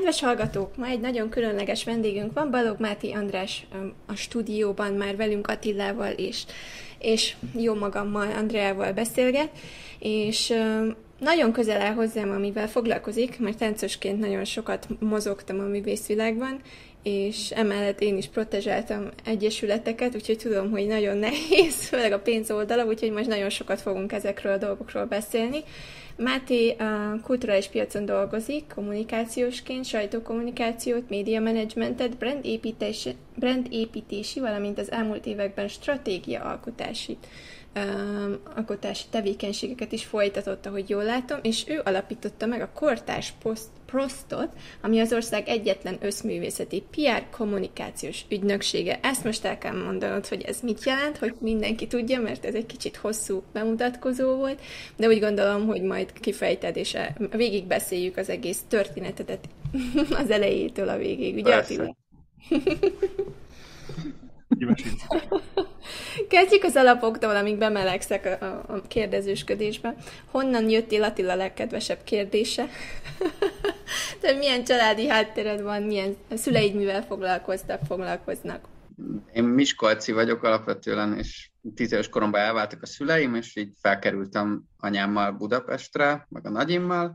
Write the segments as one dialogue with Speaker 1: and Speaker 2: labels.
Speaker 1: Kedves hallgatók, ma egy nagyon különleges vendégünk van, Balog Máté András a stúdióban már velünk Attilával és, és jó magammal, Andreával beszélget, és nagyon közel áll hozzám, amivel foglalkozik, mert táncosként nagyon sokat mozogtam a művészvilágban, és emellett én is protezsáltam egyesületeket, úgyhogy tudom, hogy nagyon nehéz, főleg a pénz oldala, úgyhogy most nagyon sokat fogunk ezekről a dolgokról beszélni. Máté a kulturális piacon dolgozik, kommunikációsként, sajtókommunikációt, média managementet, brand építési, brand építési, valamint az elmúlt években stratégia alkotási alkotási tevékenységeket is folytatott, ahogy jól látom, és ő alapította meg a Kortárs Post, Prostot, ami az ország egyetlen összművészeti PR kommunikációs ügynöksége. Ezt most el kell mondanod, hogy ez mit jelent, hogy mindenki tudja, mert ez egy kicsit hosszú bemutatkozó volt, de úgy gondolom, hogy majd kifejted, és végig beszéljük az egész történetetet az elejétől a végig, ugye? Kezdjük az alapoktól, amíg bemelegszek a, a kérdezősködésbe. Honnan jöttél Attila legkedvesebb kérdése? Te milyen családi háttered van, milyen szüleid mivel foglalkoztak, foglalkoznak?
Speaker 2: Én Miskolci vagyok alapvetően, és tíz éves koromban elváltak a szüleim, és így felkerültem anyámmal Budapestre, meg a nagyimmal,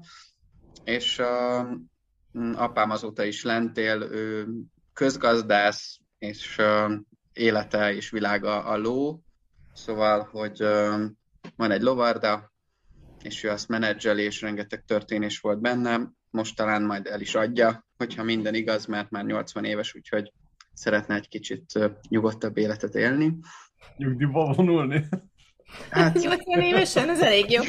Speaker 2: és uh, apám azóta is lent él, ő közgazdász, és uh, élete és világa a ló, szóval, hogy van egy lovarda, és ő azt menedzseli, és rengeteg történés volt benne, most talán majd el is adja, hogyha minden igaz, mert már 80 éves, úgyhogy szeretne egy kicsit nyugodtabb életet élni.
Speaker 3: Nyugdíjba vonulni?
Speaker 1: Hát, 80 évesen, ez elég jó.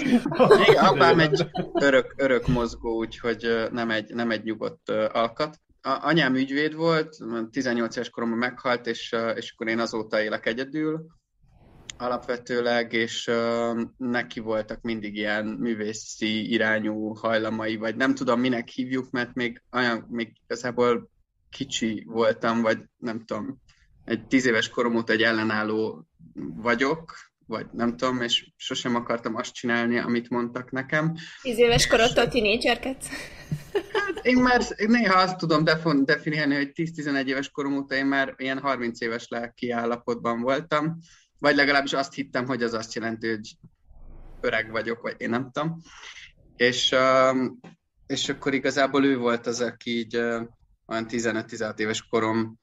Speaker 2: Igen, apám egy örök, örök mozgó, úgyhogy nem egy, nem egy nyugodt alkat a, anyám ügyvéd volt, 18 éves koromban meghalt, és, és akkor én azóta élek egyedül alapvetőleg, és uh, neki voltak mindig ilyen művészi irányú hajlamai, vagy nem tudom, minek hívjuk, mert még olyan, még igazából kicsi voltam, vagy nem tudom, egy tíz éves korom óta egy ellenálló vagyok, vagy nem tudom, és sosem akartam azt csinálni, amit mondtak nekem.
Speaker 1: Tíz éves korodtól tínédzserkedsz?
Speaker 2: én már néha azt tudom definiálni, hogy 10-11 éves korom óta én már ilyen 30 éves lelki állapotban voltam, vagy legalábbis azt hittem, hogy az azt jelenti, hogy öreg vagyok, vagy én nem tudom. És, és akkor igazából ő volt az, aki így olyan 15-16 éves korom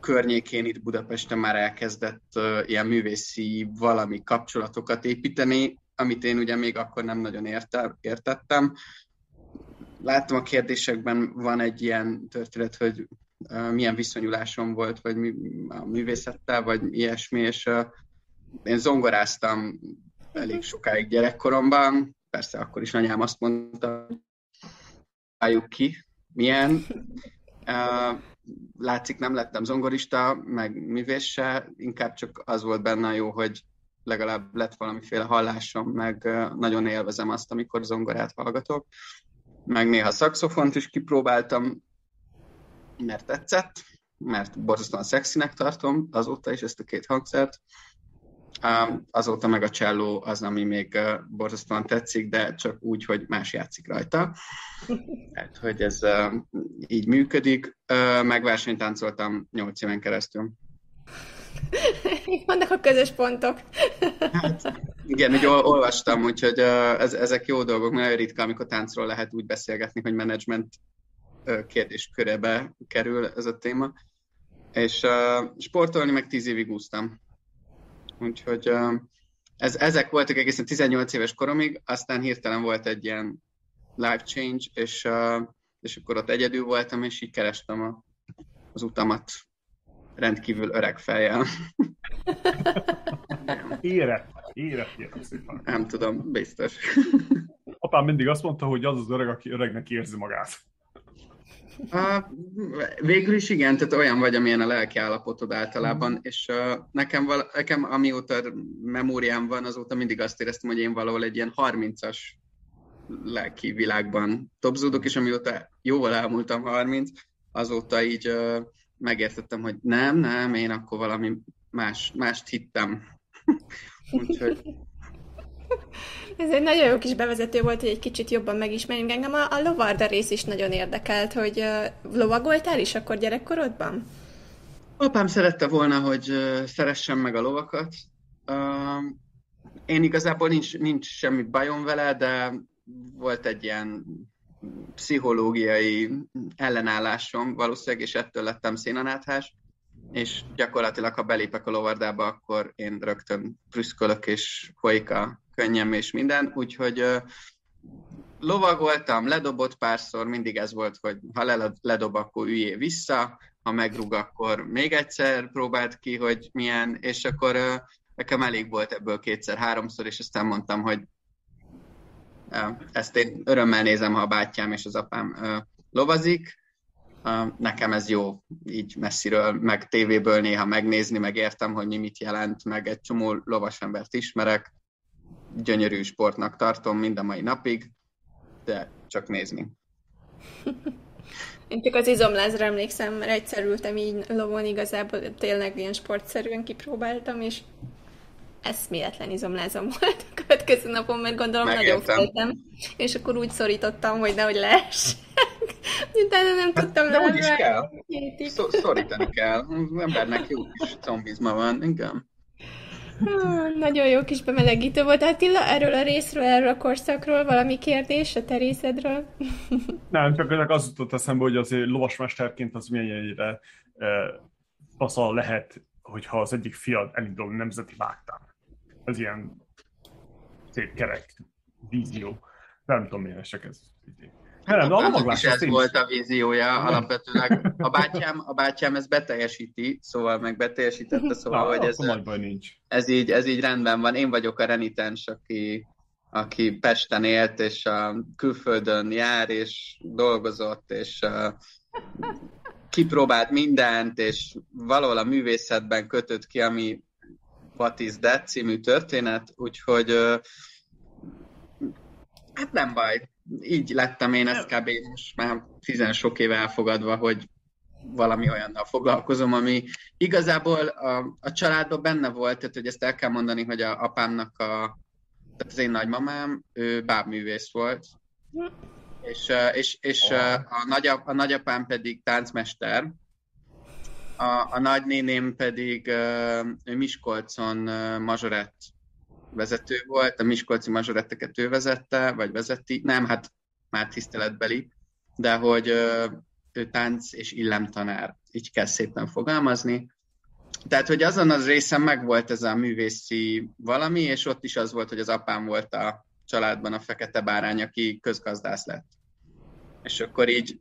Speaker 2: környékén itt Budapesten már elkezdett ilyen művészi valami kapcsolatokat építeni, amit én ugye még akkor nem nagyon érte, értettem, láttam a kérdésekben van egy ilyen történet, hogy uh, milyen viszonyulásom volt, vagy mi, a művészettel, vagy ilyesmi, és uh, én zongoráztam elég sokáig gyerekkoromban, persze akkor is anyám azt mondta, álljuk ki, milyen. Uh, látszik, nem lettem zongorista, meg művész se, inkább csak az volt benne jó, hogy legalább lett valamiféle hallásom, meg nagyon élvezem azt, amikor zongorát hallgatok meg néha szakszofont is kipróbáltam, mert tetszett, mert borzasztóan szexinek tartom azóta is ezt a két hangszert. Azóta meg a cselló az, ami még borzasztóan tetszik, de csak úgy, hogy más játszik rajta. Hát, hogy ez így működik. Megversenytáncoltam 8 éven keresztül.
Speaker 1: Vannak a közös pontok.
Speaker 2: Hát, igen, hogy olvastam, úgyhogy ez, ezek jó dolgok, nagyon ritka, amikor táncról lehet úgy beszélgetni, hogy menedzsment kérdéskörébe kerül ez a téma. És uh, sportolni meg tíz évig úsztam. Úgyhogy ez, ezek voltak egészen 18 éves koromig, aztán hirtelen volt egy ilyen life change, és, és akkor ott egyedül voltam, és így kerestem a, az utamat rendkívül öreg fejjel.
Speaker 3: Érett, érett, érett szépen.
Speaker 2: Nem tudom, biztos.
Speaker 3: Apám mindig azt mondta, hogy az az öreg, aki öregnek érzi magát.
Speaker 2: Uh, végül is igen, tehát olyan vagy, amilyen a lelki állapotod általában, mm. és uh, nekem, val- nekem amióta memóriám van, azóta mindig azt éreztem, hogy én valahol egy ilyen 30-as lelki világban topzódok, és amióta jóval elmúltam 30, azóta így uh, megértettem, hogy nem, nem, én akkor valami más, mást hittem. Úgyhogy
Speaker 1: Ez egy nagyon jó kis bevezető volt, hogy egy kicsit jobban megismerjünk. Engem a, a lovarda rész is nagyon érdekelt, hogy uh, lovagoltál is akkor gyerekkorodban?
Speaker 2: Apám szerette volna, hogy uh, szeressem meg a lovakat. Uh, én igazából nincs, nincs semmi bajom vele, de volt egy ilyen pszichológiai ellenállásom valószínűleg, és ettől lettem szénanáthás, és gyakorlatilag, ha belépek a lovardába, akkor én rögtön prüszkölök, és folyik a könnyem és minden, úgyhogy lovagoltam, ledobott párszor, mindig ez volt, hogy ha ledob, akkor üljé vissza, ha megrúg, akkor még egyszer próbált ki, hogy milyen, és akkor nekem elég volt ebből kétszer-háromszor, és aztán mondtam, hogy ezt én örömmel nézem, ha a bátyám és az apám lovazik, nekem ez jó így messziről, meg tévéből néha megnézni, meg értem, hogy mi mit jelent, meg egy csomó lovasembert ismerek, gyönyörű sportnak tartom mind a mai napig, de csak nézni.
Speaker 1: Én csak az izomlázra emlékszem, mert egyszer ültem így lovon, igazából tényleg ilyen sportszerűen kipróbáltam, és eszméletlen izomlázom volt a következő napon, mert gondolom Megértem. nagyon féltem, és akkor úgy szorítottam, hogy nehogy leessek. Utána nem hát, tudtam
Speaker 2: De úgy is kell. szorítani kell. Az embernek jó kis combizma van, igen.
Speaker 1: Nagyon jó kis bemelegítő volt. Attila, erről a részről, erről a korszakról valami kérdés a te részedről?
Speaker 3: Nem, csak az jutott eszembe, hogy azért lovasmesterként az milyennyire e, faszal lehet, hogyha az egyik fiad elindul nemzeti vágtán. Ez ilyen szép kerek vízió. Nem tudom, milyen esek ez.
Speaker 2: Nem, a is ez volt a víziója alapvetőleg. A bátyám, a bátyám ezt beteljesíti, szóval meg beteljesítette, szóval, Na, hogy ez,
Speaker 3: nincs.
Speaker 2: ez, így, ez így rendben van. Én vagyok a renitens, aki, aki Pesten élt, és a külföldön jár, és dolgozott, és a, kipróbált mindent, és valahol a művészetben kötött ki, ami What is That című történet, úgyhogy hát nem baj, így lettem én ezt kb. most már tizen sok éve elfogadva, hogy valami olyannal foglalkozom, ami igazából a, a családban benne volt, tehát hogy ezt el kell mondani, hogy a apámnak a, tehát az én nagymamám, ő bábművész volt, és, és, és a, nagyap, a nagyapám pedig táncmester, a, a nagynéném pedig ő Miskolcon mazsorett vezető volt, a Miskolci mazsoretteket ő vezette, vagy vezeti, nem, hát már tiszteletbeli, de hogy ő tánc és illemtanár, így kell szépen fogalmazni. Tehát, hogy azon az részen megvolt ez a művészi valami, és ott is az volt, hogy az apám volt a családban a fekete bárány, aki közgazdász lett. És akkor így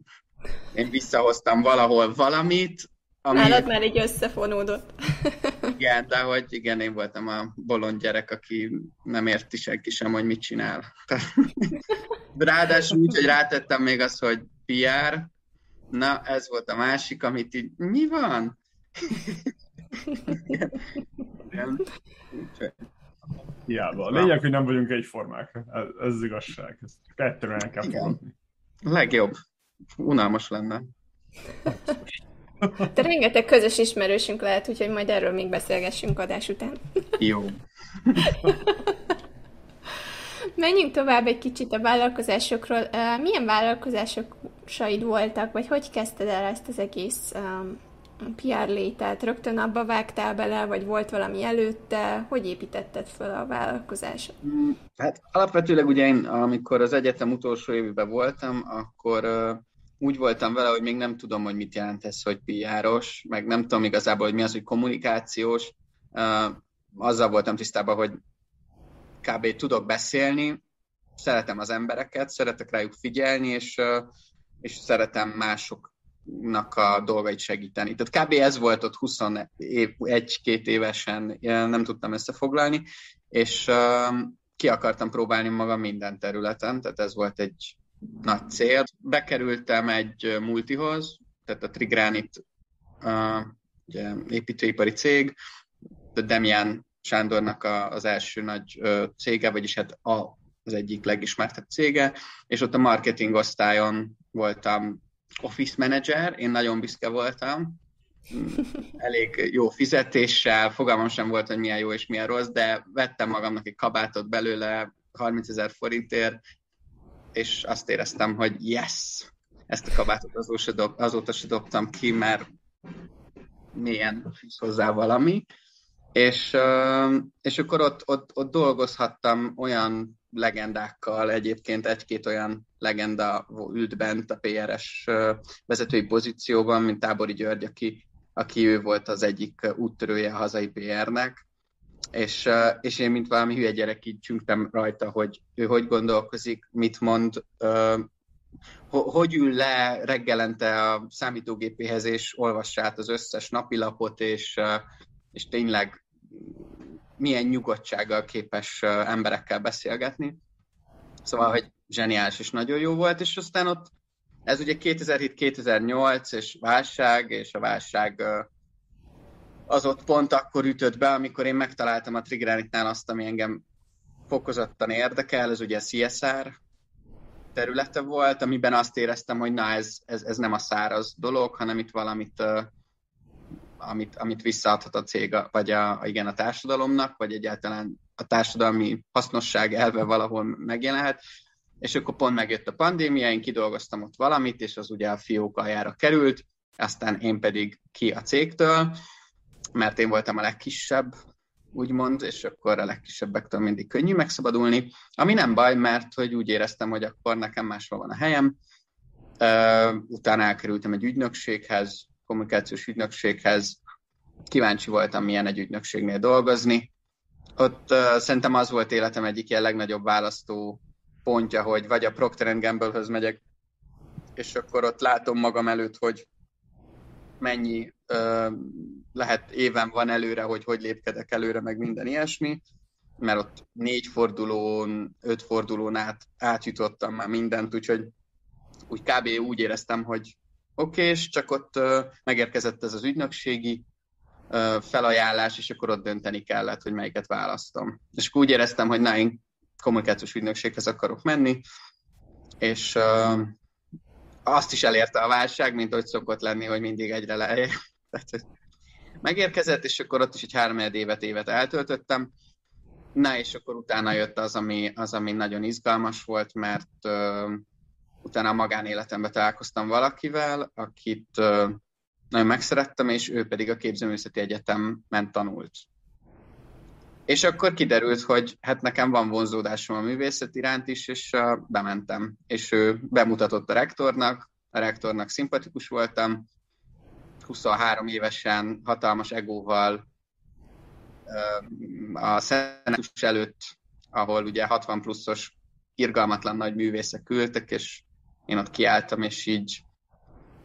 Speaker 2: én visszahoztam valahol valamit,
Speaker 1: ami... Nálad már így összefonódott.
Speaker 2: igen, de hogy igen, én voltam a bolond gyerek, aki nem érti senki sem, hogy mit csinál. ráadásul úgy, hogy rátettem még azt, hogy PR, na ez volt a másik, amit így, mi van?
Speaker 3: Hiába. A lényeg, hogy nem vagyunk egyformák. Ez, ez az igazság. Ezt kettőre el kell fogadni.
Speaker 2: Legjobb. Unalmas lenne.
Speaker 1: De rengeteg közös ismerősünk lehet, úgyhogy majd erről még beszélgessünk adás után.
Speaker 2: Jó.
Speaker 1: Menjünk tovább egy kicsit a vállalkozásokról. Milyen vállalkozásaid voltak, vagy hogy kezdted el ezt az egész um, PR létet? Rögtön abba vágtál bele, vagy volt valami előtte? Hogy építetted fel a vállalkozásot?
Speaker 2: Hát alapvetőleg ugye én, amikor az egyetem utolsó évben voltam, akkor úgy voltam vele, hogy még nem tudom, hogy mit jelent ez, hogy PR-os, meg nem tudom igazából, hogy mi az, hogy kommunikációs. Azzal voltam tisztában, hogy kb. tudok beszélni, szeretem az embereket, szeretek rájuk figyelni, és, és szeretem másoknak a dolgait segíteni. Tehát kb. ez volt ott 21-2 évesen, nem tudtam összefoglalni, és ki akartam próbálni magam minden területen, tehát ez volt egy nagy cél. Bekerültem egy multihoz, tehát a Trigranit uh, ugye, építőipari cég, de Demian Sándornak a, az első nagy uh, cége, vagyis hát a, az egyik legismertebb cége, és ott a marketing osztályon voltam office manager, én nagyon büszke voltam, elég jó fizetéssel, fogalmam sem volt, hogy milyen jó és milyen rossz, de vettem magamnak egy kabátot belőle 30 ezer forintért, és azt éreztem, hogy yes, ezt a kabátot azóta, dob, azóta se dobtam ki, mert milyen fűz hozzá valami. És, és akkor ott, ott, ott dolgozhattam olyan legendákkal, egyébként egy-két olyan legenda ült bent a PRS vezetői pozícióban, mint Tábori György, aki, aki ő volt az egyik úttörője a hazai PR-nek, és, és én, mint valami hülye gyerek, így csüngtem rajta, hogy ő hogy gondolkozik, mit mond, hogy ül le reggelente a számítógépéhez, és olvassa át az összes napilapot, és, és tényleg milyen nyugodtsággal képes emberekkel beszélgetni. Szóval, hogy zseniális és nagyon jó volt, és aztán ott ez ugye 2007-2008, és válság, és a válság az ott pont akkor ütött be, amikor én megtaláltam a Triggeranitnál azt, ami engem fokozottan érdekel, ez ugye CSR területe volt, amiben azt éreztem, hogy na ez, ez, ez nem a száraz dolog, hanem itt valamit, uh, amit, amit visszaadhat a cég, vagy a, igen, a társadalomnak, vagy egyáltalán a társadalmi hasznosság elve valahol megjelenhet. És akkor pont megjött a pandémia, én kidolgoztam ott valamit, és az ugye a fiók aljára került, aztán én pedig ki a cégtől, mert én voltam a legkisebb, úgymond, és akkor a legkisebbektől mindig könnyű megszabadulni, ami nem baj, mert hogy úgy éreztem, hogy akkor nekem máshol van a helyem. Utána elkerültem egy ügynökséghez, kommunikációs ügynökséghez, kíváncsi voltam, milyen egy ügynökségnél dolgozni. Ott uh, szerintem az volt életem egyik ilyen legnagyobb választó pontja, hogy vagy a Procter Gamble-höz megyek, és akkor ott látom magam előtt, hogy mennyi ö, lehet éven van előre, hogy hogy lépkedek előre, meg minden ilyesmi, mert ott négy fordulón, öt fordulón át, átjutottam már mindent, úgyhogy úgy kb. úgy éreztem, hogy oké, és csak ott ö, megérkezett ez az ügynökségi ö, felajánlás, és akkor ott dönteni kellett, hogy melyiket választom. És úgy éreztem, hogy na, én kommunikációs ügynökséghez akarok menni, és ö, azt is elérte a válság, mint hogy szokott lenni, hogy mindig egyre lejjebb. Tehát, megérkezett, és akkor ott is egy három évet évet eltöltöttem. Na, és akkor utána jött az, ami, az, ami nagyon izgalmas volt, mert uh, utána a magánéletemben találkoztam valakivel, akit uh, nagyon megszerettem, és ő pedig a Képzőművészeti Egyetemen tanult. És akkor kiderült, hogy hát nekem van vonzódásom a művészet iránt is, és uh, bementem. És ő bemutatott a rektornak, a rektornak szimpatikus voltam, 23 évesen hatalmas egóval uh, a szenátus előtt, ahol ugye 60 pluszos irgalmatlan nagy művészek ültek, és én ott kiálltam, és így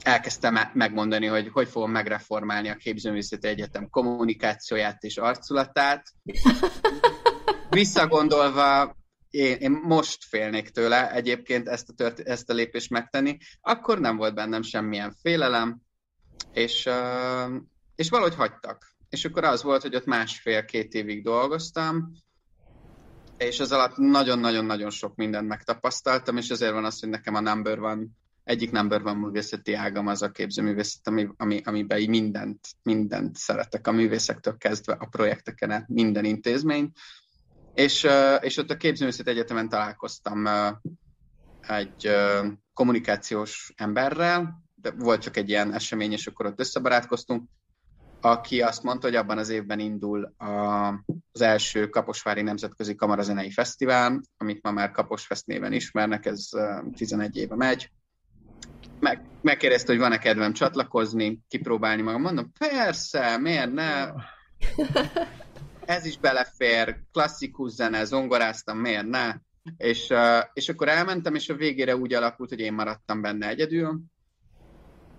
Speaker 2: elkezdtem megmondani, hogy hogy fogom megreformálni a Képzőművészeti Egyetem kommunikációját és arculatát. Visszagondolva, én, én most félnék tőle egyébként ezt a, tört, ezt a lépést megtenni, akkor nem volt bennem semmilyen félelem, és, és valahogy hagytak. És akkor az volt, hogy ott másfél-két évig dolgoztam, és az alatt nagyon-nagyon-nagyon sok mindent megtapasztaltam, és ezért van az, hogy nekem a number van egyik number van művészeti ágam az a képzőművészet, ami, ami, amiben mindent, mindent szeretek a művészektől kezdve a projekteken át, minden intézmény. És, és ott a képzőművészet egyetemen találkoztam egy kommunikációs emberrel, de volt csak egy ilyen esemény, és akkor ott összebarátkoztunk, aki azt mondta, hogy abban az évben indul a, az első Kaposvári Nemzetközi Kamarazenei Fesztivál, amit ma már Kaposfest néven ismernek, ez 11 éve megy, meg, megkérdezte, hogy van-e kedvem csatlakozni, kipróbálni magam. Mondom, persze, miért ne? Ez is belefér, klasszikus zene, zongoráztam, miért ne? És, és akkor elmentem, és a végére úgy alakult, hogy én maradtam benne egyedül,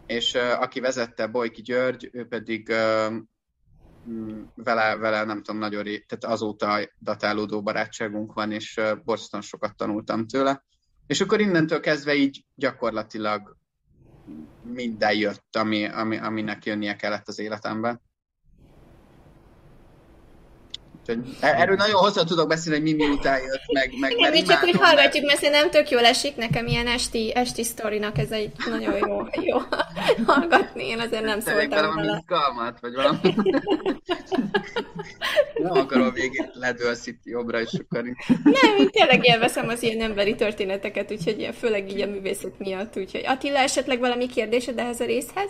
Speaker 2: és aki vezette, Bojki György, ő pedig vele, vele nem tudom, nagyon ré, tehát azóta datálódó barátságunk van, és borzasztóan sokat tanultam tőle. És akkor innentől kezdve így gyakorlatilag minden jött, ami, ami, aminek jönnie kellett az életemben. Úgyhogy e- erről nagyon hosszan tudok beszélni, hogy mi miután jött, meg, meg
Speaker 1: Igen, mi csak úgy hallgatjuk, mert szerintem tök jól esik nekem ilyen esti, esti sztorinak, ez egy nagyon jó, jó hallgatni, én azért nem szóltam
Speaker 2: vele. valami izgalmat, vagy valami. nem akarom a végén ledőlsz itt jobbra, és akkor
Speaker 1: Nem, én tényleg élvezem az ilyen emberi történeteket, úgyhogy főleg így a művészet miatt. Úgyhogy Attila, esetleg valami kérdésed ehhez a részhez?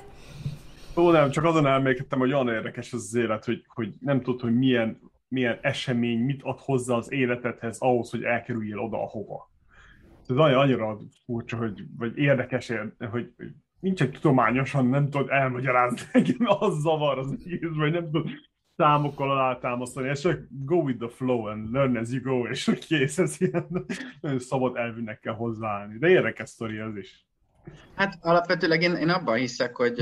Speaker 3: Ó, nem, csak azon elmékedtem, hogy olyan érdekes az, az élet, hogy, hogy nem tudod, hogy milyen milyen esemény mit ad hozzá az életedhez ahhoz, hogy elkerüljél oda, ahova. Ez annyira, annyira furcsa, hogy, vagy érdekes, hogy nincsen tudományosan, nem tudod elmagyarázni nekem, az zavar az egész, vagy nem tudod számokkal alátámasztani, és csak go with the flow and learn as you go, és kész, ez ilyen szabad elvűnek kell hozzáállni. De érdekes sztori ez is.
Speaker 2: Hát alapvetőleg én, én abban hiszek, hogy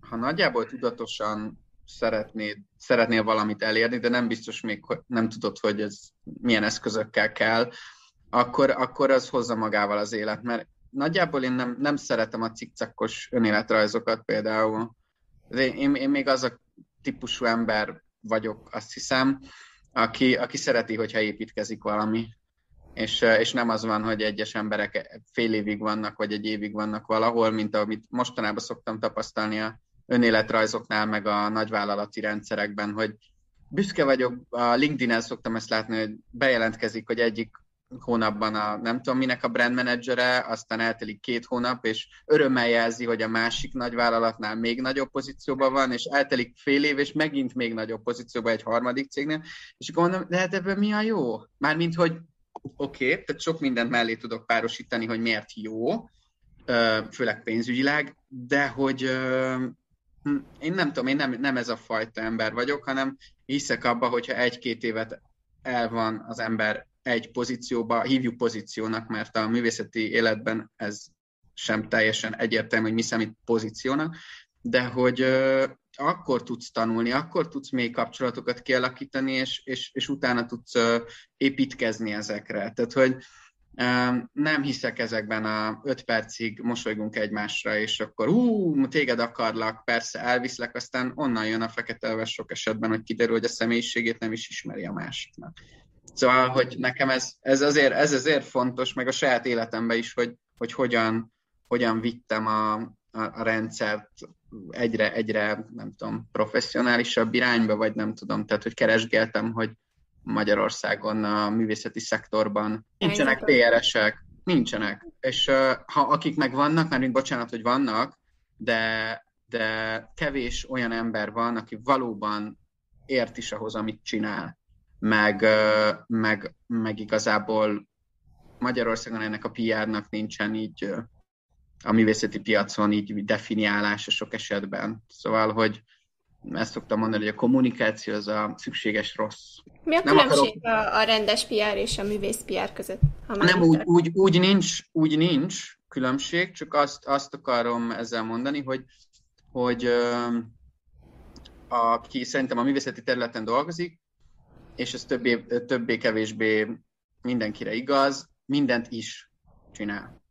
Speaker 2: ha nagyjából tudatosan szeretnéd, szeretnél valamit elérni, de nem biztos még, nem tudod, hogy ez milyen eszközökkel kell, akkor, akkor az hozza magával az élet, mert nagyjából én nem, nem szeretem a cikcakos önéletrajzokat például. Én, én, én még az a típusú ember vagyok, azt hiszem, aki, aki szereti, hogyha építkezik valami. És, és nem az van, hogy egyes emberek fél évig vannak, vagy egy évig vannak valahol, mint amit mostanában szoktam tapasztalni a önéletrajzoknál, meg a nagyvállalati rendszerekben, hogy büszke vagyok, a LinkedIn-en szoktam ezt látni, hogy bejelentkezik, hogy egyik hónapban a nem tudom minek a brand menedzsere, aztán eltelik két hónap, és örömmel jelzi, hogy a másik nagyvállalatnál még nagyobb pozícióban van, és eltelik fél év, és megint még nagyobb pozícióban egy harmadik cégnél, és mondom, de hát ebben mi a jó? Mármint, hogy oké, okay, tehát sok mindent mellé tudok párosítani, hogy miért jó, főleg pénzügyileg, de hogy Hm, én nem tudom, én nem, nem ez a fajta ember vagyok, hanem hiszek abba, hogyha egy-két évet el van az ember egy pozícióba, hívjuk pozíciónak, mert a művészeti életben ez sem teljesen egyértelmű, hogy mi számít pozíciónak, de hogy ö, akkor tudsz tanulni, akkor tudsz még kapcsolatokat kialakítani, és, és, és utána tudsz ö, építkezni ezekre. Tehát, hogy nem hiszek ezekben a öt percig mosolygunk egymásra, és akkor ú, téged akarlak, persze elviszlek, aztán onnan jön a fekete sok esetben, hogy kiderül, hogy a személyiségét nem is ismeri a másiknak. Szóval, hogy nekem ez, ez, azért, ez azért fontos, meg a saját életemben is, hogy, hogy hogyan, hogyan vittem a, a, a rendszert egyre, egyre, nem tudom, professzionálisabb irányba, vagy nem tudom, tehát, hogy keresgéltem, hogy, Magyarországon a művészeti szektorban. Nincsenek PRS-ek, nincsenek. És ha akik meg vannak, mert mint bocsánat, hogy vannak, de, de kevés olyan ember van, aki valóban ért is ahhoz, amit csinál. Meg, meg, meg igazából Magyarországon ennek a PR-nak nincsen így a művészeti piacon így definiálása sok esetben. Szóval, hogy ezt szoktam mondani, hogy a kommunikáció az a szükséges rossz.
Speaker 1: Mi a nem különbség akarok... a, a rendes PR és a művész PR között?
Speaker 2: Ha nem, úgy, úgy, úgy, nincs, úgy nincs különbség, csak azt, azt akarom ezzel mondani, hogy, hogy aki szerintem a művészeti területen dolgozik, és ez többé, többé-kevésbé mindenkire igaz, mindent is csinál.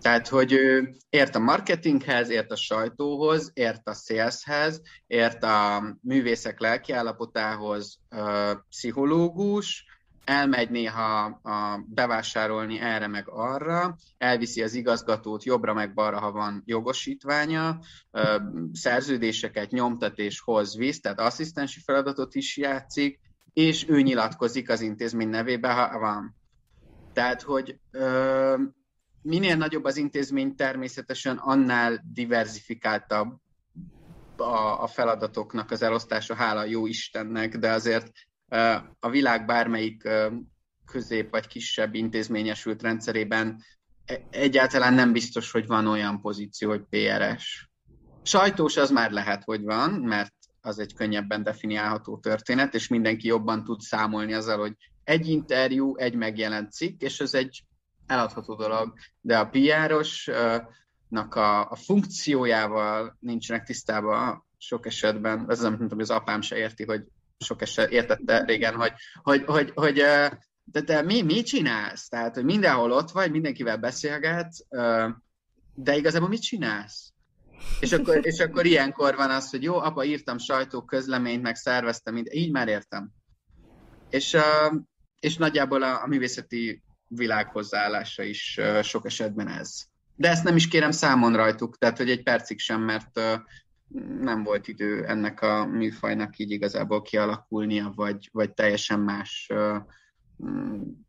Speaker 2: Tehát, hogy ő ért a marketinghez, ért a sajtóhoz, ért a saleshez, ért a művészek lelkiállapotához, pszichológus, elmegy néha a bevásárolni erre meg arra, elviszi az igazgatót jobbra meg balra, ha van jogosítványa, szerződéseket nyomtat és hoz visz, tehát asszisztensi feladatot is játszik, és ő nyilatkozik az intézmény nevébe, ha van. Tehát, hogy minél nagyobb az intézmény, természetesen annál diversifikáltabb a, a feladatoknak az elosztása, hála jó Istennek, de azért a világ bármelyik közép vagy kisebb intézményesült rendszerében e, egyáltalán nem biztos, hogy van olyan pozíció, hogy PRS. Sajtós az már lehet, hogy van, mert az egy könnyebben definiálható történet, és mindenki jobban tud számolni azzal, hogy egy interjú, egy megjelent cikk, és ez egy eladható dolog, de a PR-osnak a, a funkciójával nincsenek tisztában sok esetben, ez nem hogy az apám se érti, hogy sok eset értette régen, hogy, hogy, hogy, hogy de te mi, mi csinálsz? Tehát, hogy mindenhol ott vagy, mindenkivel beszélgetsz, de igazából mit csinálsz? És akkor, és akkor ilyenkor van az, hogy jó, apa, írtam sajtó közleményt, meg szerveztem, így már értem. És, és nagyjából a, a művészeti világ hozzáállása is sok esetben ez. De ezt nem is kérem számon rajtuk, tehát hogy egy percig sem, mert nem volt idő ennek a műfajnak így igazából kialakulnia, vagy, vagy teljesen más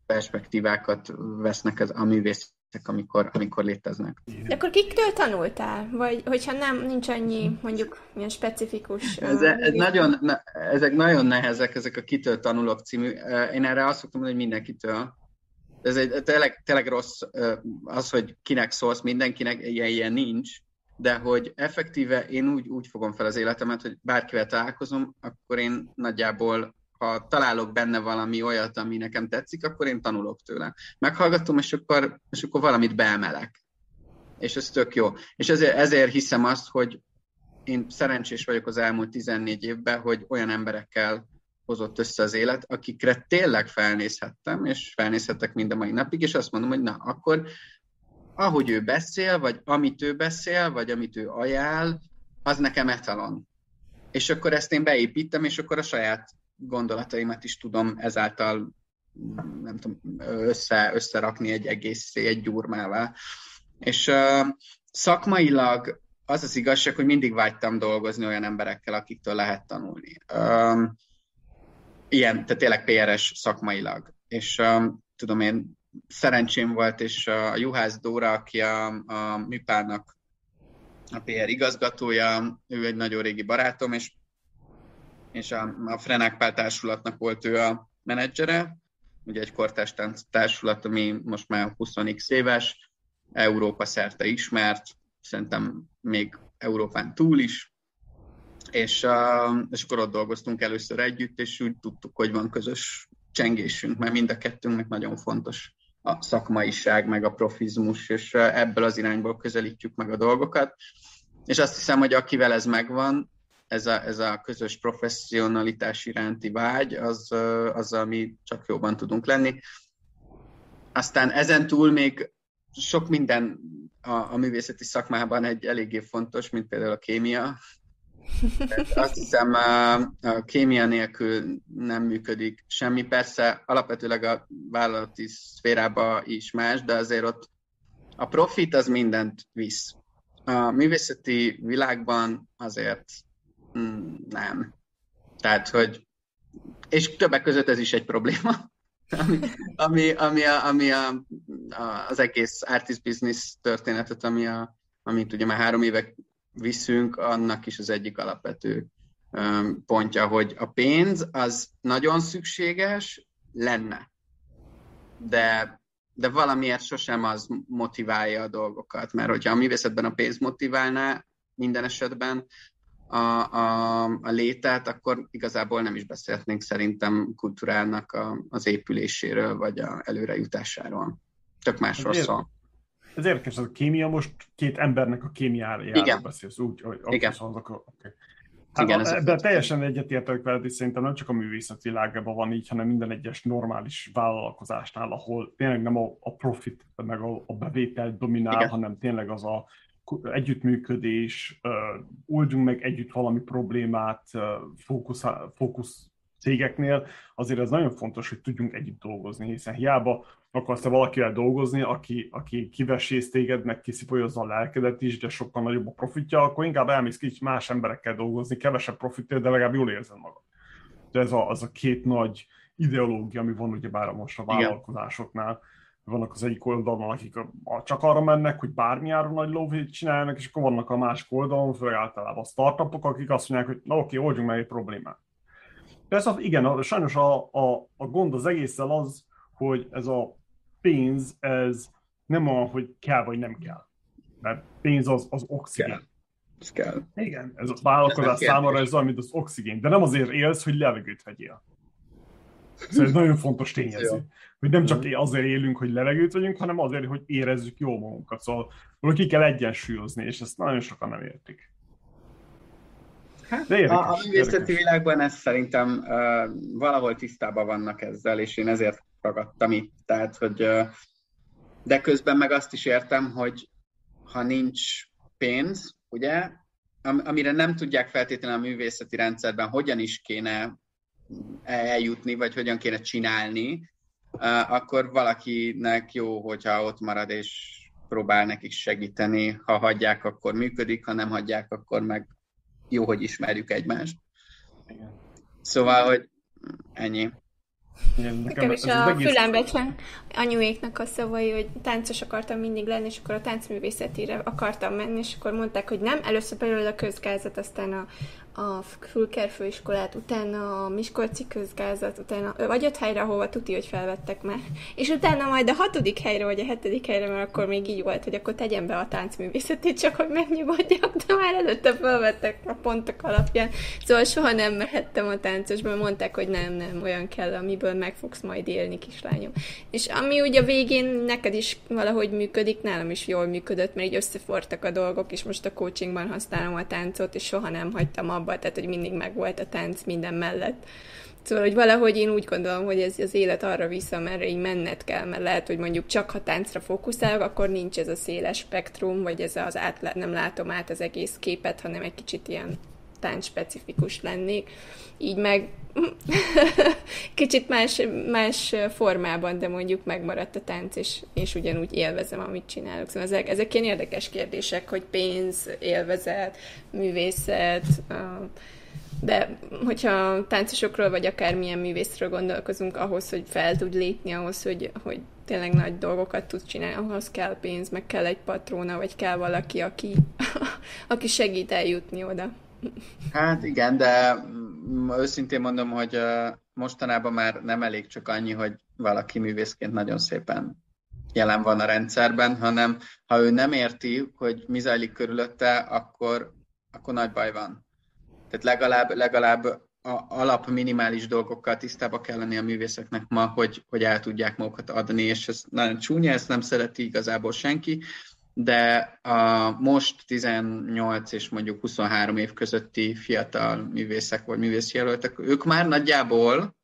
Speaker 2: perspektívákat vesznek az, a művészek, amikor, amikor léteznek.
Speaker 1: De akkor kiktől tanultál? Vagy hogyha nem, nincs annyi mondjuk ilyen specifikus...
Speaker 2: Ez, ez nagyon, ezek nagyon nehezek, ezek a kitől tanulok című. Én erre azt szoktam mondani, hogy mindenkitől. Ez egy tényleg, tényleg rossz az, hogy kinek szólsz, mindenkinek ilyen, ilyen nincs, de hogy effektíve én úgy, úgy fogom fel az életemet, hogy bárkivel találkozom, akkor én nagyjából ha találok benne valami olyat, ami nekem tetszik, akkor én tanulok tőle. Meghallgatom, és akkor, és akkor valamit beemelek. És ez tök jó. És ezért, ezért hiszem azt, hogy én szerencsés vagyok az elmúlt 14 évben, hogy olyan emberekkel hozott össze az élet, akikre tényleg felnézhettem, és felnézhetek mind a mai napig, és azt mondom, hogy na, akkor ahogy ő beszél, vagy amit ő beszél, vagy amit ő ajánl, az nekem etalon. És akkor ezt én beépítem, és akkor a saját gondolataimat is tudom ezáltal nem tudom, össze, összerakni egy egész egy gyurmával. És uh, szakmailag az az igazság, hogy mindig vágytam dolgozni olyan emberekkel, akiktől lehet tanulni. Um, ilyen, tehát tényleg PRS szakmailag. És um, tudom én, szerencsém volt, és a Juhász Dóra, aki a, a Műpának a PR igazgatója, ő egy nagyon régi barátom, és és a, a Frenák Pál társulatnak volt ő a menedzsere, ugye egy kortárs társulat, ami most már 20 éves, Európa szerte ismert, szerintem még Európán túl is, és, és akkor ott dolgoztunk először együtt, és úgy tudtuk, hogy van közös csengésünk, mert mind a kettőnknek nagyon fontos a szakmaiság, meg a profizmus, és ebből az irányból közelítjük meg a dolgokat. És azt hiszem, hogy akivel ez megvan, ez a, ez a közös professzionalitás iránti vágy, az, az, ami csak jobban tudunk lenni. Aztán ezen túl még sok minden a, a művészeti szakmában egy eléggé fontos, mint például a kémia. Azt hiszem, a, a kémia nélkül nem működik semmi. Persze alapvetőleg a vállalati szférában is más, de azért ott a profit az mindent visz. A művészeti világban azért nem. Tehát, hogy és többek között ez is egy probléma, ami, ami, ami, a, ami a, a, az egész artist business történetet, ami a, amit ugye már három évek viszünk, annak is az egyik alapvető pontja, hogy a pénz az nagyon szükséges lenne, de, de valamiért sosem az motiválja a dolgokat, mert hogyha a művészetben a pénz motiválná minden esetben, a, a, a létet, akkor igazából nem is beszélhetnénk szerintem kultúrának a, az épüléséről, vagy a előrejutásáról. Tök másról ez szól.
Speaker 3: Ez érdekes, az a kémia most két embernek a kémiájáról
Speaker 2: Igen.
Speaker 3: beszélsz, úgy, hogy Igen. Szólnak, okay.
Speaker 2: Hát Igen,
Speaker 3: a, ebben teljesen egyetértek veled, és szerintem nem csak a művészet világában van így, hanem minden egyes normális vállalkozásnál, ahol tényleg nem a, a profit, meg a, a bevétel dominál, Igen. hanem tényleg az a együttműködés, oldjunk meg együtt valami problémát, fókusz, fókusz cégeknél, azért ez nagyon fontos, hogy tudjunk együtt dolgozni, hiszen hiába akarsz te valakivel dolgozni, aki, aki kivesész téged, meg kiszipolyozza a lelkedet is, de sokkal nagyobb a profitja, akkor inkább elmész ki más emberekkel dolgozni, kevesebb profitja, de legalább jól érzed magad. De ez a, az a két nagy ideológia, ami van ugyebár most a vállalkozásoknál. Igen vannak az egyik oldalon, akik csak arra mennek, hogy bármi áron nagy lóvét csinálnak, és akkor vannak a másik oldalon, főleg általában a startupok, akik azt mondják, hogy na oké, oldjunk meg egy problémát. Persze, igen, sajnos a, a, a gond az egésszel az, hogy ez a pénz, ez nem olyan, hogy kell vagy nem kell. Mert pénz az, az oxigén. Kell.
Speaker 2: Ez kell.
Speaker 3: Igen, ez a vállalkozás ez számára ez olyan, mint az oxigén. De nem azért élsz, hogy levegőt vegyél. Szóval ez nagyon fontos tényező. Hogy nem csak mhm. azért élünk, hogy levegőt vegyünk, hanem azért, hogy érezzük jó magunkat. Szóval ki kell egyensúlyozni, és ezt nagyon sokan nem értik.
Speaker 2: Hát, De érdekes, a, a művészeti világban ez szerintem uh, valahol tisztában vannak ezzel, és én ezért ragadtam itt. Tehát, hogy uh, de közben meg azt is értem, hogy ha nincs pénz, ugye, am, amire nem tudják feltétlenül a művészeti rendszerben, hogyan is kéne eljutni, vagy hogyan kéne csinálni, akkor valakinek jó, hogyha ott marad és próbál nekik segíteni. Ha hagyják, akkor működik, ha nem hagyják, akkor meg jó, hogy ismerjük egymást. Igen. Szóval, hogy ennyi.
Speaker 1: Igen, nekem, nekem is a egész... fülembe anyuéknak a szavai, hogy táncos akartam mindig lenni, és akkor a táncművészetére akartam menni, és akkor mondták, hogy nem, először belőle a közgázat, aztán a, a Fülker főiskolát, utána a Miskolci közgázat, utána vagy öt helyre, ahova tuti, hogy felvettek már, és utána majd a hatodik helyre, vagy a hetedik helyre, mert akkor még így volt, hogy akkor tegyen be a táncművészetét, csak hogy megnyugodjak, de már előtte felvettek a pontok alapján, szóval soha nem mehettem a táncosba, mondták, hogy nem, nem, olyan kell, amiből meg fogsz majd élni, kislányom. És ami ugye a végén neked is valahogy működik, nálam is jól működött, mert így összefortak a dolgok, és most a coachingban használom a táncot, és soha nem hagytam abba abban, tehát hogy mindig megvolt a tánc minden mellett. Szóval, hogy valahogy én úgy gondolom, hogy ez az élet arra vissza, mert így menned kell, mert lehet, hogy mondjuk csak ha táncra fókuszálok, akkor nincs ez a széles spektrum, vagy ez az át, nem látom át az egész képet, hanem egy kicsit ilyen tánc specifikus lennék. Így meg kicsit más, más formában, de mondjuk megmaradt a tánc, és, és ugyanúgy élvezem, amit csinálok. Szóval ezek, ezek ilyen érdekes kérdések, hogy pénz, élvezet, művészet, de hogyha táncosokról, vagy akármilyen művészről gondolkozunk, ahhoz, hogy fel tud lépni, ahhoz, hogy, hogy tényleg nagy dolgokat tud csinálni, ahhoz kell pénz, meg kell egy patróna, vagy kell valaki, aki, aki segít eljutni oda.
Speaker 2: Hát igen, de őszintén mondom, hogy mostanában már nem elég csak annyi, hogy valaki művészként nagyon szépen jelen van a rendszerben, hanem ha ő nem érti, hogy mi zajlik körülötte, akkor, akkor nagy baj van. Tehát legalább, legalább a alap minimális dolgokkal tisztába kell lenni a művészeknek ma, hogy, hogy el tudják magukat adni, és ez nagyon csúnya, ezt nem szereti igazából senki, de a most 18 és mondjuk 23 év közötti fiatal művészek vagy művészjelöltek, ők már nagyjából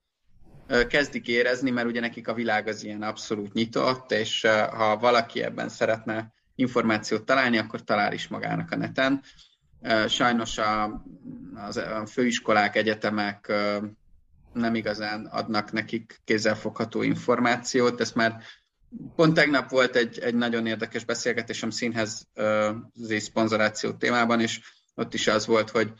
Speaker 2: kezdik érezni, mert ugye nekik a világ az ilyen abszolút nyitott, és ha valaki ebben szeretne információt találni, akkor talál is magának a neten. Sajnos a, az, főiskolák, egyetemek nem igazán adnak nekik kézzelfogható információt, ezt már Pont tegnap volt egy, egy nagyon érdekes beszélgetésem színhez uh, szponzoráció témában, és ott is az volt, hogy,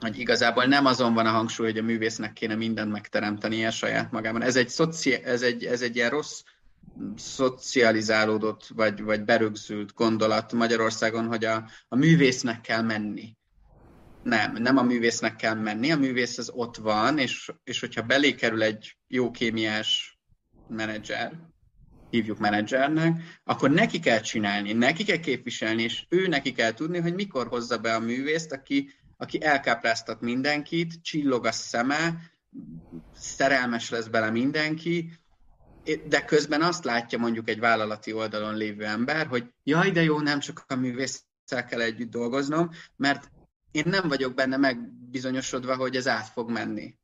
Speaker 2: hogy igazából nem azon van a hangsúly, hogy a művésznek kéne mindent megteremteni a saját magában. Ez egy, szoci, ez egy, ez egy ilyen rossz szocializálódott, vagy, vagy berögzült gondolat Magyarországon, hogy a, a művésznek kell menni. Nem, nem a művésznek kell menni, a művész az ott van, és, és hogyha belé kerül egy jó kémiás menedzser, hívjuk menedzsernek, akkor neki kell csinálni, neki kell képviselni, és ő neki kell tudni, hogy mikor hozza be a művészt, aki, aki elkápráztat mindenkit, csillog a szeme, szerelmes lesz bele mindenki, de közben azt látja mondjuk egy vállalati oldalon lévő ember, hogy jaj, de jó, nem csak a művésszel kell együtt dolgoznom, mert én nem vagyok benne megbizonyosodva, hogy ez át fog menni.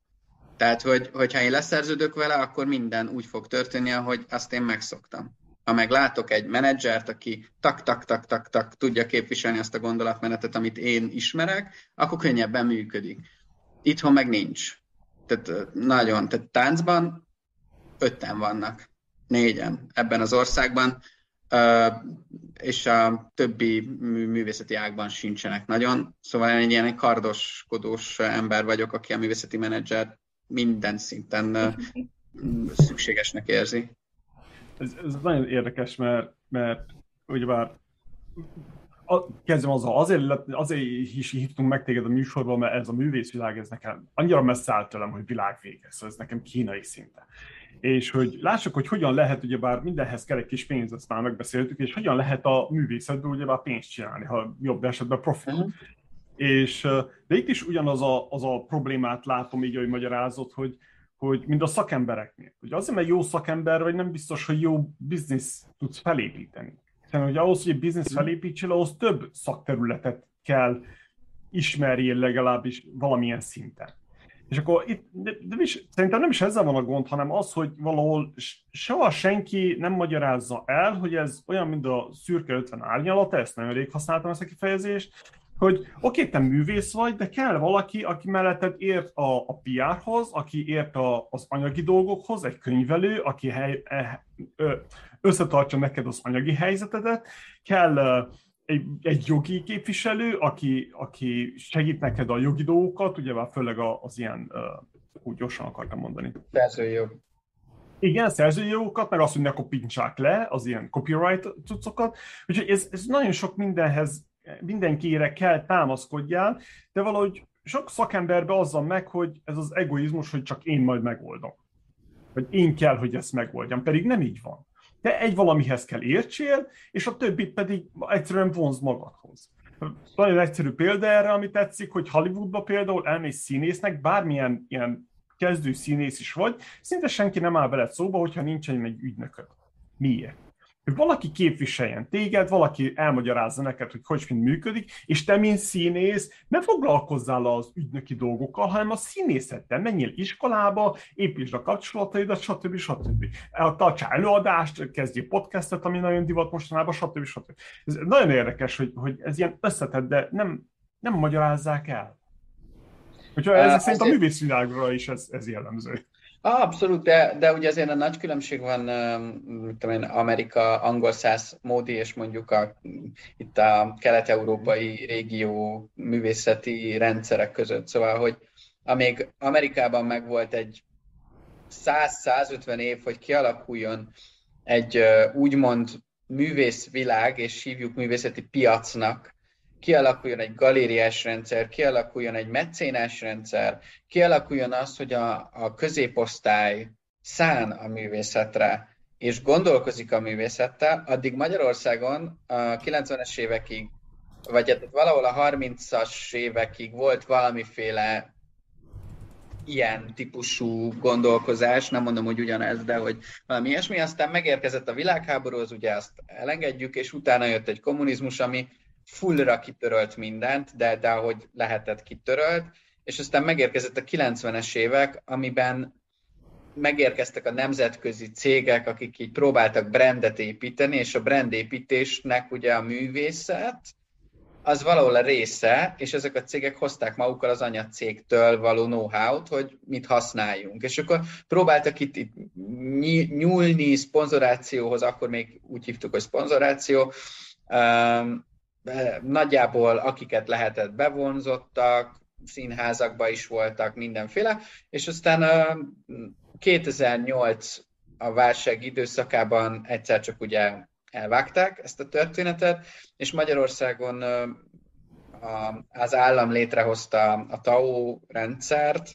Speaker 2: Tehát, hogy, hogyha én leszerződök vele, akkor minden úgy fog történni, ahogy azt én megszoktam. Ha meg látok egy menedzsert, aki tak-tak-tak-tak-tak tudja képviselni azt a gondolatmenetet, amit én ismerek, akkor könnyebben működik. Itthon meg nincs. Tehát nagyon, tehát táncban ötten vannak, négyen ebben az országban, és a többi művészeti ágban sincsenek nagyon. Szóval én egy ilyen kardoskodós ember vagyok, aki a művészeti menedzser minden szinten szükségesnek érzi.
Speaker 3: Ez, ez nagyon érdekes, mert, mert ugyebár a, kezdem azzal, azért, azért is hívtunk meg téged a műsorban, mert ez a művészvilág, ez nekem annyira messze állt tőlem, hogy világvége, szóval ez nekem kínai szinte. És hogy lássuk, hogy hogyan lehet, ugyebár mindenhez kell egy kis pénz, ezt már megbeszéltük, és hogyan lehet a művészetből ugyebár pénzt csinálni, ha jobb esetben profit. Uh-huh. És, de itt is ugyanaz a, az a problémát látom így, hogy magyarázott, hogy, hogy mind a szakembereknél. Hogy azért, mert jó szakember vagy, nem biztos, hogy jó biznisz tudsz felépíteni. Hiszen, hogy ahhoz, hogy egy biznisz felépítsél, ahhoz több szakterületet kell ismerjél legalábbis valamilyen szinten. És akkor itt de, de is, szerintem nem is ezzel van a gond, hanem az, hogy valahol soha senki nem magyarázza el, hogy ez olyan, mint a szürke 50 árnyalata, ezt nagyon rég használtam ezt a kifejezést, hogy oké, te művész vagy, de kell valaki, aki melletted ért a, a PR-hoz, aki ért a, az anyagi dolgokhoz, egy könyvelő, aki hely, e, összetartja neked az anyagi helyzetedet, kell egy, egy jogi képviselő, aki, aki segít neked a jogi dolgokat, ugye már főleg az ilyen, úgy gyorsan akartam mondani.
Speaker 2: Szerzői jog.
Speaker 3: Igen, szerzői jogokat, meg azt, hogy ne kopintsák le az ilyen copyright cuccokat. Úgyhogy ez, ez nagyon sok mindenhez, mindenkire kell támaszkodjál, de valahogy sok szakemberbe azzal meg, hogy ez az egoizmus, hogy csak én majd megoldom. Vagy én kell, hogy ezt megoldjam, pedig nem így van. Te egy valamihez kell értsél, és a többit pedig egyszerűen vonz magadhoz. Nagyon egyszerű példa erre, ami tetszik, hogy Hollywoodba például elmész színésznek, bármilyen ilyen kezdő színész is vagy, szinte senki nem áll veled szóba, hogyha nincsen egy ügynököd. Miért? Hogy valaki képviseljen téged, valaki elmagyarázza neked, hogy hogy mind működik, és te, mint színész, ne foglalkozzál az ügynöki dolgokkal, hanem a színészettel. Menjél iskolába, építsd a kapcsolataidat, stb. stb. Tartsá előadást, kezdjél podcastet, ami nagyon divat mostanában, stb. stb. Ez nagyon érdekes, hogy, hogy ez ilyen összetett, de nem, nem magyarázzák el. Úgyhogy ez szerint a művészvilágra is ez, ez jellemző.
Speaker 2: Abszolút, de, de ugye azért a nagy különbség van, tudom én, Amerika, angol száz módi, és mondjuk a, itt a kelet-európai régió művészeti rendszerek között. Szóval, hogy amíg Amerikában megvolt egy 100-150 év, hogy kialakuljon egy úgymond művészvilág, és hívjuk művészeti piacnak, kialakuljon egy galériás rendszer, kialakuljon egy mecénás rendszer, kialakuljon az, hogy a, a középosztály szán a művészetre, és gondolkozik a művészettel, addig Magyarországon a 90-es évekig, vagy hát valahol a 30-as évekig volt valamiféle ilyen típusú gondolkozás, nem mondom, hogy ugyanez, de hogy valami ilyesmi, aztán megérkezett a világháború, az ugye azt elengedjük, és utána jött egy kommunizmus, ami fullra kitörölt mindent, de, de ahogy lehetett kitörölt, és aztán megérkezett a 90-es évek, amiben megérkeztek a nemzetközi cégek, akik így próbáltak brandet építeni, és a brandépítésnek ugye a művészet, az valahol a része, és ezek a cégek hozták magukkal az anyacégtől való know-how-t, hogy mit használjunk. És akkor próbáltak itt, itt nyúlni szponzorációhoz, akkor még úgy hívtuk, hogy szponzoráció, nagyjából akiket lehetett bevonzottak, színházakba is voltak mindenféle, és aztán 2008 a válság időszakában egyszer csak ugye elvágták ezt a történetet, és Magyarországon az állam létrehozta a TAO rendszert,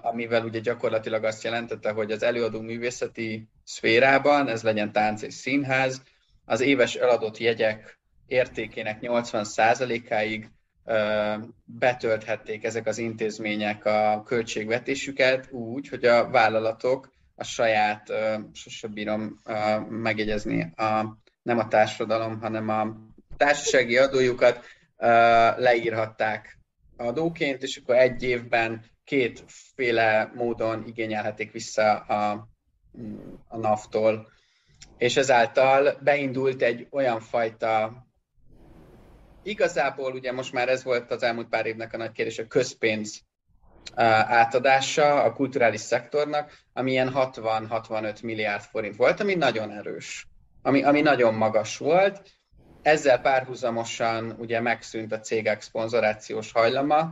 Speaker 2: amivel ugye gyakorlatilag azt jelentette, hogy az előadó művészeti szférában, ez legyen tánc és színház, az éves eladott jegyek értékének 80%-áig betölthették ezek az intézmények a költségvetésüket úgy, hogy a vállalatok a saját, sose bírom megjegyezni, a, nem a társadalom, hanem a társasági adójukat leírhatták adóként, és akkor egy évben kétféle módon igényelhetik vissza a, a NAV-tól és ezáltal beindult egy olyan fajta Igazából ugye most már ez volt az elmúlt pár évnek a nagy kérdés, a közpénz átadása a kulturális szektornak, ami ilyen 60-65 milliárd forint volt, ami nagyon erős, ami, ami nagyon magas volt. Ezzel párhuzamosan ugye megszűnt a cégek szponzorációs hajlama,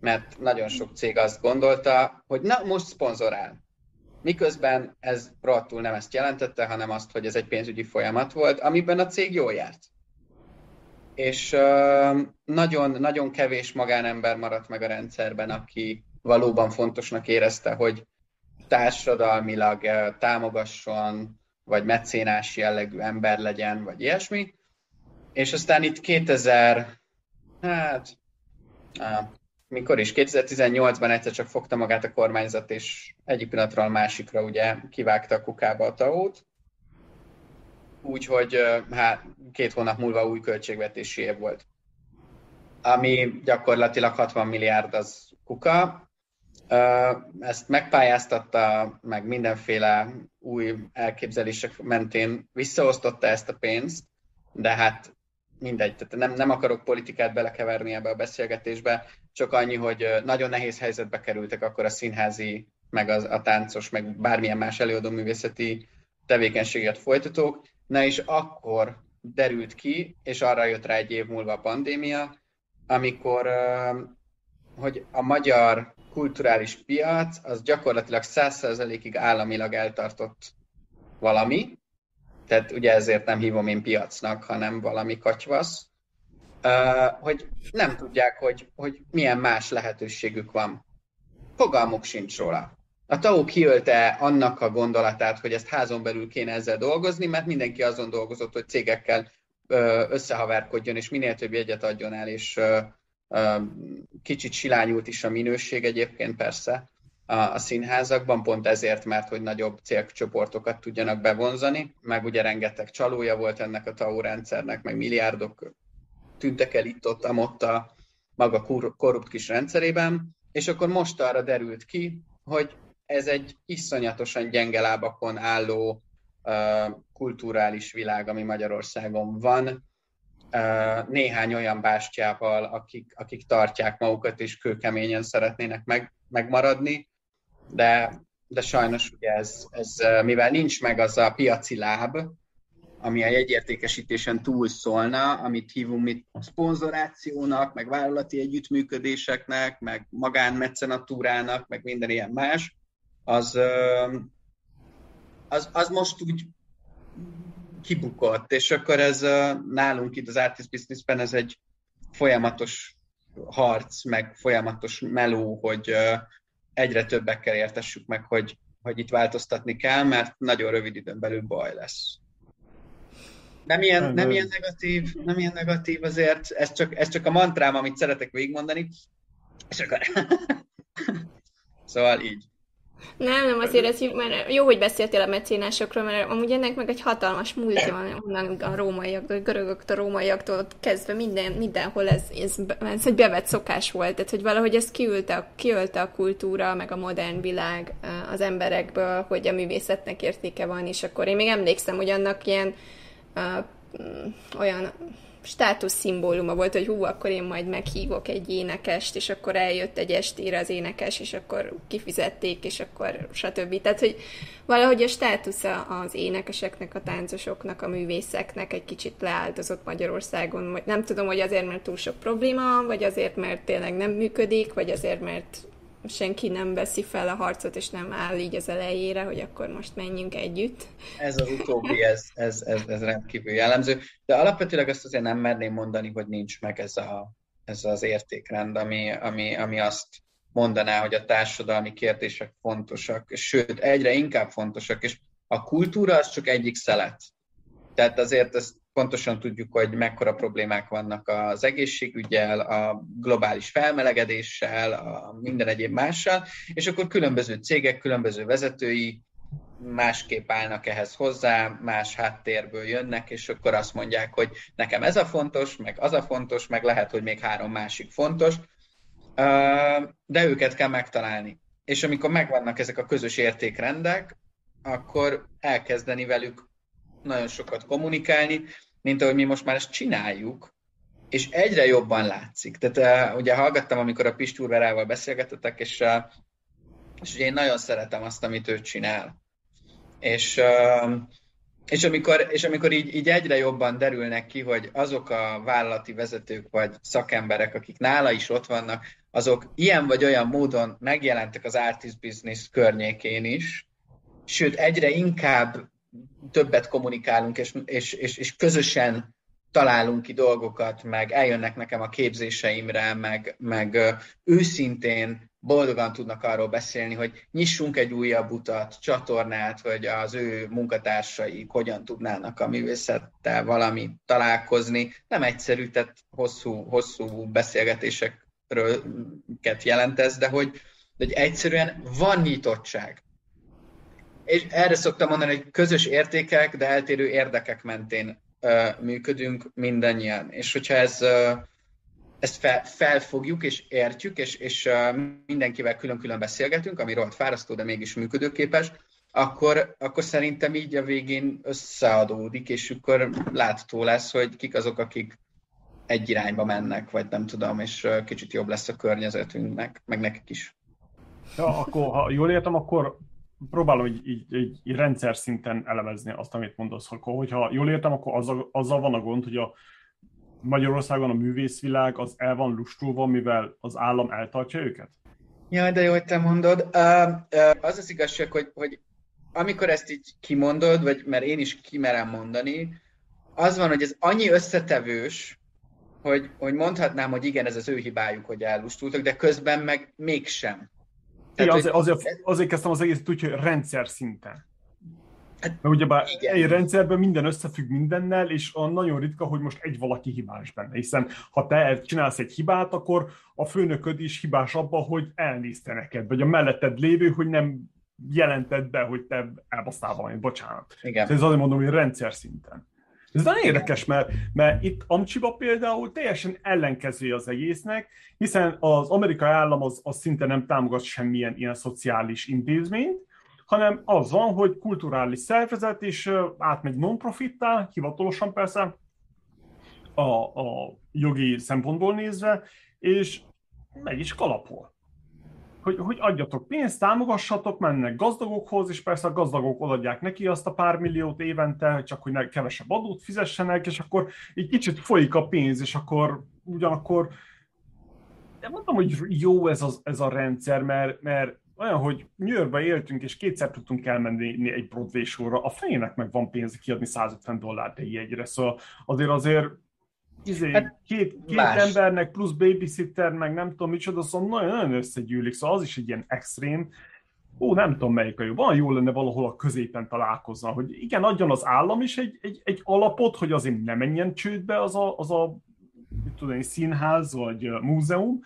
Speaker 2: mert nagyon sok cég azt gondolta, hogy na, most szponzorál. Miközben ez rohadtul nem ezt jelentette, hanem azt, hogy ez egy pénzügyi folyamat volt, amiben a cég jól járt. És uh, nagyon, nagyon kevés magánember maradt meg a rendszerben, aki valóban fontosnak érezte, hogy társadalmilag támogasson, vagy mecénás jellegű ember legyen, vagy ilyesmi. És aztán itt 2000, hát mikor is, 2018-ban egyszer csak fogta magát a kormányzat, és egyik pillanatról a másikra ugye kivágta a kukába a taót. Úgyhogy hát két hónap múlva új költségvetési év volt. Ami gyakorlatilag 60 milliárd az kuka. Ezt megpályáztatta, meg mindenféle új elképzelések mentén visszaosztotta ezt a pénzt, de hát mindegy, tehát nem, nem akarok politikát belekeverni ebbe a beszélgetésbe, csak annyi, hogy nagyon nehéz helyzetbe kerültek akkor a színházi, meg az, a táncos, meg bármilyen más előadó művészeti tevékenységet folytatók. Na és akkor derült ki, és arra jött rá egy év múlva a pandémia, amikor hogy a magyar kulturális piac az gyakorlatilag 100%-ig államilag eltartott valami, tehát ugye ezért nem hívom én piacnak, hanem valami katyvasz, hogy nem tudják, hogy, hogy milyen más lehetőségük van. Fogalmuk sincs róla. A TAO kiölte annak a gondolatát, hogy ezt házon belül kéne ezzel dolgozni, mert mindenki azon dolgozott, hogy cégekkel összehaverkodjon, és minél több jegyet adjon el, és kicsit silányult is a minőség egyébként persze a, színházakban, pont ezért, mert hogy nagyobb célcsoportokat tudjanak bevonzani, meg ugye rengeteg csalója volt ennek a TAO rendszernek, meg milliárdok tűntek el itt-ott, ott a maga korrupt kis rendszerében, és akkor most arra derült ki, hogy ez egy iszonyatosan gyenge lábakon álló uh, kulturális világ, ami Magyarországon van, uh, néhány olyan bástyával, akik, akik tartják magukat és kőkeményen szeretnének meg, megmaradni, de, de sajnos ugye ez, ez, mivel nincs meg az a piaci láb, ami a jegyértékesítésen túl szólna, amit hívunk mi szponzorációnak, meg vállalati együttműködéseknek, meg magánmecenatúrának, meg minden ilyen más, az, az, az most úgy kibukott, és akkor ez nálunk itt az Artist Businessben ez egy folyamatos harc, meg folyamatos meló, hogy egyre többekkel értessük meg, hogy, hogy itt változtatni kell, mert nagyon rövid időn belül baj lesz. Nem ilyen, nem ilyen negatív, nem ilyen negatív azért, ez csak, ez csak a mantrám, amit szeretek végigmondani, és akkor... szóval így.
Speaker 1: Nem, nem, azért ez jó, mert jó, hogy beszéltél a mecénásokról, mert amúgy ennek meg egy hatalmas múltja van, onnan a rómaiaktól, a görögöktől, a rómaiaktól kezdve minden, mindenhol ez, ez, ez egy bevett szokás volt, tehát hogy valahogy ez kiülte, kiölte a kultúra, meg a modern világ az emberekből, hogy a művészetnek értéke van, és akkor én még emlékszem, hogy annak ilyen uh, olyan státuszszimbóluma volt, hogy hú, akkor én majd meghívok egy énekest, és akkor eljött egy estére az énekes, és akkor kifizették, és akkor stb. Tehát, hogy valahogy a státusza az énekeseknek, a táncosoknak, a művészeknek egy kicsit leáldozott Magyarországon. Nem tudom, hogy azért, mert túl sok probléma van, vagy azért, mert tényleg nem működik, vagy azért, mert senki nem veszi fel a harcot, és nem áll így az elejére, hogy akkor most menjünk együtt.
Speaker 2: Ez az utóbbi, ez, ez, ez, ez rendkívül jellemző. De alapvetőleg azt azért nem merném mondani, hogy nincs meg ez, a, ez az értékrend, ami, ami, ami azt mondaná, hogy a társadalmi kérdések fontosak, sőt, egyre inkább fontosak, és a kultúra az csak egyik szelet. Tehát azért ezt pontosan tudjuk, hogy mekkora problémák vannak az egészségügyel, a globális felmelegedéssel, a minden egyéb mással, és akkor különböző cégek, különböző vezetői másképp állnak ehhez hozzá, más háttérből jönnek, és akkor azt mondják, hogy nekem ez a fontos, meg az a fontos, meg lehet, hogy még három másik fontos, de őket kell megtalálni. És amikor megvannak ezek a közös értékrendek, akkor elkezdeni velük nagyon sokat kommunikálni, mint ahogy mi most már ezt csináljuk, és egyre jobban látszik. Tehát uh, ugye hallgattam, amikor a Pistúrverával beszélgetettek, és, uh, és ugye én nagyon szeretem azt, amit ő csinál. És, uh, és amikor, és amikor így, így egyre jobban derülnek ki, hogy azok a vállalati vezetők vagy szakemberek, akik nála is ott vannak, azok ilyen vagy olyan módon megjelentek az artist business környékén is, sőt egyre inkább többet kommunikálunk, és, és, és, és közösen találunk ki dolgokat, meg eljönnek nekem a képzéseimre, meg, meg őszintén boldogan tudnak arról beszélni, hogy nyissunk egy újabb utat, csatornát, hogy az ő munkatársai hogyan tudnának a művészettel valami találkozni. Nem egyszerű, tehát hosszú, hosszú beszélgetésekről jelent ez, de hogy, de hogy egyszerűen van nyitottság és erre szoktam mondani, hogy közös értékek, de eltérő érdekek mentén uh, működünk mindannyian. És hogyha ez, uh, ezt fel, felfogjuk és értjük, és, és uh, mindenkivel külön-külön beszélgetünk, ami rohadt fárasztó, de mégis működőképes, akkor, akkor szerintem így a végén összeadódik, és akkor látható lesz, hogy kik azok, akik egy irányba mennek, vagy nem tudom, és kicsit jobb lesz a környezetünknek, meg nekik is.
Speaker 3: Ja, akkor ha jól értem, akkor próbálom így, így, így, így rendszer szinten elemezni azt, amit mondasz. Akkor, hogyha jól értem, akkor azzal, azzal van a gond, hogy a Magyarországon a művészvilág az el van lustulva, mivel az állam eltartja őket?
Speaker 2: Jaj, de jó, hogy te mondod. Uh, uh, az az igazság, hogy, hogy amikor ezt így kimondod, vagy mert én is kimerem mondani, az van, hogy ez annyi összetevős, hogy, hogy mondhatnám, hogy igen, ez az ő hibájuk, hogy ellustultak, de közben meg mégsem.
Speaker 3: Tehát, igen, azért, azért, azért kezdtem az egészet úgy, hogy rendszer szinten. Hát, Mert ugyebár igen. egy rendszerben minden összefügg mindennel, és a nagyon ritka, hogy most egy valaki hibás benne. Hiszen ha te csinálsz egy hibát, akkor a főnököd is hibás abban, hogy elnézte neked, vagy a melletted lévő, hogy nem jelented be, hogy te elbasztál valamit, bocsánat. Igen. Ez azért mondom, hogy rendszer szinten. Ez nagyon érdekes, mert, mert itt Amcsiba például teljesen ellenkező az egésznek, hiszen az amerikai állam az, az szinte nem támogat semmilyen ilyen szociális intézményt, hanem az van, hogy kulturális szervezet, és átmegy non-profittá, hivatalosan persze, a, a jogi szempontból nézve, és meg is kalapol. Hogy, hogy adjatok pénzt, támogassatok, mennek gazdagokhoz, és persze a gazdagok odaadják neki azt a pár milliót évente, csak hogy ne kevesebb adót fizessenek, és akkor így kicsit folyik a pénz, és akkor ugyanakkor de mondom, hogy jó ez, az, ez a rendszer, mert, mert olyan, hogy New éltünk, és kétszer tudtunk elmenni egy Broadway sorra, a fejének meg van pénz kiadni 150 dollárt egy jegyre, szóval azért azért izé, hát, két, két embernek plusz babysitter, meg nem tudom micsoda, szóval nagyon, nagyon összegyűlik, szóval az is egy ilyen extrém, ó, nem tudom melyik a jó, van jó lenne valahol a középen találkozna, hogy igen, adjon az állam is egy, egy, egy alapot, hogy azért ne menjen csődbe az a, az a tudom, színház vagy múzeum,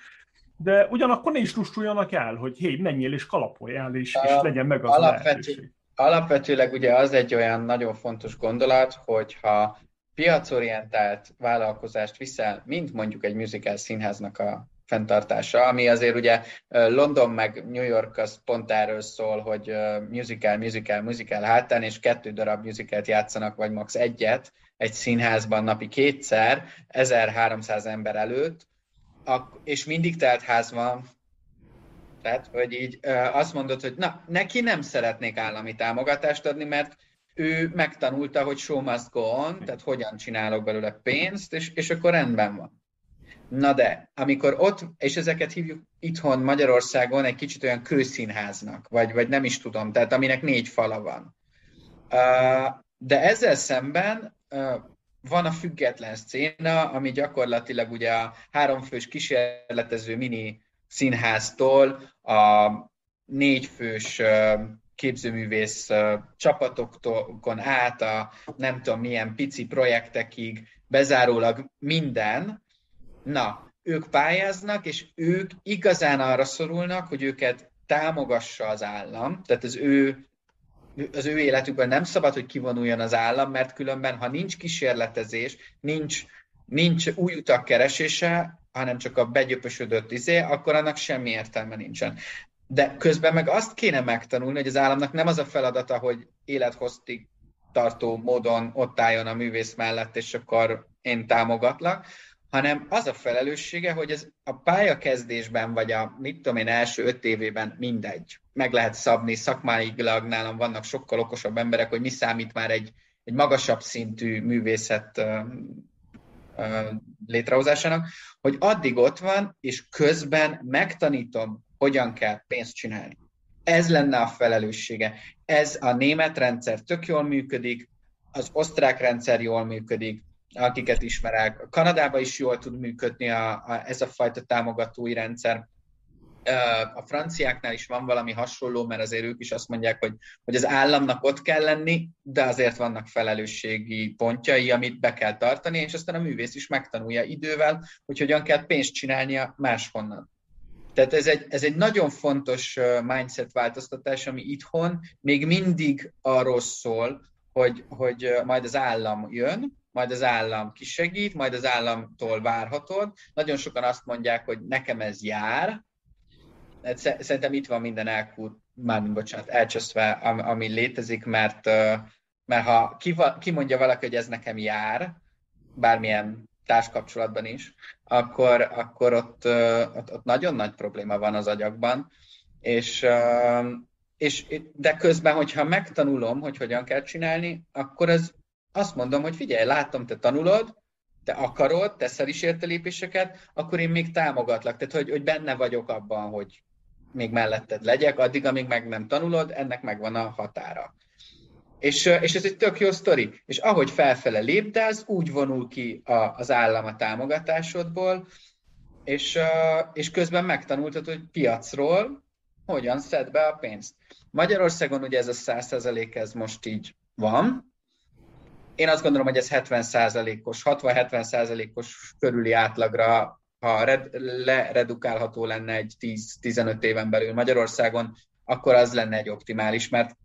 Speaker 3: de ugyanakkor ne is lustuljanak el, hogy hé, menjél és kalapolj el, és, és legyen meg az
Speaker 2: Alapvető, lehetőség. Alapvetőleg ugye az egy olyan nagyon fontos gondolat, hogyha piacorientált vállalkozást viszel, mint mondjuk egy musical színháznak a fenntartása, ami azért ugye London meg New York az pont erről szól, hogy musical, musical, musical hátán, és kettő darab musicalt játszanak, vagy max. egyet egy színházban napi kétszer, 1300 ember előtt, és mindig telt ház van, tehát, hogy így azt mondod, hogy na, neki nem szeretnék állami támogatást adni, mert ő megtanulta, hogy show must go on, tehát hogyan csinálok belőle pénzt, és, és akkor rendben van. Na de, amikor ott, és ezeket hívjuk itthon Magyarországon egy kicsit olyan kőszínháznak, vagy, vagy nem is tudom, tehát aminek négy fala van. De ezzel szemben van a független széna, ami gyakorlatilag ugye a háromfős kísérletező mini színháztól a négyfős képzőművész csapatokon át a nem tudom milyen pici projektekig bezárólag minden, na, ők pályáznak, és ők igazán arra szorulnak, hogy őket támogassa az állam, tehát az ő az ő életükben nem szabad, hogy kivonuljon az állam, mert különben, ha nincs kísérletezés, nincs, nincs új utak keresése, hanem csak a begyöpösödött izé, akkor annak semmi értelme nincsen. De közben meg azt kéne megtanulni, hogy az államnak nem az a feladata, hogy élethoztig tartó módon ott álljon a művész mellett, és akkor én támogatlak, hanem az a felelőssége, hogy ez a pályakezdésben, vagy a mit tudom én első öt évében mindegy. Meg lehet szabni, szakmáilag nálam vannak sokkal okosabb emberek, hogy mi számít már egy, egy magasabb szintű művészet ö, ö, létrehozásának, hogy addig ott van, és közben megtanítom, hogyan kell pénzt csinálni. Ez lenne a felelőssége. Ez a német rendszer tök jól működik, az osztrák rendszer jól működik, akiket ismerek. Kanadában is jól tud működni a, a, ez a fajta támogatói rendszer. A franciáknál is van valami hasonló, mert azért ők is azt mondják, hogy, hogy az államnak ott kell lenni, de azért vannak felelősségi pontjai, amit be kell tartani, és aztán a művész is megtanulja idővel, hogy hogyan kell pénzt csinálnia máshonnan. Tehát ez egy, ez egy nagyon fontos mindset változtatás, ami itthon még mindig arról szól, hogy, hogy majd az állam jön, majd az állam kisegít, majd az államtól várhatod. Nagyon sokan azt mondják, hogy nekem ez jár. Hát szerintem itt van minden elkút, már bocsánat, elcseszve, ami létezik, mert, mert ha kimondja valaki, hogy ez nekem jár, bármilyen társkapcsolatban is, akkor, akkor ott, ott, ott nagyon nagy probléma van az agyakban, és, és, de közben, hogyha megtanulom, hogy hogyan kell csinálni, akkor ez azt mondom, hogy figyelj, látom, te tanulod, te akarod, teszel is érte lépéseket, akkor én még támogatlak. Tehát, hogy, hogy benne vagyok abban, hogy még melletted legyek, addig, amíg meg nem tanulod, ennek megvan a határa. És, és ez egy tök jó sztori. És ahogy felfele lépdelsz, úgy vonul ki a, az állam a támogatásodból, és, és közben megtanultad, hogy piacról hogyan szed be a pénzt. Magyarországon ugye ez a 100% ez most így van. Én azt gondolom, hogy ez 70%-os, 60-70%-os körüli átlagra, ha red, leredukálható lenne egy 10-15 éven belül Magyarországon, akkor az lenne egy optimális, mert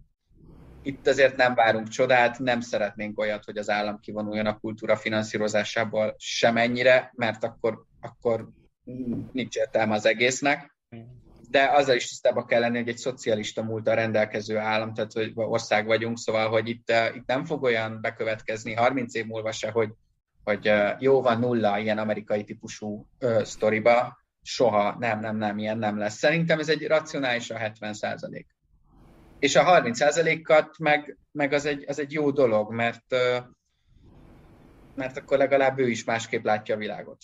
Speaker 2: itt azért nem várunk csodát, nem szeretnénk olyat, hogy az állam kivonuljon a kultúra finanszírozásából semennyire, mert akkor, akkor nincs értelme az egésznek. De azzal is tisztában kell lenni, hogy egy szocialista múltal rendelkező állam, tehát hogy ország vagyunk, szóval, hogy itt, uh, itt nem fog olyan bekövetkezni 30 év múlva se, hogy, hogy uh, jó van nulla ilyen amerikai típusú uh, sztoriba, soha nem, nem, nem, ilyen nem lesz. Szerintem ez egy racionális a 70 százalék. És a 30%-at meg, meg az, egy, az egy jó dolog, mert, mert akkor legalább ő is másképp látja a világot.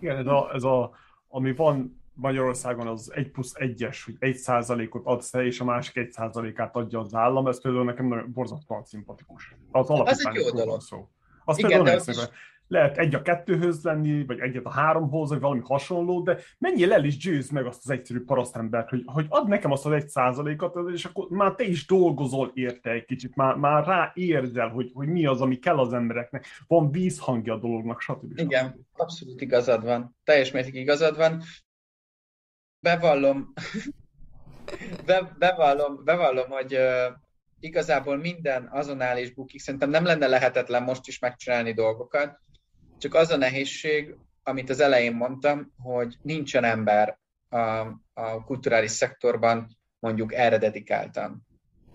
Speaker 3: Igen, ez a, ez a ami van Magyarországon az 1 plusz 1-es, hogy 1 százalékot adsz te, és a másik 1 százalékát adja az állam, ez például nekem nagyon borzasztóan szimpatikus.
Speaker 2: Az, az jó dolog. Szó.
Speaker 3: Azt Igen, például nem is lehet egy a kettőhöz lenni, vagy egyet a háromhoz, vagy valami hasonló, de mennyire el is győz meg azt az egyszerű parasztembert, hogy, hogy ad nekem azt az egy százalékat, és akkor már te is dolgozol érte egy kicsit, már, már rá érzel, hogy, hogy mi az, ami kell az embereknek, van vízhangja a dolognak, stb.
Speaker 2: Igen, abszolút igazad van, teljes mértékig igazad van. Bevallom, be, bevallom, bevallom, hogy uh, igazából minden azon áll és bukik. Szerintem nem lenne lehetetlen most is megcsinálni dolgokat, csak az a nehézség, amit az elején mondtam, hogy nincsen ember a, a kulturális szektorban mondjuk erre dedikáltan.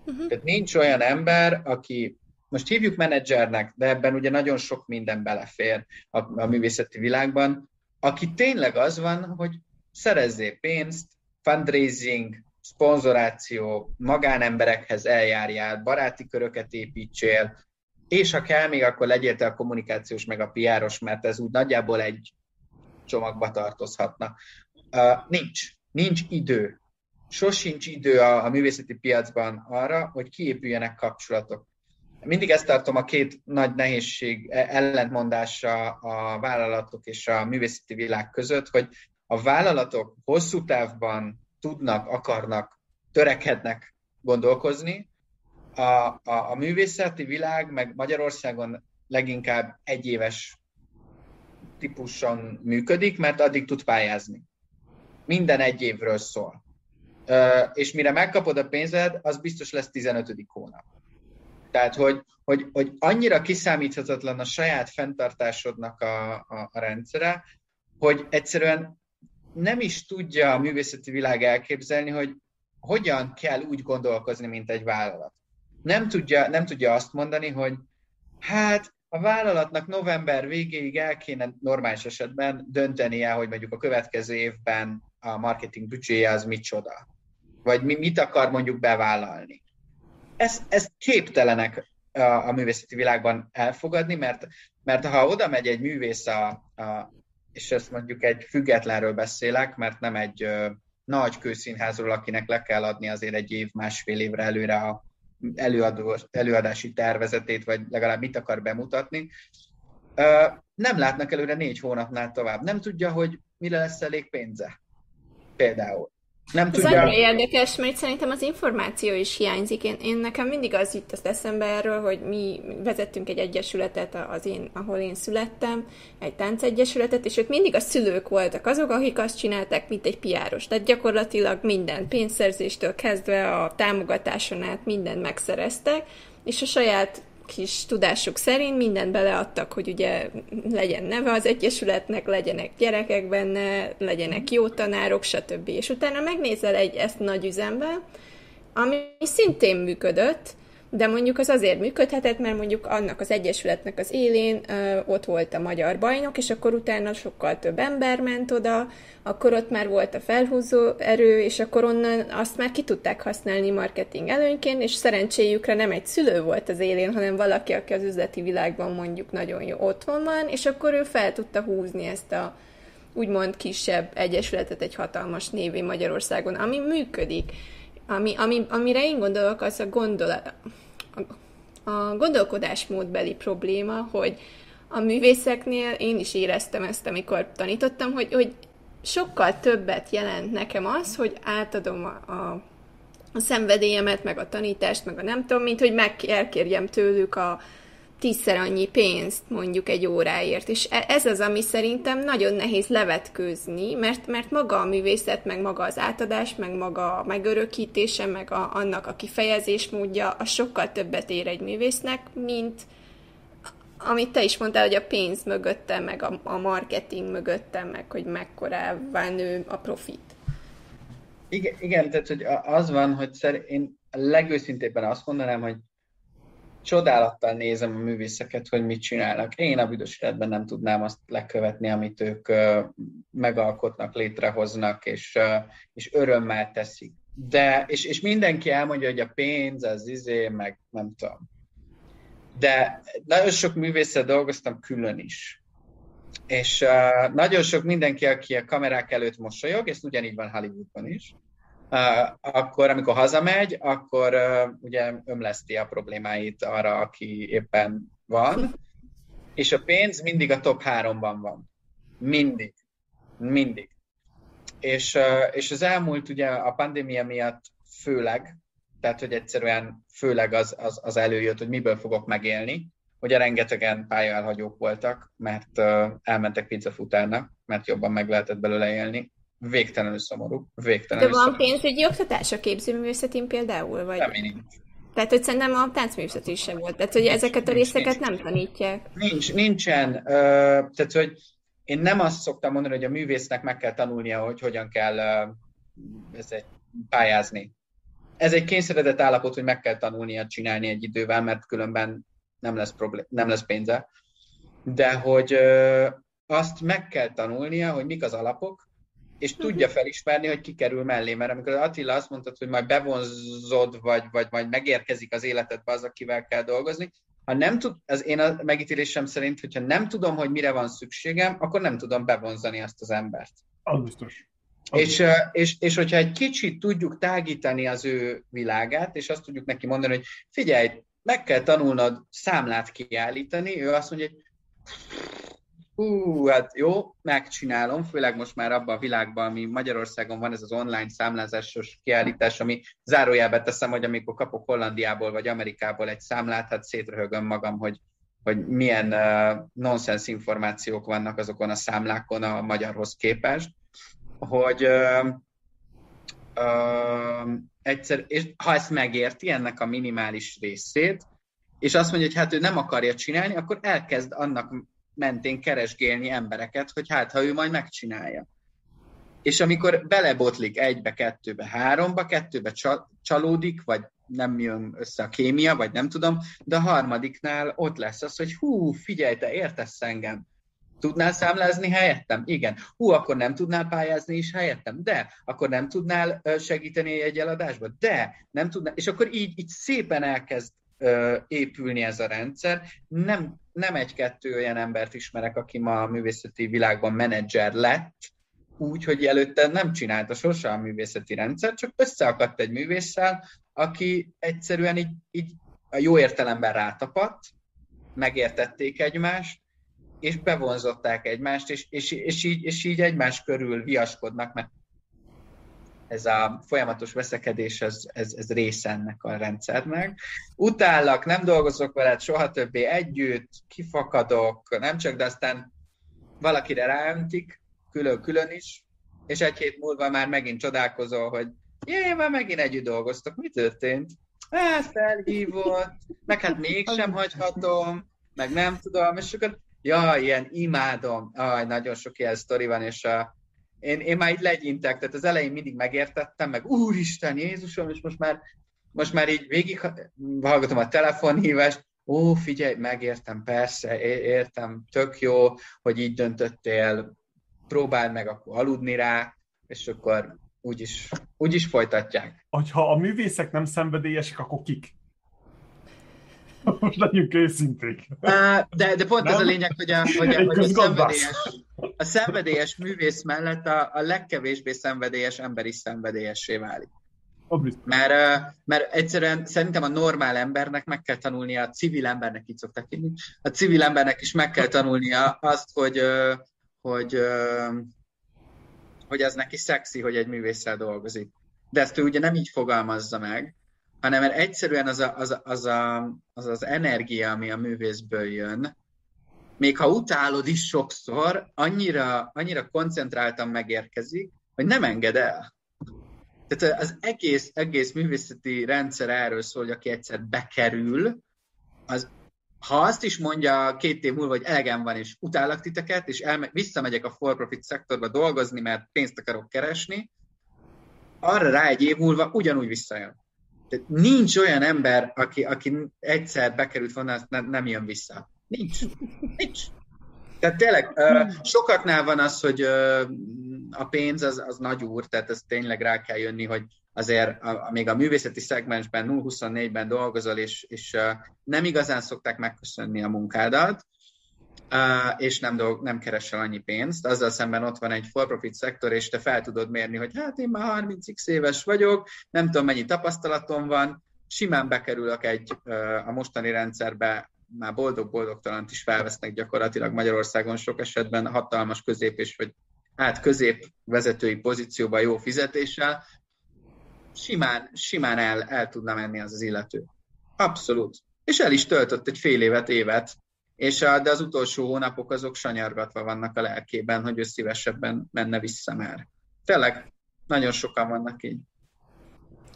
Speaker 2: Uh-huh. Tehát nincs olyan ember, aki most hívjuk menedzsernek, de ebben ugye nagyon sok minden belefér a, a művészeti világban, aki tényleg az van, hogy szerezzél pénzt, fundraising, szponzoráció, magánemberekhez eljárjál, baráti köröket építsél, és ha kell még, akkor legyél te a kommunikációs meg a piáros, mert ez úgy nagyjából egy csomagba tartozhatna. Uh, nincs. Nincs idő. Sosincs idő a, a művészeti piacban arra, hogy kiépüljenek kapcsolatok. Mindig ezt tartom a két nagy nehézség e, ellentmondása a vállalatok és a művészeti világ között, hogy a vállalatok hosszú távban tudnak, akarnak, törekednek gondolkozni, a, a, a művészeti világ, meg Magyarországon leginkább egyéves típuson működik, mert addig tud pályázni. Minden egy évről szól. És mire megkapod a pénzed, az biztos lesz 15. hónap. Tehát, hogy, hogy, hogy annyira kiszámíthatatlan a saját fenntartásodnak a, a, a rendszere, hogy egyszerűen nem is tudja a művészeti világ elképzelni, hogy hogyan kell úgy gondolkozni, mint egy vállalat nem tudja, nem tudja azt mondani, hogy hát a vállalatnak november végéig el kéne normális esetben döntenie, hogy mondjuk a következő évben a marketing büdzséje az micsoda. Vagy mi, mit akar mondjuk bevállalni. Ezt, ezt képtelenek a, a művészeti világban elfogadni, mert, mert ha oda megy egy művész, a, a, és ezt mondjuk egy függetlenről beszélek, mert nem egy ö, nagy kőszínházról, akinek le kell adni azért egy év, másfél évre előre a, előadó, előadási tervezetét, vagy legalább mit akar bemutatni, nem látnak előre négy hónapnál tovább. Nem tudja, hogy mire lesz elég pénze. Például.
Speaker 1: Nem Ez tudja... annyira érdekes, mert szerintem az információ is hiányzik. Én, én nekem mindig az jut az eszembe erről, hogy mi vezettünk egy egyesületet, az én, ahol én születtem, egy táncegyesületet, és ott mindig a szülők voltak azok, akik azt csinálták, mint egy piáros. Tehát gyakorlatilag minden pénzszerzéstől kezdve a támogatáson át mindent megszereztek, és a saját kis tudásuk szerint mindent beleadtak, hogy ugye legyen neve az egyesületnek, legyenek gyerekek benne, legyenek jó tanárok, stb. És utána megnézel egy ezt nagy üzembe, ami szintén működött, de mondjuk az azért működhetett, mert mondjuk annak az egyesületnek az élén ö, ott volt a magyar bajnok, és akkor utána sokkal több ember ment oda, akkor ott már volt a felhúzó erő, és akkor onnan azt már ki tudták használni marketing előnyként, és szerencséjükre nem egy szülő volt az élén, hanem valaki, aki az üzleti világban mondjuk nagyon jó otthon van, és akkor ő fel tudta húzni ezt a úgymond kisebb egyesületet egy hatalmas névé Magyarországon, ami működik. Ami, ami, amire én gondolok, az a, gondolat, a, a gondolkodásmódbeli probléma, hogy a művészeknél én is éreztem ezt, amikor tanítottam, hogy, hogy sokkal többet jelent nekem az, hogy átadom a, a, a szenvedélyemet, meg a tanítást, meg a nem tudom, mint hogy meg elkérjem tőlük a, tízszer annyi pénzt mondjuk egy óráért. És e- ez az, ami szerintem nagyon nehéz levetkőzni, mert, mert maga a művészet, meg maga az átadás, meg maga a megörökítése, meg a, annak a kifejezés módja, a sokkal többet ér egy művésznek, mint amit te is mondtál, hogy a pénz mögöttem, meg a, a marketing mögöttem, meg hogy mekkorává nő a profit.
Speaker 2: Igen, igen, tehát hogy az van, hogy szer, én legőszintébben azt mondanám, hogy csodálattal nézem a művészeket, hogy mit csinálnak. Én a büdös életben nem tudnám azt lekövetni, amit ők megalkotnak, létrehoznak, és, és örömmel teszik. De, és, és mindenki elmondja, hogy a pénz, az izé, meg nem tudom. De nagyon sok művésszel dolgoztam külön is. És uh, nagyon sok mindenki, aki a kamerák előtt mosolyog, és ugyanígy van Hollywoodban is, akkor amikor hazamegy, akkor ugye ömleszti a problémáit arra, aki éppen van, és a pénz mindig a top háromban van. Mindig. Mindig. És, és az elmúlt ugye a pandémia miatt főleg, tehát hogy egyszerűen főleg az, az, az előjött, hogy miből fogok megélni. Ugye rengetegen pályaelhagyók voltak, mert elmentek pizzafutárnak, mert jobban meg lehetett belőle élni végtelenül szomorú. Végtelenül
Speaker 1: De van
Speaker 2: szomorú.
Speaker 1: pénzügyi oktatás a képzőművészetén például? Vagy...
Speaker 2: Nem, nincs.
Speaker 1: Tehát, hogy szerintem a táncművészet is sem volt. Tehát, hogy ezeket a részeket nem tanítják.
Speaker 2: Nincs, nincsen. Uh, tehát, hogy én nem azt szoktam mondani, hogy a művésznek meg kell tanulnia, hogy hogyan kell ez egy, pályázni. Ez egy kényszeredett állapot, hogy meg kell tanulnia csinálni egy idővel, mert különben nem lesz, problém, nem lesz pénze. De hogy uh, azt meg kell tanulnia, hogy mik az alapok, és mhm. tudja felismerni, hogy kikerül mellé, mert amikor Attila azt mondta, hogy majd bevonzod, vagy, vagy majd megérkezik az életedbe az, akivel kell dolgozni, ha nem tud, az én a megítélésem szerint, hogyha nem tudom, hogy mire van szükségem, akkor nem tudom bevonzani azt az embert.
Speaker 3: Az biztos.
Speaker 2: Az és, biztos. és, és hogyha egy kicsit tudjuk tágítani az ő világát, és azt tudjuk neki mondani, hogy figyelj, meg kell tanulnod számlát kiállítani, ő azt mondja, hogy hú, hát jó, megcsinálom, főleg most már abban a világban, ami Magyarországon van ez az online számlázásos kiállítás, ami zárójelbe teszem, hogy amikor kapok Hollandiából vagy Amerikából egy számlát, hát szétröhögöm magam, hogy, hogy milyen uh, nonsens információk vannak azokon a számlákon a magyarhoz képest, hogy uh, uh, egyszer, és ha ezt megérti, ennek a minimális részét, és azt mondja, hogy hát ő nem akarja csinálni, akkor elkezd annak mentén keresgélni embereket, hogy hát, ha ő majd megcsinálja. És amikor belebotlik egybe, kettőbe, háromba, kettőbe csalódik, vagy nem jön össze a kémia, vagy nem tudom, de a harmadiknál ott lesz az, hogy hú, figyelj, te értesz engem. Tudnál számlázni helyettem? Igen. Hú, akkor nem tudnál pályázni is helyettem? De. Akkor nem tudnál segíteni egy eladásba? De. Nem tudnál. És akkor így, így szépen elkezd épülni ez a rendszer. Nem, nem egy-kettő olyan embert ismerek, aki ma a művészeti világban menedzser lett, úgy, hogy előtte nem csinálta sose a művészeti rendszer, csak összeakadt egy művésszel, aki egyszerűen így, így a jó értelemben rátapadt, megértették egymást, és bevonzották egymást, és, és, és, így, és így egymás körül viaskodnak, mert ez a folyamatos veszekedés, ez, ez, ez része ennek a rendszernek. Utállak, nem dolgozok veled soha többé együtt, kifakadok, nem csak, de aztán valakire ráöntik, külön-külön is, és egy hét múlva már megint csodálkozol, hogy jé, már megint együtt dolgoztok, mi történt? Hát felhívott, meg hát mégsem hagyhatom, meg nem tudom, és akkor, ja, ilyen imádom, aj, nagyon sok ilyen sztori van, és a, én, én már így legyintek, tehát az elején mindig megértettem, meg Úristen, Jézusom, és most már most már így végig hallgatom a telefonhívást, ó, figyelj, megértem, persze, értem, tök jó, hogy így döntöttél, próbáld meg akkor aludni rá, és akkor úgyis, úgyis folytatják.
Speaker 3: Ha a művészek nem szenvedélyesek, akkor kik? Most legyünk őszinték.
Speaker 2: De, de pont nem? ez a lényeg, hogy a, hogy a, hogy a, szenvedélyes, a szenvedélyes művész mellett a, a legkevésbé szenvedélyes ember is szenvedélyessé válik. Mert, mert egyszerűen szerintem a normál embernek meg kell tanulnia, a civil embernek így szokták hívni, a civil embernek is meg kell tanulnia azt, hogy, hogy, hogy az neki szexi, hogy egy művésszel dolgozik. De ezt ő ugye nem így fogalmazza meg, hanem mert egyszerűen az, a, az, a, az, a, az az energia, ami a művészből jön, még ha utálod is sokszor, annyira, annyira koncentráltan megérkezik, hogy nem enged el. Tehát az egész, egész művészeti rendszer erről szól, hogy aki egyszer bekerül, az, ha azt is mondja két év múlva, hogy elegem van, és utállak titeket, és elme- visszamegyek a for-profit szektorba dolgozni, mert pénzt akarok keresni, arra rá egy év múlva ugyanúgy visszajön. Tehát nincs olyan ember, aki, aki egyszer bekerült volna, nem, nem jön vissza. Nincs. Nincs. Tehát tényleg sokaknál van az, hogy a pénz az, az nagy úr, tehát ez tényleg rá kell jönni, hogy azért a, a, még a művészeti szegmensben 0-24-ben dolgozol, és, és nem igazán szokták megköszönni a munkádat, és nem, dolg, nem keresel annyi pénzt. Azzal szemben ott van egy for-profit szektor, és te fel tudod mérni, hogy hát én már 30x éves vagyok, nem tudom mennyi tapasztalatom van, simán bekerülök egy a mostani rendszerbe már boldog-boldogtalant is felvesznek gyakorlatilag Magyarországon sok esetben hatalmas közép és vagy hát közép vezetői pozícióban jó fizetéssel, simán, simán el, el tudna menni az az illető. Abszolút. És el is töltött egy fél évet, évet, és a, de az utolsó hónapok azok sanyargatva vannak a lelkében, hogy ő szívesebben menne vissza már. Tényleg, nagyon sokan vannak így.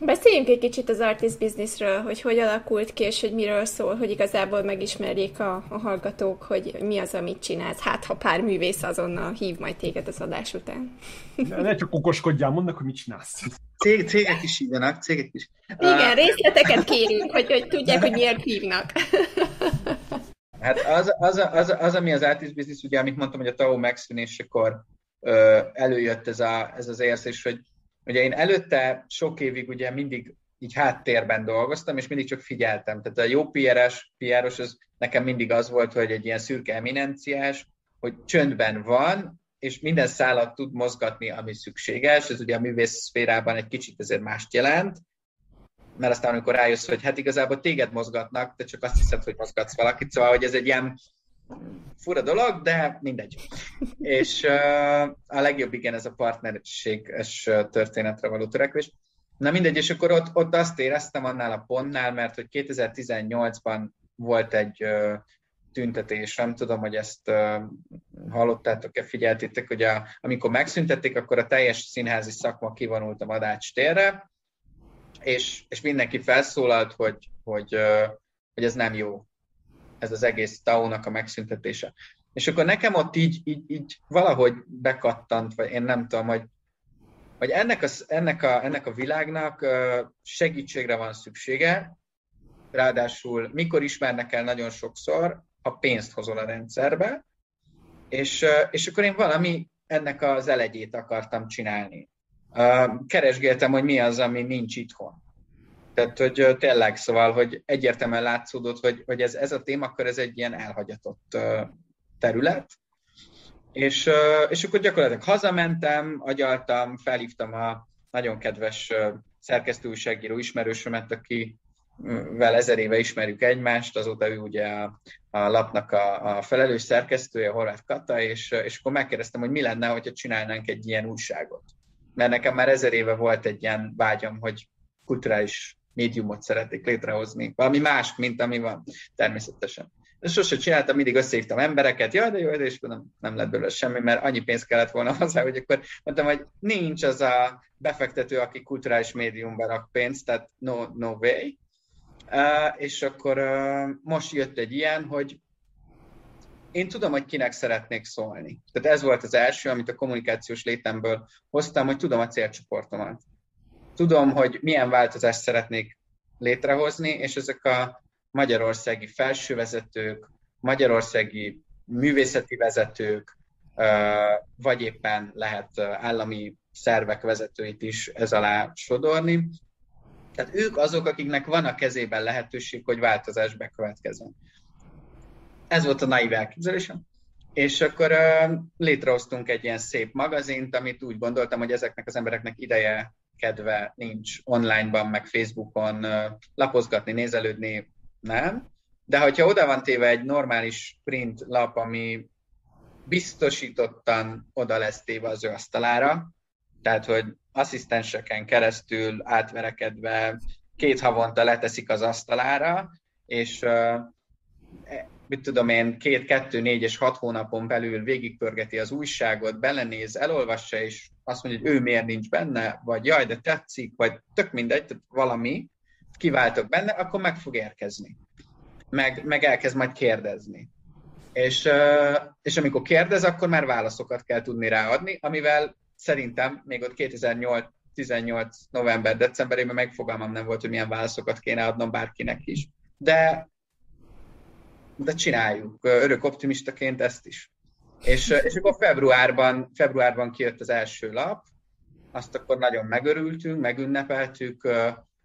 Speaker 1: Beszéljünk egy kicsit az artist businessről, hogy hogy alakult ki, és hogy miről szól, hogy igazából megismerjék a, a hallgatók, hogy mi az, amit csinálsz. Hát, ha pár művész azonnal hív majd téged az adás után.
Speaker 3: Ne, ne csak okoskodjál, mondd hogy mit csinálsz.
Speaker 2: Cég, cégek is hívnak, cégek is.
Speaker 1: Igen, részleteket kérünk, hogy, hogy tudják, hogy miért hívnak.
Speaker 2: Hát az, az, az, az, ami az artist business, ugye, amit mondtam, hogy a TAO megszűnésekor előjött ez, a, ez az érzés, hogy Ugye én előtte sok évig ugye mindig így háttérben dolgoztam, és mindig csak figyeltem. Tehát a jó PR-es, PR-os az nekem mindig az volt, hogy egy ilyen szürke eminenciás, hogy csöndben van, és minden szállat tud mozgatni, ami szükséges. Ez ugye a művész szférában egy kicsit ezért mást jelent, mert aztán amikor rájössz, hogy hát igazából téged mozgatnak, te csak azt hiszed, hogy mozgatsz valakit, szóval hogy ez egy ilyen fura dolog, de mindegy. És a legjobb igen ez a partnerséges történetre való törekvés. Na mindegy, és akkor ott, ott azt éreztem annál a pontnál, mert hogy 2018-ban volt egy tüntetés, nem tudom, hogy ezt hallottátok-e, figyeltétek, hogy a, amikor megszüntették, akkor a teljes színházi szakma kivonult a Madács térre, és, és mindenki felszólalt, hogy, hogy, hogy ez nem jó, ez az egész TAO-nak a megszüntetése. És akkor nekem ott így, így, így valahogy bekattant, vagy én nem tudom, hogy, hogy ennek, a, ennek, a, ennek a világnak segítségre van szüksége, ráadásul mikor ismernek el nagyon sokszor, ha pénzt hozol a rendszerbe, és, és akkor én valami ennek az elegyét akartam csinálni. Keresgéltem, hogy mi az, ami nincs itthon. Tehát, hogy tényleg, szóval, hogy egyértelműen látszódott, hogy, hogy ez, ez a témakör, ez egy ilyen elhagyatott terület, és, és akkor gyakorlatilag hazamentem, agyaltam, felhívtam a nagyon kedves szerkesztőújságíró ismerősömet, aki vel ezer éve ismerjük egymást, azóta ő ugye a, a lapnak a, a felelős szerkesztője, Horváth Kata, és, és akkor megkérdeztem, hogy mi lenne, hogyha csinálnánk egy ilyen újságot. Mert nekem már ezer éve volt egy ilyen vágyam, hogy kulturális médiumot szeretnék létrehozni. Valami más, mint ami van, természetesen. És sose csináltam, mindig összehívtam embereket, jaj, de jó, de és nem, nem lett belőle semmi, mert annyi pénz kellett volna hozzá, hogy akkor mondtam, hogy nincs az a befektető, aki kulturális médiumban rak pénzt, tehát no, no way. Uh, és akkor uh, most jött egy ilyen, hogy én tudom, hogy kinek szeretnék szólni. Tehát ez volt az első, amit a kommunikációs létemből hoztam, hogy tudom a célcsoportomat tudom, hogy milyen változást szeretnék létrehozni, és ezek a magyarországi felsővezetők, magyarországi művészeti vezetők, vagy éppen lehet állami szervek vezetőit is ez alá sodorni. Tehát ők azok, akiknek van a kezében lehetőség, hogy változás bekövetkezzen. Ez volt a naiv elképzelésem. És akkor létrehoztunk egy ilyen szép magazint, amit úgy gondoltam, hogy ezeknek az embereknek ideje, kedve nincs onlineban, meg Facebookon lapozgatni, nézelődni, nem. De hogyha oda van téve egy normális print lap, ami biztosítottan oda lesz téve az ő asztalára, tehát, hogy asszisztenseken keresztül átverekedve két havonta leteszik az asztalára, és mit tudom én, két, kettő, négy és hat hónapon belül végigpörgeti az újságot, belenéz, elolvassa, és azt mondja, hogy ő miért nincs benne, vagy jaj, de tetszik, vagy tök mindegy, tehát valami, kiváltok benne, akkor meg fog érkezni. Meg, meg elkezd majd kérdezni. És, és amikor kérdez, akkor már válaszokat kell tudni ráadni, amivel szerintem még ott 2008 18 november, decemberében megfogalmam nem volt, hogy milyen válaszokat kéne adnom bárkinek is. De, de csináljuk. Örök optimistaként ezt is. És, és akkor februárban, februárban kijött az első lap, azt akkor nagyon megörültünk, megünnepeltük,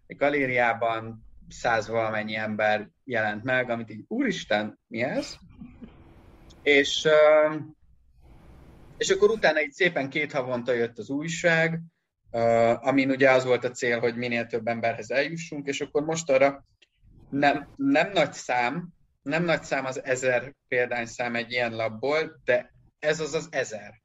Speaker 2: egy galériában száz valamennyi ember jelent meg, amit így, úristen, mi ez? És, és akkor utána így szépen két havonta jött az újság, amin ugye az volt a cél, hogy minél több emberhez eljussunk, és akkor most arra nem, nem nagy szám, nem nagy szám az ezer példányszám egy ilyen labból, de ez az az ezer.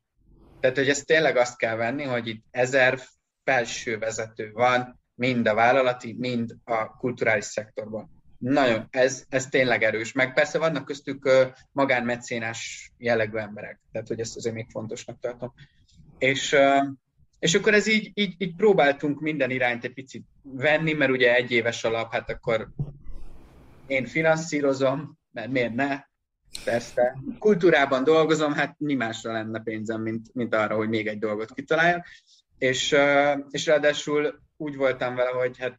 Speaker 2: Tehát, hogy ezt tényleg azt kell venni, hogy itt ezer felső vezető van, mind a vállalati, mind a kulturális szektorban. Nagyon, ez, ez tényleg erős. Meg persze vannak köztük magánmecénás jellegű emberek, tehát hogy ezt azért még fontosnak tartom. És, és akkor ez így, így, így próbáltunk minden irányt egy picit venni, mert ugye egy éves alap, hát akkor én finanszírozom, mert miért ne? Persze. Kultúrában dolgozom, hát mi másra lenne pénzem, mint, mint arra, hogy még egy dolgot kitaláljak. És, és ráadásul úgy voltam vele, hogy hát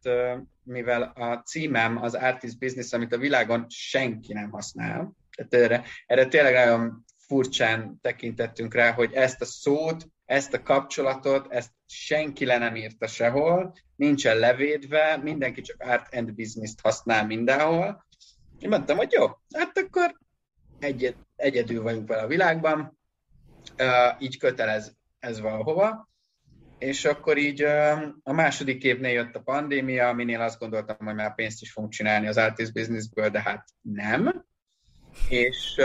Speaker 2: mivel a címem az Artist Business, amit a világon senki nem használ, tehát erre, erre tényleg nagyon furcsán tekintettünk rá, hogy ezt a szót, ezt a kapcsolatot, ezt senki le nem írta sehol, nincsen levédve, mindenki csak art and business-t használ mindenhol. Én mondtam, hogy jó, hát akkor egyed, egyedül vagyunk vele a világban, uh, így kötelez ez valahova. És akkor így a második évnél jött a pandémia, aminél azt gondoltam, hogy már pénzt is fogunk csinálni az businessből, de hát nem. És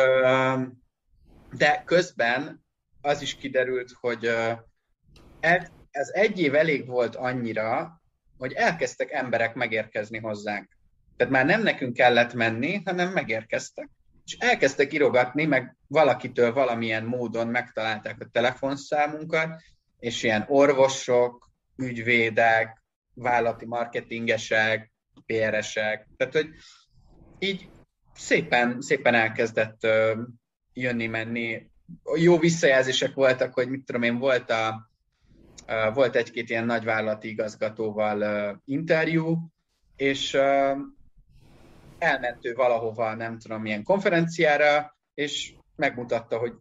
Speaker 2: de közben az is kiderült, hogy ez egy év elég volt annyira, hogy elkezdtek emberek megérkezni hozzánk. Tehát már nem nekünk kellett menni, hanem megérkeztek. És elkezdtek írogatni, meg valakitől valamilyen módon megtalálták a telefonszámunkat, és ilyen orvosok, ügyvédek, vállalati marketingesek, PR-esek, tehát hogy így szépen, szépen elkezdett jönni-menni. Jó visszajelzések voltak, hogy mit tudom én, volt, a, volt egy-két ilyen nagyvállalati igazgatóval interjú, és elment ő valahova, nem tudom, milyen konferenciára, és megmutatta, hogy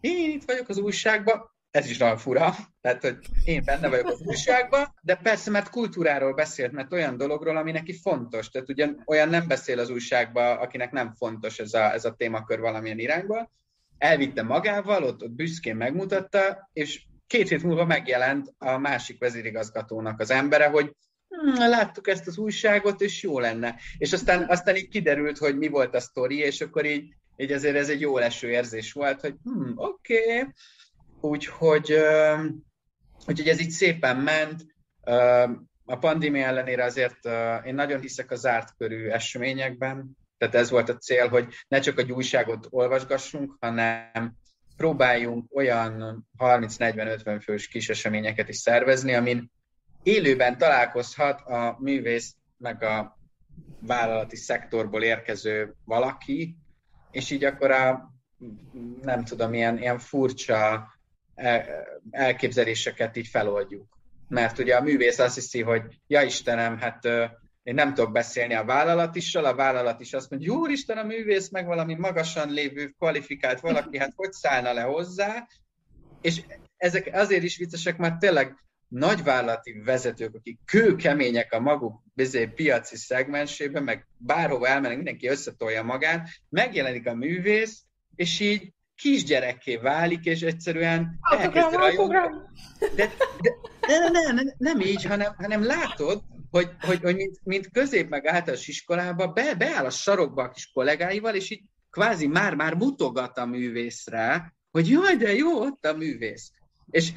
Speaker 2: én itt vagyok az újságban, ez is nagyon fura, tehát, hogy én benne vagyok az újságban, de persze, mert kultúráról beszélt, mert olyan dologról, ami neki fontos. Tehát ugyan olyan nem beszél az újságban, akinek nem fontos ez a, ez a témakör valamilyen irányba. Elvitte magával, ott, ott büszkén megmutatta, és két hét múlva megjelent a másik vezérigazgatónak az embere, hogy hm, láttuk ezt az újságot, és jó lenne. És aztán, aztán így kiderült, hogy mi volt a sztori, és akkor így, így azért ez egy jó leső érzés volt, hogy hm, oké, okay, Úgyhogy, úgyhogy ez így szépen ment. A pandémia ellenére azért én nagyon hiszek a zárt körű eseményekben, tehát ez volt a cél, hogy ne csak a újságot olvasgassunk, hanem próbáljunk olyan 30-40-50 fős kis eseményeket is szervezni, amin élőben találkozhat a művész meg a vállalati szektorból érkező valaki, és így akkor a nem tudom, ilyen, ilyen furcsa elképzeléseket így feloldjuk. Mert ugye a művész azt hiszi, hogy ja Istenem, hát én nem tudok beszélni a vállalatissal, a vállalat is azt mondja, úristen, a művész meg valami magasan lévő, kvalifikált valaki, hát hogy szállna le hozzá, és ezek azért is viccesek, mert tényleg nagyvállalati vezetők, akik kőkemények a maguk bizé, piaci szegmensében, meg bárhova elmennek, mindenki összetolja magát, megjelenik a művész, és így kisgyerekké válik, és egyszerűen elkezd rajongani. De, de, de, de, de, nem így, hanem, hanem látod, hogy, hogy, hogy mint, mint közép meg általános iskolába be, beáll a sarokba a kis kollégáival, és így kvázi már-már mutogat a művészre, hogy jaj, de jó, ott a művész. És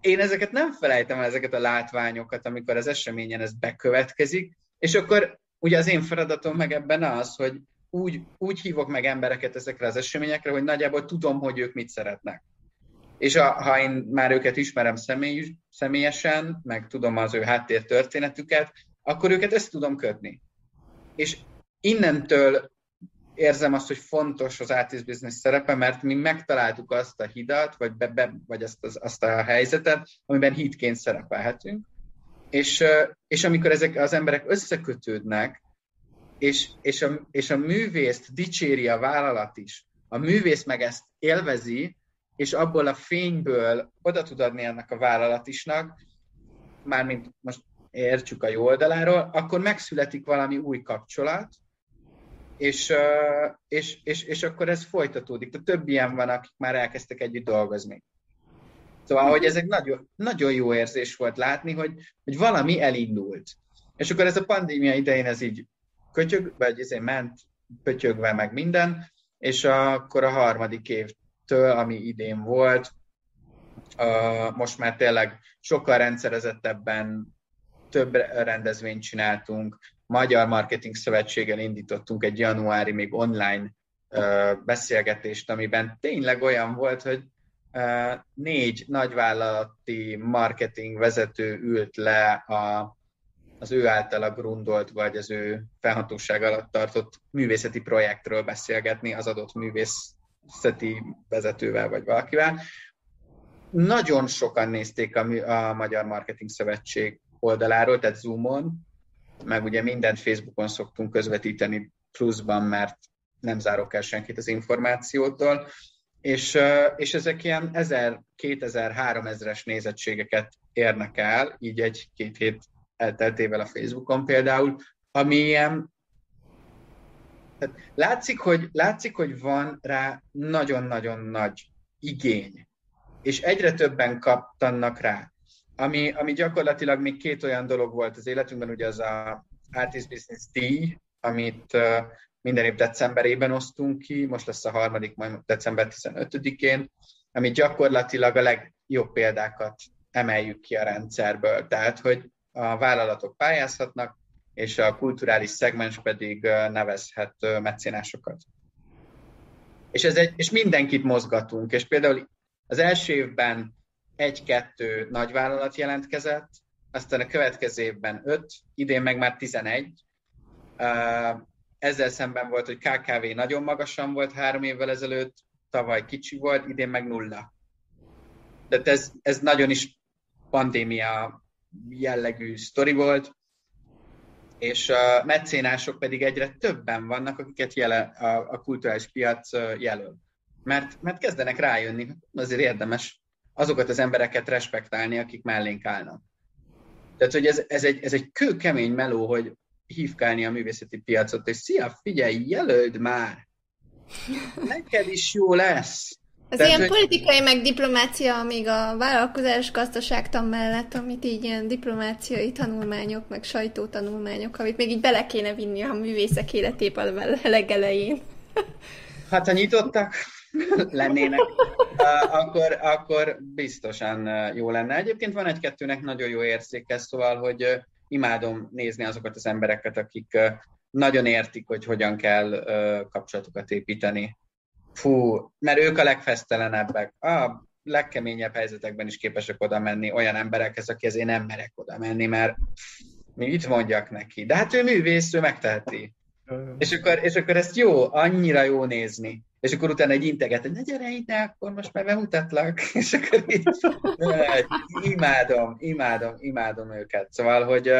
Speaker 2: én ezeket nem felejtem el, ezeket a látványokat, amikor az eseményen ez bekövetkezik, és akkor ugye az én feladatom meg ebben az, hogy úgy, úgy hívok meg embereket ezekre az eseményekre, hogy nagyjából tudom, hogy ők mit szeretnek. És a, ha én már őket ismerem személy, személyesen, meg tudom az ő háttér történetüket, akkor őket ezt tudom kötni. És innentől érzem azt, hogy fontos az artist business szerepe, mert mi megtaláltuk azt a hidat, vagy, be, be, vagy azt, az, azt a helyzetet, amiben hitként szerepelhetünk. És, és amikor ezek az emberek összekötődnek, és, és, a, és a művészt dicséri a vállalat is, a művész meg ezt élvezi, és abból a fényből oda tud adni ennek a vállalatisnak, mármint most értsük a jó oldaláról, akkor megszületik valami új kapcsolat, és, és, és, és akkor ez folytatódik. De több ilyen van, akik már elkezdtek együtt dolgozni. Szóval, hogy ez egy nagyon, nagyon jó érzés volt látni, hogy, hogy valami elindult. És akkor ez a pandémia idején ez így kötyög, vagy ezért ment pötyögve meg minden, és akkor a harmadik évtől, ami idén volt, most már tényleg sokkal rendszerezettebben több rendezvényt csináltunk, Magyar Marketing Szövetséggel indítottunk egy januári még online beszélgetést, amiben tényleg olyan volt, hogy négy nagyvállalati marketing vezető ült le a, az ő általa grundolt, vagy az ő felhatóság alatt tartott művészeti projektről beszélgetni az adott művészeti vezetővel, vagy valakivel. Nagyon sokan nézték a, a Magyar Marketing Szövetség oldaláról, tehát Zoomon, meg ugye mindent Facebookon szoktunk közvetíteni pluszban, mert nem zárok el senkit az információtól, és, és ezek ilyen 1000, 2000, 3000-es nézettségeket érnek el, így egy-két hét elteltével a Facebookon például, ami ilyen tehát látszik, hogy, látszik, hogy van rá nagyon-nagyon nagy igény, és egyre többen kaptanak rá ami, ami gyakorlatilag még két olyan dolog volt az életünkben, ugye az a Artist Business díj, amit minden év decemberében osztunk ki, most lesz a harmadik, majd december 15-én, ami gyakorlatilag a legjobb példákat emeljük ki a rendszerből. Tehát, hogy a vállalatok pályázhatnak, és a kulturális szegmens pedig nevezhet mecénásokat. És, ez egy, és mindenkit mozgatunk, és például az első évben egy-kettő nagyvállalat jelentkezett, aztán a következő évben öt, idén meg már 11. Ezzel szemben volt, hogy KKV nagyon magasan volt három évvel ezelőtt, tavaly kicsi volt, idén meg nulla. De ez, ez nagyon is pandémia jellegű sztori volt, és a mecénások pedig egyre többen vannak, akiket jele, a, a kulturális piac jelöl. Mert, mert kezdenek rájönni, azért érdemes azokat az embereket respektálni, akik mellénk állnak. Tehát, hogy ez, ez, egy, ez egy kőkemény meló, hogy hívkálni a művészeti piacot, és szia, figyelj, jelöld már! Neked is jó lesz!
Speaker 1: Az Tehát, ilyen politikai meg diplomácia még a vállalkozás gazdaságtan mellett, amit így ilyen diplomáciai tanulmányok, meg sajtótanulmányok, amit még így bele kéne vinni a művészek életébe a legelején.
Speaker 2: Hát, ha nyitottak, lennének, akkor, akkor biztosan jó lenne. Egyébként van egy-kettőnek nagyon jó érzéke, szóval, hogy imádom nézni azokat az embereket, akik nagyon értik, hogy hogyan kell kapcsolatokat építeni. Fú, mert ők a legfesztelenebbek. A legkeményebb helyzetekben is képesek oda menni olyan emberekhez, aki azért nem merek oda menni, mert mit mondjak neki? De hát ő művész, ő megteheti. És akkor, és akkor ezt jó, annyira jó nézni és akkor utána egy integet, hogy ne gyere ide, akkor most már bemutatlak, és akkor így, imádom, imádom, imádom őket. Szóval, hogy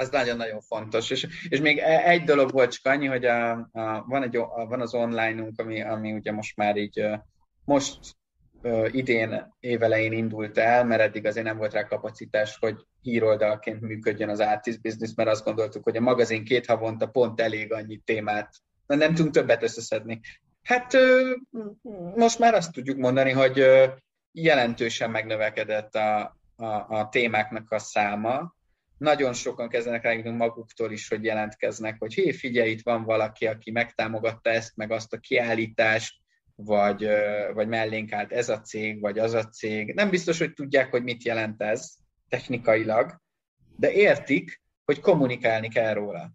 Speaker 2: az nagyon-nagyon fontos. És, és még e, egy dolog volt csak annyi, hogy a, a, van, egy, a, van az online-unk, ami, ami ugye most már így most idén évelején indult el, mert eddig azért nem volt rá kapacitás, hogy híroldalként működjön az Artist Business, mert azt gondoltuk, hogy a magazin két havonta pont elég annyi témát, mert nem tudunk többet összeszedni. Hát most már azt tudjuk mondani, hogy jelentősen megnövekedett a, a, a témáknak a száma, nagyon sokan kezdenek rájönni maguktól is, hogy jelentkeznek, hogy hé, figyelj, itt van valaki, aki megtámogatta ezt, meg azt a kiállítást, vagy, vagy mellénk állt ez a cég, vagy az a cég. Nem biztos, hogy tudják, hogy mit jelent ez technikailag, de értik, hogy kommunikálni kell róla.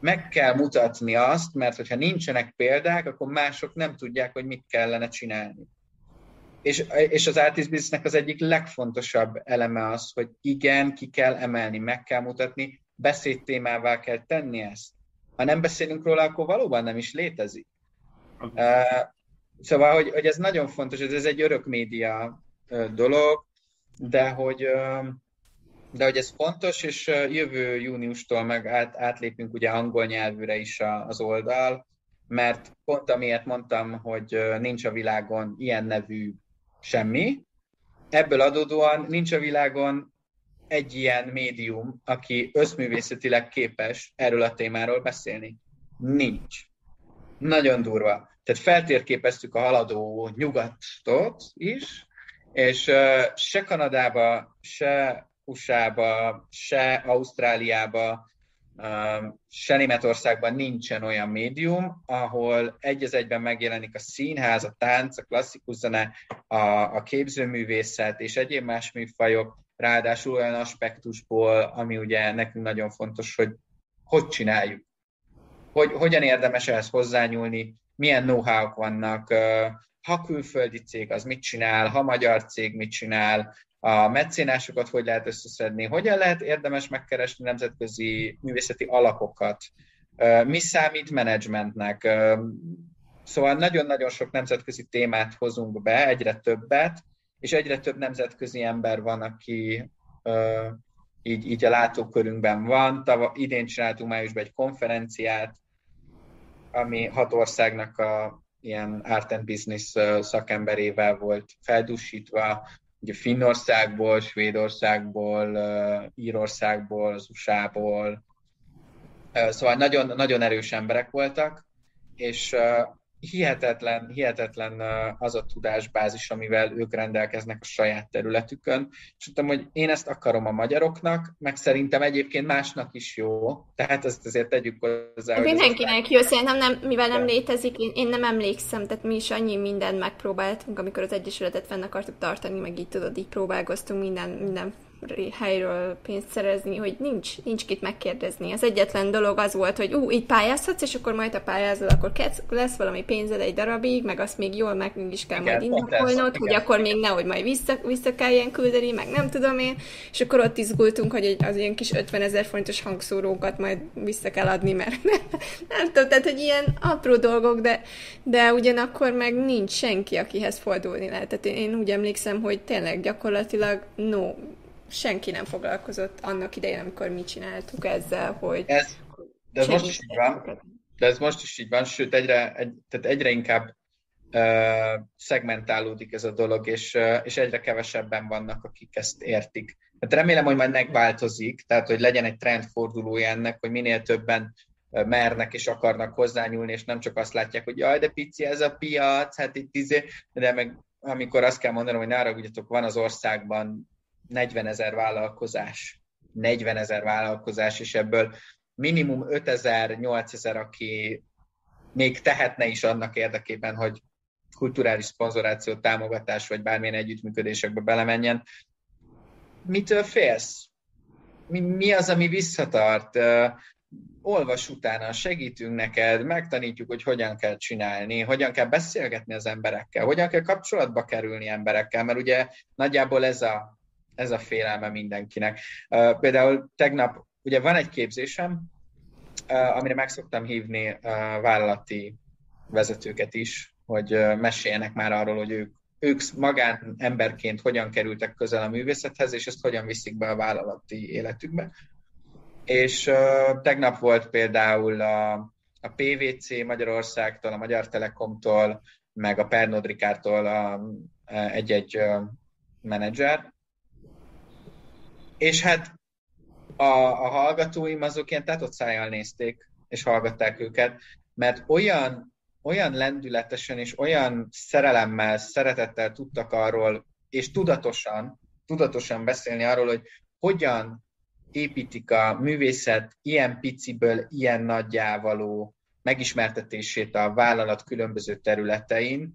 Speaker 2: Meg kell mutatni azt, mert hogyha nincsenek példák, akkor mások nem tudják, hogy mit kellene csinálni. És, és az artist businessnek az egyik legfontosabb eleme az, hogy igen, ki kell emelni, meg kell mutatni, beszédtémává kell tenni ezt. Ha nem beszélünk róla, akkor valóban nem is létezik. Uh, szóval, hogy, hogy ez nagyon fontos, ez, ez egy örök média dolog, de hogy, de hogy ez fontos, és jövő júniustól meg át, átlépünk ugye angol nyelvűre is az oldal, mert pont amiért mondtam, hogy nincs a világon ilyen nevű semmi. Ebből adódóan nincs a világon egy ilyen médium, aki összművészetileg képes erről a témáról beszélni. Nincs. Nagyon durva. Tehát feltérképeztük a haladó nyugatot is, és se Kanadába, se USA-ba, se Ausztráliába se Németországban nincsen olyan médium, ahol egy az egyben megjelenik a színház, a tánc, a klasszikus zene, a, a képzőművészet és egyéb más műfajok, ráadásul olyan aspektusból, ami ugye nekünk nagyon fontos, hogy hogy csináljuk. Hogy, hogyan érdemes ehhez hozzányúlni, milyen know-how-k vannak, ha külföldi cég, az mit csinál, ha magyar cég mit csinál, a meccénásokat hogy lehet összeszedni, hogyan lehet érdemes megkeresni nemzetközi művészeti alapokat, mi számít menedzsmentnek. Szóval nagyon-nagyon sok nemzetközi témát hozunk be, egyre többet, és egyre több nemzetközi ember van, aki így, így a látókörünkben van. Tava, idén csináltunk májusban egy konferenciát, ami hat országnak a ilyen art and business szakemberével volt feldúsítva, ugye Finnországból, Svédországból, Írországból, az szóval nagyon, nagyon erős emberek voltak, és hihetetlen, hihetetlen az a tudásbázis, amivel ők rendelkeznek a saját területükön. És mondtam, hogy én ezt akarom a magyaroknak, meg szerintem egyébként másnak is jó. Tehát ezt azért tegyük hozzá.
Speaker 1: Mindenkinek jó, szerintem nem, mivel nem létezik, én, én nem emlékszem, tehát mi is annyi mindent megpróbáltunk, amikor az Egyesületet fenn akartuk tartani, meg így tudod, így próbálkoztunk minden, minden helyről pénzt szerezni, hogy nincs, nincs kit megkérdezni. Az egyetlen dolog az volt, hogy ú, itt pályázhatsz, és akkor majd a pályázol, akkor lesz valami pénzed egy darabig, meg azt még jól meg is kell igen, majd indokolnod, hogy akkor még nehogy majd vissza, vissza kelljen küldeni, meg nem tudom én, és akkor ott izgultunk, hogy az ilyen kis 50 ezer fontos hangszórókat majd vissza kell adni, mert nem, nem tudom, tehát, hogy ilyen apró dolgok, de, de ugyanakkor meg nincs senki, akihez fordulni lehet. Tehát én, én úgy emlékszem, hogy tényleg gyakorlatilag no, senki nem foglalkozott annak idején, amikor mi csináltuk ezzel, hogy...
Speaker 2: Ez, de ez most is így van. De ez most is így van, sőt egyre, egy, tehát egyre inkább uh, szegmentálódik ez a dolog, és, uh, és egyre kevesebben vannak, akik ezt értik. Hát remélem, hogy majd megváltozik, tehát hogy legyen egy trendfordulója ennek, hogy minél többen mernek és akarnak hozzányúlni, és nem csak azt látják, hogy jaj, de pici ez a piac, hát itt izé, de meg amikor azt kell mondanom, hogy nára van az országban 40 ezer vállalkozás, 40 ezer vállalkozás, és ebből minimum 5 ezer, 8 ezer, aki még tehetne is annak érdekében, hogy kulturális szponzoráció, támogatás, vagy bármilyen együttműködésekbe belemenjen. Mitől félsz? Mi, mi az, ami visszatart? Olvas utána, segítünk neked, megtanítjuk, hogy hogyan kell csinálni, hogyan kell beszélgetni az emberekkel, hogyan kell kapcsolatba kerülni emberekkel, mert ugye nagyjából ez a ez a félelme mindenkinek. Uh, például tegnap, ugye van egy képzésem, uh, amire meg szoktam hívni uh, vállalati vezetőket is, hogy meséljenek már arról, hogy ők, ők magán emberként hogyan kerültek közel a művészethez, és ezt hogyan viszik be a vállalati életükbe. És uh, tegnap volt például a, a PVC Magyarországtól, a Magyar Telekomtól, meg a Pernod egy-egy uh, menedzser. És hát a, a hallgatóim azok ilyen tátott szájjal nézték, és hallgatták őket, mert olyan, olyan lendületesen és olyan szerelemmel, szeretettel tudtak arról, és tudatosan, tudatosan beszélni arról, hogy hogyan építik a művészet ilyen piciből, ilyen nagyjávaló megismertetését a vállalat különböző területein,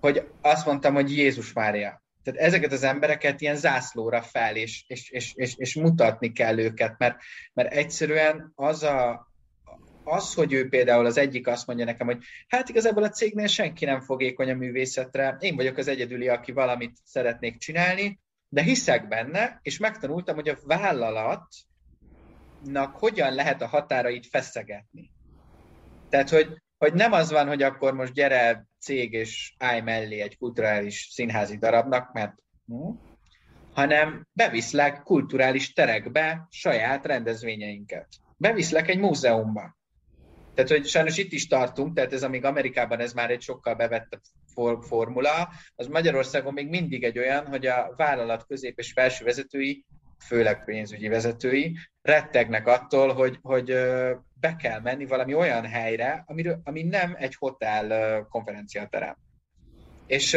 Speaker 2: hogy azt mondtam, hogy Jézus Mária. Tehát ezeket az embereket ilyen zászlóra fel, és, és, és, és, és mutatni kell őket, mert, mert egyszerűen az a, az, hogy ő például az egyik azt mondja nekem, hogy hát igazából a cégnél senki nem fogékony a művészetre, én vagyok az egyedüli, aki valamit szeretnék csinálni, de hiszek benne, és megtanultam, hogy a vállalatnak hogyan lehet a határait feszegetni. Tehát, hogy, hogy nem az van, hogy akkor most gyere cég és állj mellé egy kulturális színházi darabnak, mert hm, hanem beviszlek kulturális terekbe saját rendezvényeinket. Beviszlek egy múzeumba. Tehát, hogy sajnos itt is tartunk, tehát ez amíg Amerikában ez már egy sokkal bevett formula, az Magyarországon még mindig egy olyan, hogy a vállalat közép és felső vezetői, főleg pénzügyi vezetői, rettegnek attól, hogy, hogy be kell menni valami olyan helyre, amiről, ami nem egy hotel konferenciaterem. És,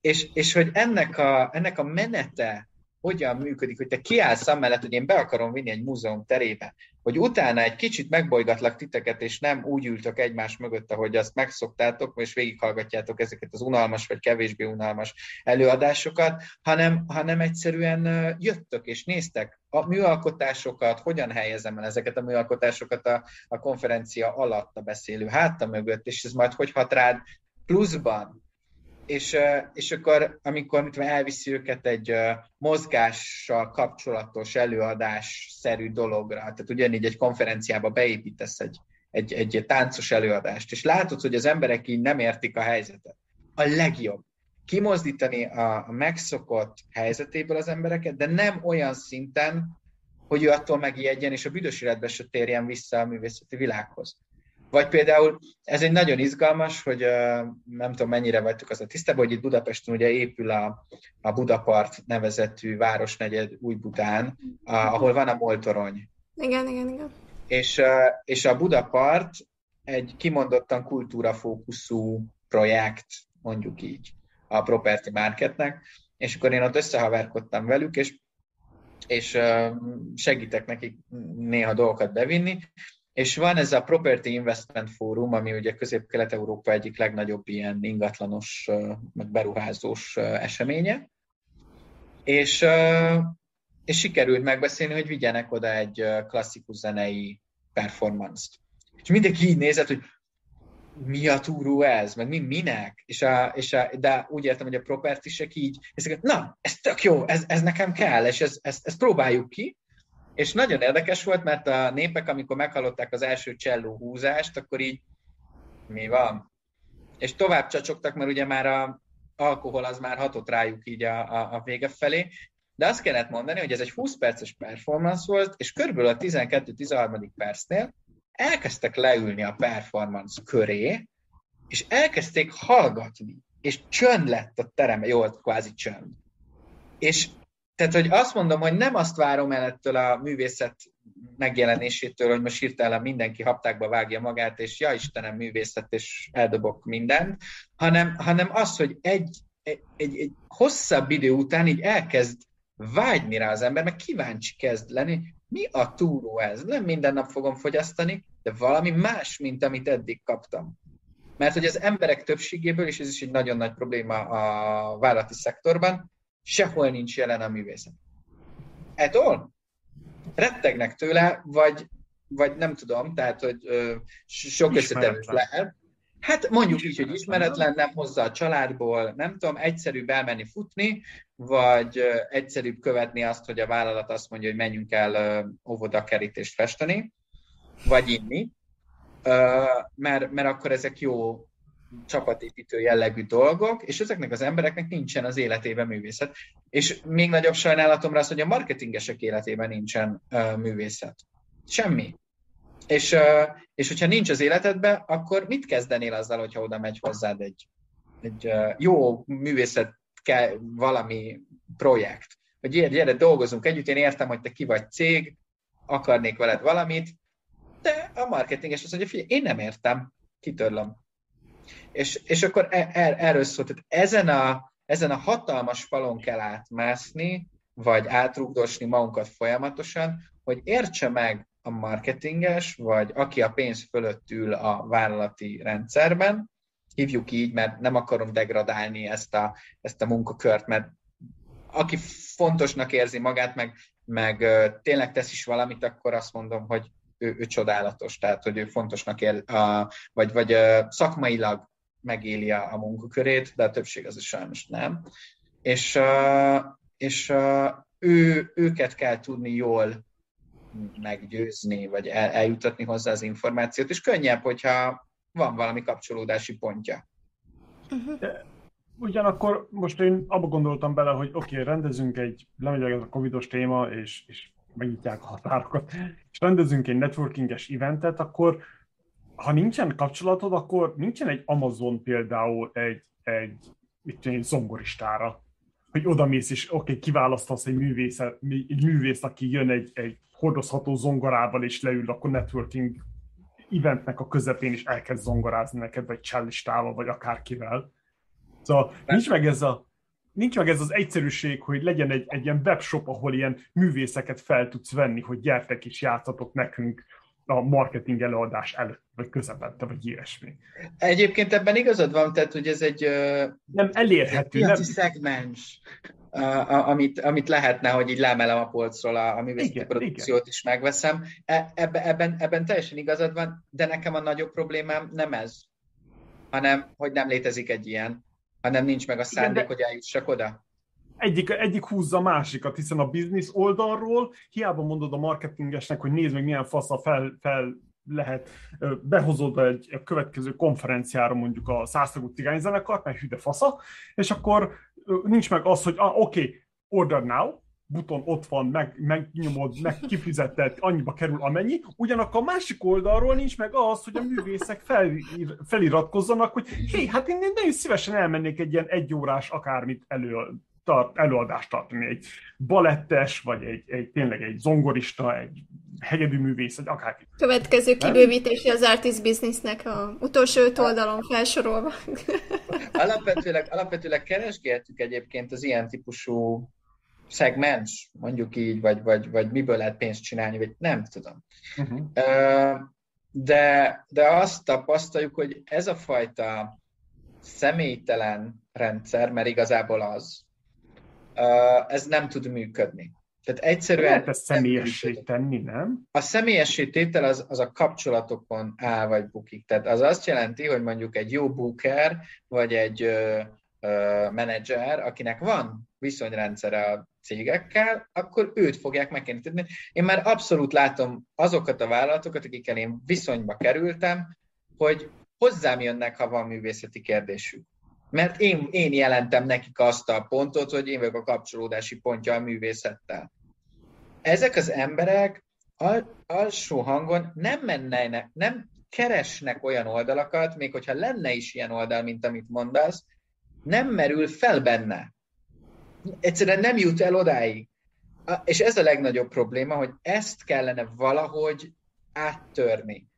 Speaker 2: és, és hogy ennek a, ennek a menete hogyan működik, hogy te kiállsz amellett, hogy én be akarom vinni egy múzeum terébe, hogy utána egy kicsit megbolygatlak titeket, és nem úgy ültök egymás mögött, ahogy azt megszoktátok, és végighallgatjátok ezeket az unalmas vagy kevésbé unalmas előadásokat, hanem, hanem egyszerűen jöttök és néztek a műalkotásokat, hogyan helyezem el ezeket a műalkotásokat a, a konferencia alatt a beszélő háta mögött, és ez majd hogy hat rád pluszban, és, és akkor, amikor mit elviszi őket egy mozgással kapcsolatos előadás-szerű dologra, tehát ugyanígy egy konferenciába beépítesz egy, egy, egy táncos előadást, és látod, hogy az emberek így nem értik a helyzetet. A legjobb. Kimozdítani a, megszokott helyzetéből az embereket, de nem olyan szinten, hogy ő attól megijedjen, és a büdös életbe se térjen vissza a művészeti világhoz. Vagy például ez egy nagyon izgalmas, hogy nem tudom mennyire vagytok az a tisztában, hogy itt Budapesten ugye épül a, a Budapart nevezetű városnegyed Új-Budán, ahol van a Moltorony.
Speaker 1: Igen, igen, igen.
Speaker 2: És, és a Budapart egy kimondottan kultúrafókuszú projekt, mondjuk így, a Property Marketnek, és akkor én ott összehaverkodtam velük, és, és segítek nekik néha dolgokat bevinni, és van ez a Property Investment Forum, ami ugye Közép-Kelet-Európa egyik legnagyobb ilyen ingatlanos, meg beruházós eseménye, és, és sikerült megbeszélni, hogy vigyenek oda egy klasszikus zenei performance-t. És mindenki így nézett, hogy mi a túró ez, meg mi, minek, és a, és a, de úgy értem, hogy a propertisek így, és na, ez tök jó, ez, ez nekem kell, és ezt, ezt, ezt próbáljuk ki, és nagyon érdekes volt, mert a népek, amikor meghallották az első cselló húzást, akkor így mi van? És tovább csacsogtak, mert ugye már a alkohol az már hatott rájuk így a, a, a vége felé, de azt kellett mondani, hogy ez egy 20 perces performance volt, és körülbelül a 12-13. percnél elkezdtek leülni a performance köré, és elkezdték hallgatni, és csönd lett a terem, jó, kvázi csönd. És tehát, hogy azt mondom, hogy nem azt várom el ettől a művészet megjelenésétől, hogy most hirtelen mindenki haptákba vágja magát, és ja Istenem, művészet, és eldobok mindent, hanem, hanem az, hogy egy, egy, egy, egy hosszabb idő után így elkezd vágyni rá az ember, meg kíváncsi kezd lenni, mi a túró ez? Nem minden nap fogom fogyasztani, de valami más, mint amit eddig kaptam. Mert hogy az emberek többségéből, és ez is egy nagyon nagy probléma a vállalati szektorban, sehol nincs jelen a művészet. Etol? Rettegnek tőle, vagy, vagy nem tudom, tehát, hogy ö, sok összetevős lehet. Hát mondjuk így, hogy ismeretlen, nem hozza a családból, nem tudom, egyszerűbb elmenni futni, vagy egyszerűbb követni azt, hogy a vállalat azt mondja, hogy menjünk el óvodakerítést festeni, vagy inni, mert, mert akkor ezek jó csapatépítő jellegű dolgok, és ezeknek az embereknek nincsen az életében művészet. És még nagyobb sajnálatomra az, hogy a marketingesek életében nincsen uh, művészet. Semmi. És, és hogyha nincs az életedben, akkor mit kezdenél azzal, hogyha oda megy hozzád egy, egy jó művészet valami projekt? Hogy gyere, gyere, dolgozunk együtt, én értem, hogy te ki vagy cég, akarnék veled valamit, de a marketinges azt mondja, figyelj, én nem értem, kitörlöm. És, és akkor er, er, erről szólt, tehát ezen a, ezen a hatalmas falon kell átmászni, vagy átrugdosni magunkat folyamatosan, hogy értse meg a marketinges, vagy aki a pénz fölött ül a vállalati rendszerben, hívjuk így, mert nem akarom degradálni ezt a, ezt a munkakört, mert aki fontosnak érzi magát, meg, meg tényleg tesz is valamit, akkor azt mondom, hogy ő, ő csodálatos, tehát hogy ő fontosnak ér, a, vagy, vagy szakmailag megéli a, a munkakörét, de a többség az is sajnos nem. És, és ő, őket kell tudni jól meggyőzni, vagy el, eljutatni hozzá az információt, és könnyebb, hogyha van valami kapcsolódási pontja.
Speaker 3: De ugyanakkor most én abba gondoltam bele, hogy oké, okay, rendezünk egy, lemegy ez a covidos téma, és, és megnyitják a határokat, és rendezünk egy networkinges eventet, akkor ha nincsen kapcsolatod, akkor nincsen egy Amazon például egy, egy, mit egy zongoristára, hogy oda mész, és oké, okay, kiválasztasz egy, művész, egy művész, aki jön egy, egy hordozható zongorával, és leül, akkor networking eventnek a közepén is elkezd zongorázni neked, vagy csellistával, vagy akárkivel. Szóval nincs meg ez a nincs meg ez az egyszerűség, hogy legyen egy, egy ilyen webshop, ahol ilyen művészeket fel tudsz venni, hogy gyertek és játszatok nekünk a marketing előadás előtt, vagy közepette, vagy ilyesmi.
Speaker 2: Egyébként ebben igazad van, tehát hogy ez egy...
Speaker 3: Nem elérhető.
Speaker 2: nem... szegmens, amit, amit lehetne, hogy így lemelem a polcról a, a művészeti produkciót, igen. is megveszem. E, ebben, ebben, ebben teljesen igazad van, de nekem a nagyobb problémám nem ez, hanem hogy nem létezik egy ilyen hanem nincs meg a szándék, Igen, hogy eljussak oda.
Speaker 3: Egyik, egyik húzza a másikat, hiszen a biznisz oldalról hiába mondod a marketingesnek, hogy nézd meg milyen fasza fel, fel lehet, behozod egy a következő konferenciára mondjuk a száztagú cigányzenekart, mert hüde fasza, és akkor nincs meg az, hogy ah, oké, okay, order now, buton ott van, meg, megnyomod, meg kifizetett, annyiba kerül amennyi, ugyanakkor a másik oldalról nincs meg az, hogy a művészek fel, feliratkozzanak, hogy hé, hát én nagyon szívesen elmennék egy ilyen egyórás akármit elő, tart, előadást tartani, egy balettes, vagy egy, egy tényleg egy zongorista, egy hegedű művész, egy akárki.
Speaker 1: Következő kibővítési az artist businessnek a utolsó öt oldalon felsorolva.
Speaker 2: Alapvetőleg, alapvetőleg keresgéltük egyébként az ilyen típusú szegmens, mondjuk így, vagy, vagy, vagy miből lehet pénzt csinálni, vagy nem tudom. Uh-huh. De, de azt tapasztaljuk, hogy ez a fajta személytelen rendszer, mert igazából az, ez nem tud működni. Tehát egyszerűen...
Speaker 3: Lehet ezt személyessé tenni, nem?
Speaker 2: A személyessé tétel az, az a kapcsolatokon áll vagy bukik. Tehát az azt jelenti, hogy mondjuk egy jó booker, vagy egy ö, ö, menedzser, akinek van viszonyrendszere a cégekkel, akkor őt fogják megkérni. Én már abszolút látom azokat a vállalatokat, akikkel én viszonyba kerültem, hogy hozzám jönnek, ha van művészeti kérdésük. Mert én, én jelentem nekik azt a pontot, hogy én vagyok a kapcsolódási pontja a művészettel. Ezek az emberek al, alsó hangon nem mennek, nem keresnek olyan oldalakat, még hogyha lenne is ilyen oldal, mint amit mondasz, nem merül fel benne egyszerűen nem jut el odáig. És ez a legnagyobb probléma, hogy ezt kellene valahogy áttörni.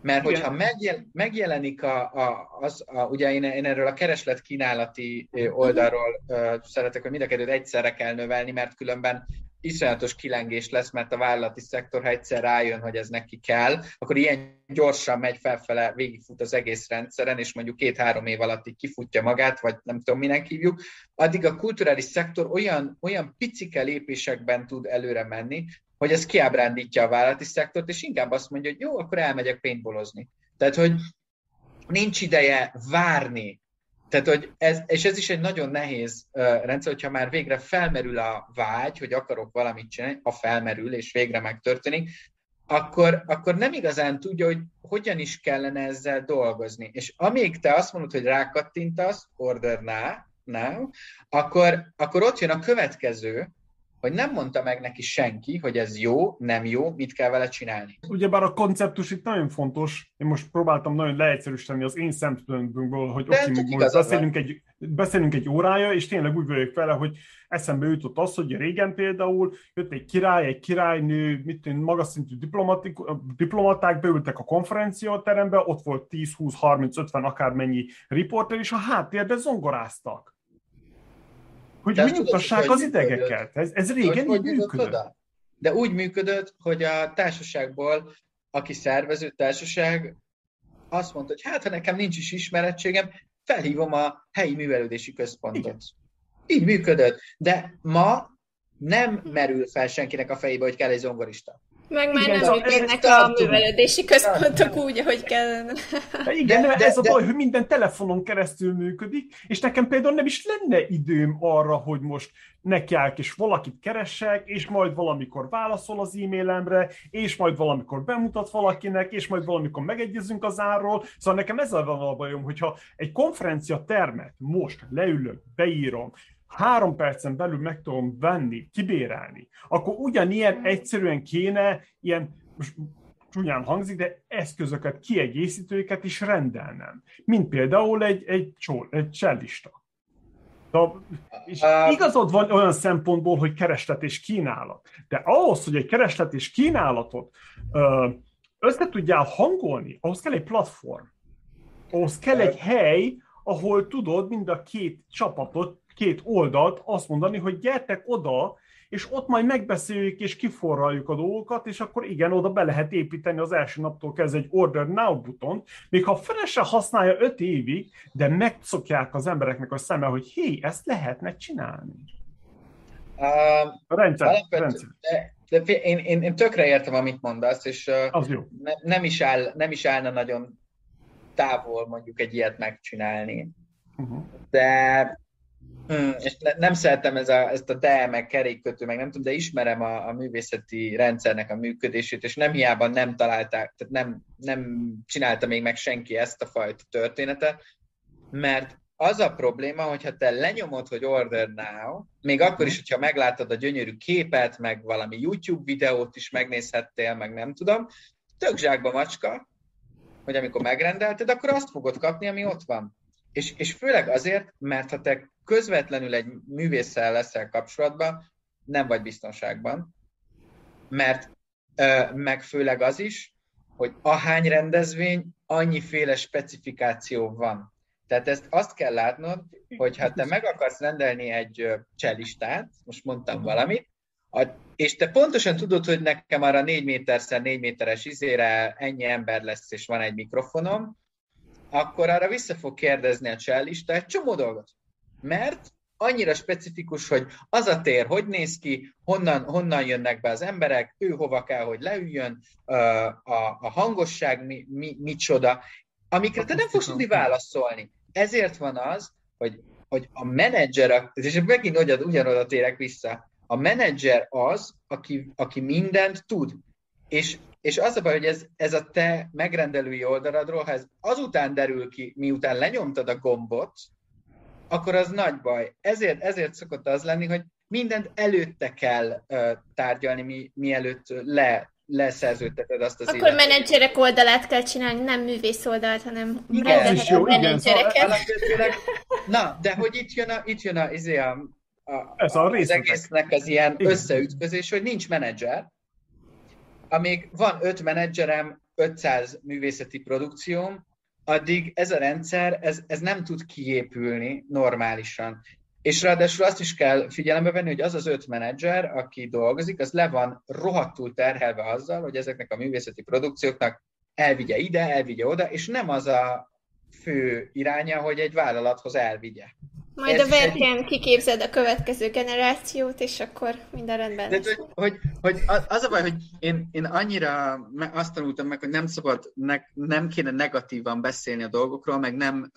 Speaker 2: Mert hogyha megjel, megjelenik a, a, az, a, ugye én, én erről a kereslet kínálati oldalról uh, szeretek, hogy mind a kettőt egyszerre kell növelni, mert különben iszonyatos kilengés lesz, mert a vállalati szektor, ha egyszer rájön, hogy ez neki kell, akkor ilyen gyorsan megy felfele, végigfut az egész rendszeren, és mondjuk két-három év alatt így kifutja magát, vagy nem tudom, minek hívjuk, addig a kulturális szektor olyan, olyan picike lépésekben tud előre menni, hogy ez kiábrándítja a vállalati szektort, és inkább azt mondja, hogy jó, akkor elmegyek paintballozni. Tehát, hogy nincs ideje várni, tehát, hogy ez, és ez is egy nagyon nehéz uh, rendszer, hogyha már végre felmerül a vágy, hogy akarok valamit csinálni, ha felmerül és végre megtörténik, akkor, akkor nem igazán tudja, hogy hogyan is kellene ezzel dolgozni. És amíg te azt mondod, hogy rákattintasz, order now, now akkor, akkor ott jön a következő, hogy nem mondta meg neki senki, hogy ez jó, nem jó, mit kell vele csinálni.
Speaker 3: Ugyebár a konceptus itt nagyon fontos, én most próbáltam nagyon leegyszerűsíteni az én szempontból, hogy oké, okay, most beszélünk egy, beszélünk egy órája, és tényleg úgy vagyok vele, hogy eszembe jutott az, hogy régen például jött egy király, egy királynő, mit tudom, magas szintű diplomaták beültek a konferenciaterembe, ott volt 10, 20, 30, 50 akármennyi riporter, és a háttérben zongoráztak hogy megnyugtassák az idegeket. Ez, ez régen így működött. Oda?
Speaker 2: De úgy működött, hogy a társaságból, aki szervező társaság, azt mondta, hogy hát, ha nekem nincs is ismerettségem, felhívom a helyi művelődési központot. Igen. Így működött. De ma nem merül fel senkinek a fejébe, hogy kell egy zongorista.
Speaker 1: Meg már Igen, nem működnek a művelődési központok úgy, ahogy kellene.
Speaker 3: Igen, de, de, ez a baj, hogy minden telefonon keresztül működik, és nekem például nem is lenne időm arra, hogy most nekiállok, és valakit keresek, és majd valamikor válaszol az e-mailemre, és majd valamikor bemutat valakinek, és majd valamikor megegyezünk az árról. Szóval nekem ez a bajom, hogyha egy konferencia termet most leülök, beírom, három percen belül meg tudom venni, kibérelni, akkor ugyanilyen egyszerűen kéne ilyen, most csúnyán hangzik, de eszközöket, kiegészítőket is rendelnem. Mint például egy, egy, csól, egy csellista. De, és igazad van olyan szempontból, hogy kereslet és kínálat. De ahhoz, hogy egy kereslet és kínálatot össze tudjál hangolni, ahhoz kell egy platform. Ahhoz kell egy hely, ahol tudod mind a két csapatot két oldalt azt mondani, hogy gyertek oda, és ott majd megbeszéljük és kiforraljuk a dolgokat, és akkor igen, oda be lehet építeni az első naptól kezdve egy Order Now butont, még ha se használja öt évig, de megszokják az embereknek a szeme, hogy hé, ezt lehetne csinálni.
Speaker 2: Uh, rendszer, rendszer. De, de én, én, én tökre értem, amit mondasz, és uh,
Speaker 3: az jó.
Speaker 2: Ne, nem, is áll, nem is állna nagyon távol mondjuk egy ilyet megcsinálni. Uh-huh. De Hmm, és ne, nem szeretem ez a, ezt a de, meg kerékkötő, meg nem tudom, de ismerem a, a művészeti rendszernek a működését, és nem hiába nem találták, tehát nem, nem csinálta még meg senki ezt a fajta történetet, mert az a probléma, hogyha te lenyomod, hogy order now, még akkor is, hogyha meglátod a gyönyörű képet, meg valami YouTube videót is megnézhettél, meg nem tudom, tök zsákba macska, hogy amikor megrendelted, akkor azt fogod kapni, ami ott van. És, és főleg azért, mert ha te közvetlenül egy művésszel leszel kapcsolatban, nem vagy biztonságban, mert meg főleg az is, hogy ahány rendezvény, annyiféle specifikáció van. Tehát ezt azt kell látnod, hogy ha te meg akarsz rendelni egy cselistát, most mondtam valamit, és te pontosan tudod, hogy nekem arra 4 méterszer 4 méteres izére ennyi ember lesz, és van egy mikrofonom, akkor arra vissza fog kérdezni a csellista egy csomó dolgot. Mert annyira specifikus, hogy az a tér hogy néz ki, honnan, honnan jönnek be az emberek, ő hova kell, hogy leüljön, a, a hangosság mi, mi, micsoda, amikre te nem fogsz tudni válaszolni. Ezért van az, hogy, hogy a menedzser, és megint ugyanoda térek vissza, a menedzser az, aki, aki mindent tud. És és az a baj, hogy ez, ez a te megrendelői oldaladról, ha ez azután derül ki, miután lenyomtad a gombot, akkor az nagy baj. Ezért, ezért szokott az lenni, hogy mindent előtte kell uh, tárgyalni, mi, mielőtt le, leszerződteted azt az
Speaker 1: Akkor illetőt. menedzserek oldalát kell csinálni, nem művész oldalt, hanem
Speaker 3: igen, ez is jó, igen, szóval
Speaker 2: Na, de hogy itt jön a, itt jön a, izé a,
Speaker 3: a, Ez a
Speaker 2: az egésznek az ilyen igen. összeütközés, hogy nincs menedzser, amíg van öt menedzserem, 500 művészeti produkcióm, addig ez a rendszer, ez, ez nem tud kiépülni normálisan. És ráadásul azt is kell figyelembe venni, hogy az az öt menedzser, aki dolgozik, az le van rohadtul terhelve azzal, hogy ezeknek a művészeti produkcióknak elvigye ide, elvigye oda, és nem az a fő iránya, hogy egy vállalathoz elvigye.
Speaker 1: Majd Ez a verken egy... kiképzed a következő generációt, és akkor minden rendben
Speaker 2: De, hogy, hogy, az a baj, hogy én, én annyira azt tanultam meg, hogy nem szabad, ne, nem kéne negatívan beszélni a dolgokról, meg nem,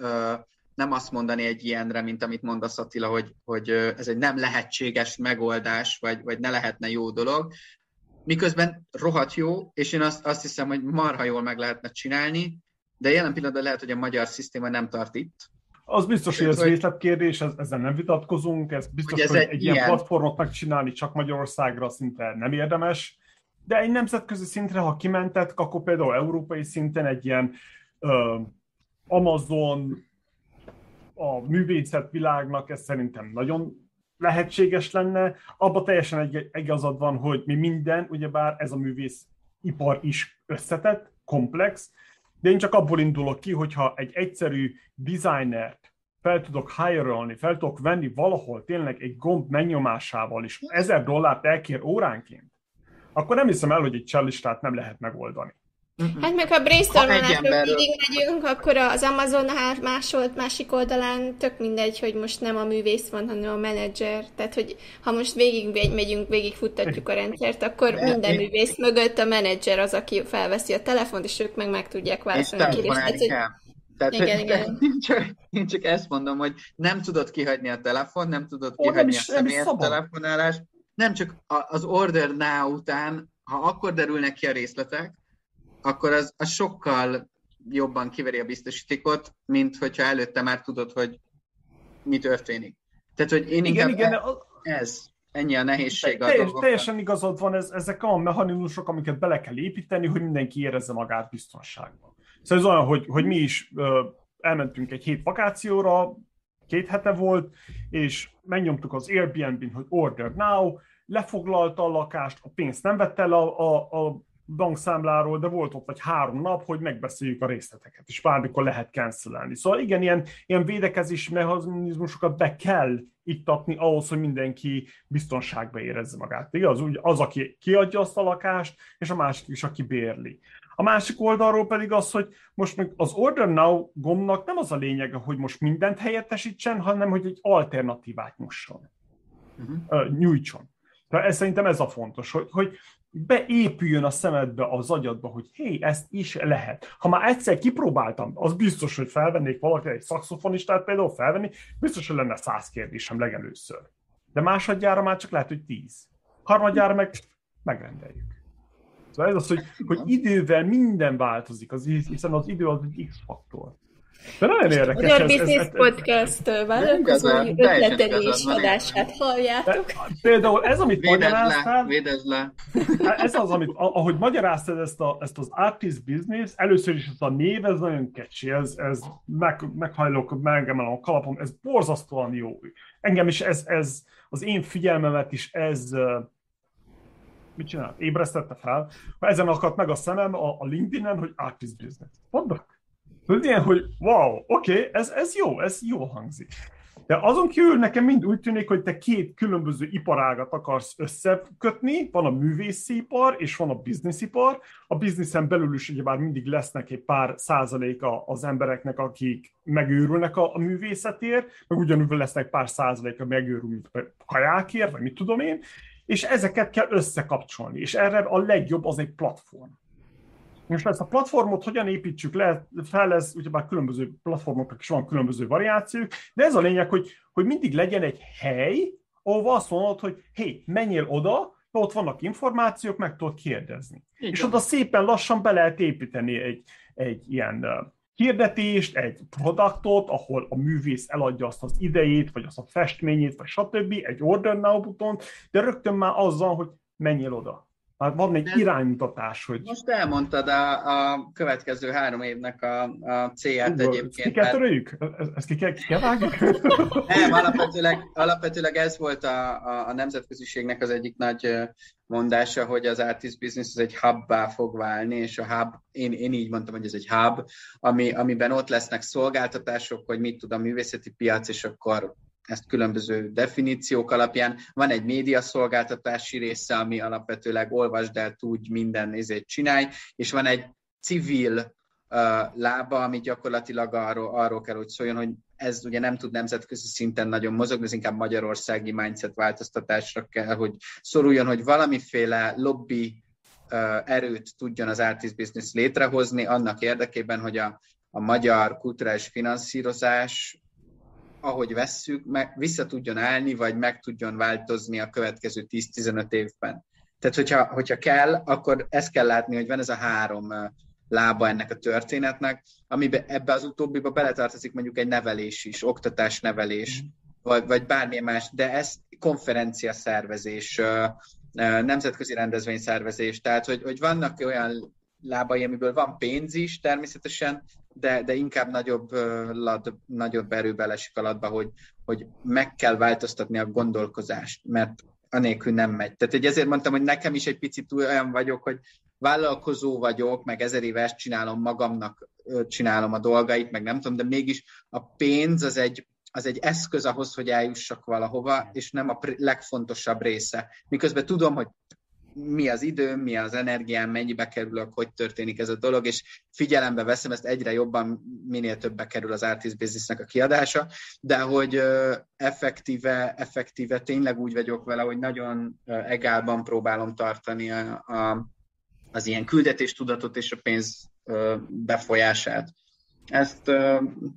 Speaker 2: nem azt mondani egy ilyenre, mint amit mondasz Attila, hogy, hogy ez egy nem lehetséges megoldás, vagy, vagy ne lehetne jó dolog, miközben rohadt jó, és én azt, azt hiszem, hogy marha jól meg lehetne csinálni, de jelen pillanatban lehet, hogy a magyar szisztéma nem tart itt,
Speaker 3: Az biztos, hogy ez hogy... részletkérdés, ezzel nem vitatkozunk, ez biztos, hogy, ez hogy egy, egy ilyen platformot megcsinálni csak Magyarországra szinte nem érdemes, de egy nemzetközi szintre, ha kimentek, akkor például európai szinten egy ilyen uh, Amazon, a művészet világnak ez szerintem nagyon lehetséges lenne. Abba teljesen egy, igazad van, hogy mi minden, ugyebár ez a művész ipar is összetett, komplex, de én csak abból indulok ki, hogyha egy egyszerű designert fel tudok hire fel tudok venni valahol tényleg egy gomb megnyomásával is ezer dollárt elkér óránként, akkor nem hiszem el, hogy egy csellistát nem lehet megoldani.
Speaker 1: Hát meg ha brainstormolásról végig megyünk, akkor az Amazon másolt másik oldalán tök mindegy, hogy most nem a művész van, hanem a menedzser. Tehát, hogy ha most végig megyünk, végig futtatjuk a rendszert, akkor minden művész mögött a menedzser az, aki felveszi a telefont, és ők meg meg tudják válaszolni a kérdést. Tehát, hogy...
Speaker 2: Tehát, igen, igen. Én, csak, én csak ezt mondom, hogy nem tudod kihagyni a telefon, nem tudod kihagyni a személyes telefonálást, nem csak az order now után, ha akkor derülnek ki a részletek, akkor az, az sokkal jobban kiveri a biztosítékot, mint hogyha előtte már tudod, hogy mi történik. Tehát, hogy én igen, igen, e, ez, ennyi a nehézség.
Speaker 3: Te, teljes, teljesen igazad van, ez, ezek a mechanizmusok, amiket bele kell építeni, hogy mindenki érezze magát biztonságban. Szóval ez olyan, hogy, hogy mi is ö, elmentünk egy hét vakációra, két hete volt, és megnyomtuk az Airbnb-n, hogy order now, lefoglalta a lakást, a pénzt nem vette el a, a, a bankszámláról, de volt ott egy három nap, hogy megbeszéljük a részleteket, és bármikor lehet cancelelni. Szóval igen, ilyen, ilyen védekezési mechanizmusokat be kell ittatni ahhoz, hogy mindenki biztonságba érezze magát. Igaz? Úgy az, aki kiadja azt a lakást, és a másik is, aki bérli. A másik oldalról pedig az, hogy most meg az Order Now gombnak nem az a lényege, hogy most mindent helyettesítsen, hanem hogy egy alternatívát nyusson, uh-huh. nyújtson. Tehát ez, szerintem ez a fontos, hogy, hogy beépüljön a szemedbe, az agyadba, hogy hé, ezt is lehet. Ha már egyszer kipróbáltam, az biztos, hogy felvennék valaki egy szakszofonistát például felvenni, biztos, hogy lenne száz kérdésem legelőször. De másodjára már csak lehet, hogy tíz. Harmadjára meg megrendeljük. Szóval ez az, hogy, hogy idővel minden változik, az, hiszen az idő az egy X-faktor. De nagyon érdekes.
Speaker 1: Magyar Business ez, ez, Podcast vállalkozói ötletelés adását halljátok. De,
Speaker 3: például ez, amit véded magyaráztál,
Speaker 2: le, véded le.
Speaker 3: ez az, amit, ahogy magyaráztad ezt, a, ezt az artist business, először is ez a név, ez nagyon kecsi, ez, ez meg, meghajlok, megemelem a kalapom, ez borzasztóan jó. Engem is ez, ez az én figyelmemet is ez mit csinál? Ébresztette fel. Ezen akadt meg a szemem a, a LinkedIn-en, hogy artist business. Mondok, Tudod, ilyen, hogy wow, oké, okay, ez, ez jó, ez jó hangzik. De azon kívül nekem mind úgy tűnik, hogy te két különböző iparágat akarsz összekötni, van a művészipar és van a bizniszipar. A bizniszen belül is ugyebár mindig lesznek egy pár százaléka az embereknek, akik megőrülnek a, a művészetért, meg ugyanúgy lesznek pár százaléka megőrül kajákért, vagy mit tudom én, és ezeket kell összekapcsolni, és erre a legjobb az egy platform. Most ezt a platformot hogyan építsük le, fel ez, ugyebár különböző platformoknak is van különböző variációk, de ez a lényeg, hogy, hogy mindig legyen egy hely, ahol azt mondod, hogy hé, menjél oda, ott vannak információk, meg tudod kérdezni. Igen. És oda szépen lassan be lehet építeni egy, egy ilyen hirdetést, egy produktot, ahol a művész eladja azt az idejét, vagy azt a festményét, vagy stb., egy order now butont, de rögtön már azzal, hogy menjél oda. Hát van egy iránymutatás, hogy...
Speaker 2: Most elmondtad a, a következő három évnek a, a célját egyébként. Ki
Speaker 3: kell töröljük? Ezt ki kell, ki kell vágni?
Speaker 2: Nem, alapvetőleg, alapvetőleg ez volt a, a, a nemzetköziségnek az egyik nagy mondása, hogy az artist business az egy hubbá fog válni, és a hub, én, én így mondtam, hogy ez egy hub, ami, amiben ott lesznek szolgáltatások, hogy mit tud a művészeti piac, és akkor ezt különböző definíciók alapján. Van egy médiaszolgáltatási része, ami alapvetőleg olvasd el, tudj, minden nézét csinálj, és van egy civil lába, ami gyakorlatilag arról, arról kell, hogy szóljon, hogy ez ugye nem tud nemzetközi szinten nagyon mozogni, ez inkább magyarországi mindset változtatásra kell, hogy szoruljon, hogy valamiféle lobby erőt tudjon az artist business létrehozni annak érdekében, hogy a, a magyar kulturális finanszírozás ahogy vesszük, meg vissza tudjon állni, vagy meg tudjon változni a következő 10-15 évben. Tehát, hogyha, hogyha kell, akkor ezt kell látni, hogy van ez a három lába ennek a történetnek, amiben ebbe az utóbbiba beletartozik mondjuk egy nevelés is, oktatás nevelés, mm. vagy, vagy bármilyen más, de ez konferencia szervezés, nemzetközi rendezvényszervezés, tehát hogy, hogy vannak olyan lábai, amiből van pénz is természetesen, de, de inkább nagyobb, lad, nagyobb erő belesik alatba, hogy, hogy meg kell változtatni a gondolkozást, mert anélkül nem megy. Tehát hogy ezért mondtam, hogy nekem is egy picit olyan vagyok, hogy vállalkozó vagyok, meg ezer éves csinálom magamnak, csinálom a dolgait, meg nem tudom, de mégis a pénz az egy, az egy eszköz ahhoz, hogy eljussak valahova, és nem a legfontosabb része. Miközben tudom, hogy mi az időm, mi az energiám, mennyibe kerülök, hogy történik ez a dolog, és figyelembe veszem ezt egyre jobban, minél többbe kerül az artist businessnek a kiadása, de hogy effektíve, effektíve tényleg úgy vagyok vele, hogy nagyon egálban próbálom tartani a, a, az ilyen küldetéstudatot és a pénz befolyását. Ezt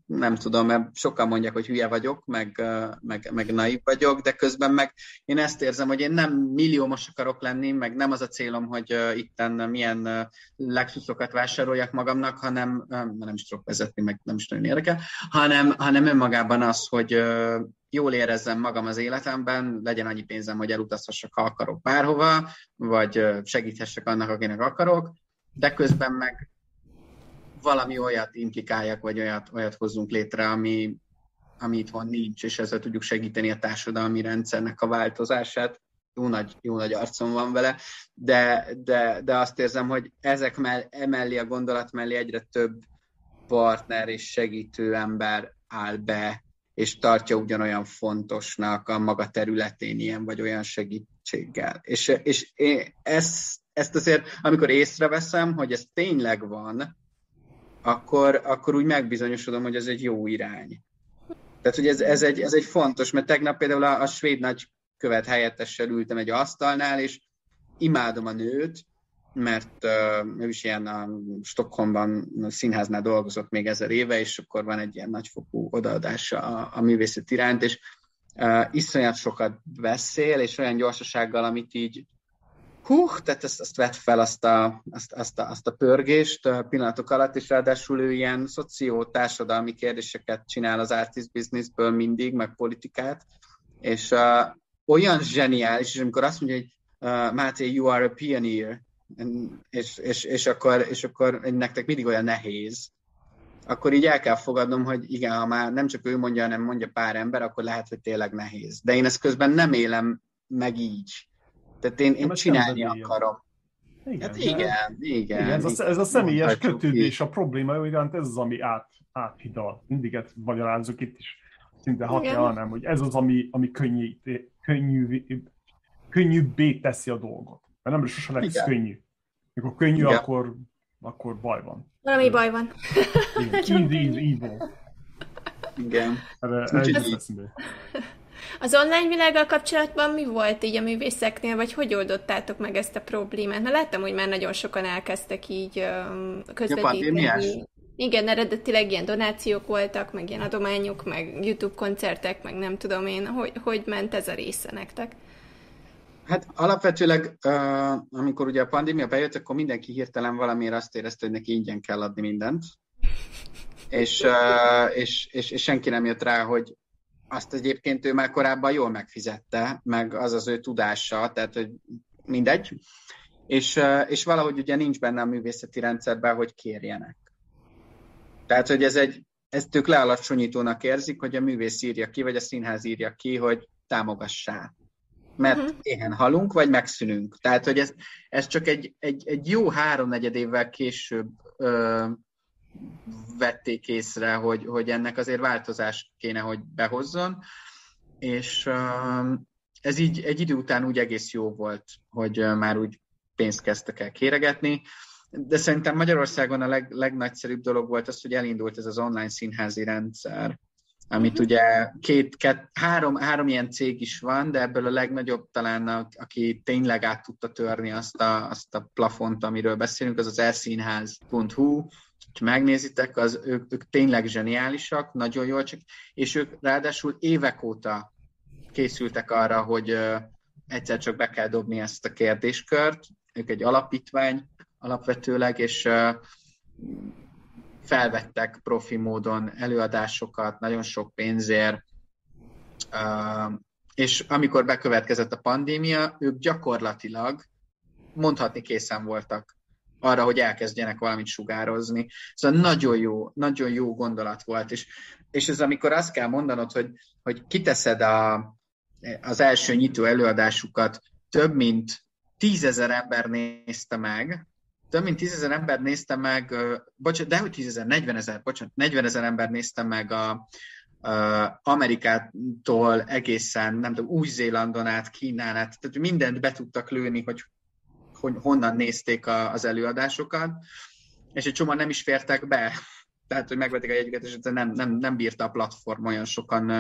Speaker 2: nem tudom, mert sokan mondják, hogy hülye vagyok, meg, meg, meg naív vagyok, de közben meg én ezt érzem, hogy én nem milliómos akarok lenni, meg nem az a célom, hogy itten milyen Lexusokat vásároljak magamnak, hanem nem is tudok vezetni, meg nem is nagyon érdekel, hanem, hanem önmagában az, hogy jól érezzem magam az életemben, legyen annyi pénzem, hogy elutazhassak, ha akarok bárhova, vagy segíthessek annak, akinek akarok, de közben meg valami olyat implikáljak, vagy olyat, olyat hozzunk létre, ami, ami itthon nincs, és ezzel tudjuk segíteni a társadalmi rendszernek a változását. Jó nagy, jó nagy arcom van vele, de, de, de azt érzem, hogy ezek mell, emellé a gondolat mellé egyre több partner és segítő ember áll be, és tartja ugyanolyan fontosnak a maga területén ilyen vagy olyan segítséggel. És, és én ezt, ezt azért, amikor észreveszem, hogy ez tényleg van, akkor, akkor úgy megbizonyosodom, hogy ez egy jó irány. Tehát, hogy ez, ez, egy, ez egy fontos, mert tegnap például a, a svéd nagykövet helyettessel ültem egy asztalnál, és imádom a nőt, mert uh, ő is ilyen a Stockholmban a színháznál dolgozott még ezer éve, és akkor van egy ilyen nagyfokú odaadása a, a művészet iránt, és uh, iszonyat sokat beszél, és olyan gyorsasággal, amit így hú, tehát ezt, ezt vett fel azt a, azt, azt, a, azt a pörgést a pillanatok alatt, és ráadásul ő ilyen szoció-társadalmi kérdéseket csinál az artist businessből mindig, meg politikát, és uh, olyan zseniális, és amikor azt mondja, hogy uh, Máté, you are a pioneer, és, és, és, akkor, és akkor nektek mindig olyan nehéz, akkor így el kell fogadnom, hogy igen, ha már nem csak ő mondja, hanem mondja pár ember, akkor lehet, hogy tényleg nehéz. De én ezt közben nem élem meg így. Tehát én, én csinálni akarom. Igen, hát igen, igen. igen,
Speaker 3: ez, a, ez a személyes kötődés, a probléma iránt ez az, ami át, áthidal. Mindig ezt magyarázzuk itt is, szinte hat nem, hogy ez az, ami, ami könnyű, könnyű, könnyűbbé teszi a dolgot. Mert nem sosem lesz igen. könnyű. Mikor könnyű, igen. akkor, akkor baj van.
Speaker 1: Valami baj van.
Speaker 3: Igen, easy is evil.
Speaker 2: Igen.
Speaker 3: Erre, erre
Speaker 1: az online világgal kapcsolatban mi volt így a művészeknél, vagy hogy oldottátok meg ezt a problémát? Na láttam, hogy már nagyon sokan elkezdtek így közvetíteni. Igen, eredetileg ilyen donációk voltak, meg ilyen adományok, meg YouTube koncertek, meg nem tudom én, hogy, hogy ment ez a része nektek?
Speaker 4: Hát alapvetőleg, amikor ugye a pandémia bejött, akkor mindenki hirtelen valamiért azt érezte, hogy neki ingyen kell adni mindent. És, és, és, és senki nem jött rá, hogy azt egyébként ő már korábban jól megfizette, meg az az ő tudása, tehát hogy mindegy. És, és valahogy ugye nincs benne a művészeti rendszerben, hogy kérjenek. Tehát, hogy ez egy, ezt ők lealacsonyítónak érzik, hogy a művész írja ki, vagy a színház írja ki, hogy támogassák. Mert uh-huh. éhen halunk, vagy megszűnünk. Tehát, hogy ez, ez csak egy, egy, egy jó háromnegyed évvel később ö, vették észre, hogy, hogy ennek azért változás kéne, hogy behozzon, és ez így egy idő után úgy egész jó volt, hogy már úgy pénzt kezdtek el kéregetni, de szerintem Magyarországon a leg, legnagyszerűbb dolog volt az, hogy elindult ez az online színházi rendszer, amit mm-hmm. ugye két, két, három, három ilyen cég is van, de ebből a legnagyobb talán, aki tényleg át tudta törni azt a, azt a plafont, amiről beszélünk, az az elszínház.hu, ha megnézitek, az, ők, ők tényleg zseniálisak, nagyon jól csak, és ők ráadásul évek óta készültek arra, hogy uh, egyszer csak be kell dobni ezt a kérdéskört. Ők egy alapítvány alapvetőleg, és,
Speaker 2: felvettek profi módon előadásokat, nagyon sok pénzért, és amikor bekövetkezett a pandémia, ők gyakorlatilag mondhatni készen voltak arra, hogy elkezdjenek valamit sugározni. Szóval nagyon jó, nagyon jó gondolat volt, és, és ez amikor azt kell mondanod, hogy, hogy kiteszed a, az első nyitó előadásukat, több mint tízezer ember nézte meg, több mint tízezer ember nézte meg, bocsánat, de hogy tízezer, 40 ezer, bocsánat, 40 ezer ember nézte meg a, Amerikától egészen, nem tudom, Új-Zélandon át, Kínán át, tehát mindent be tudtak lőni, hogy, hogy honnan nézték a, az előadásokat, és egy csomó nem is fértek be tehát, hogy megvették a jegyüket, és nem, nem, nem bírta a platform, olyan sokan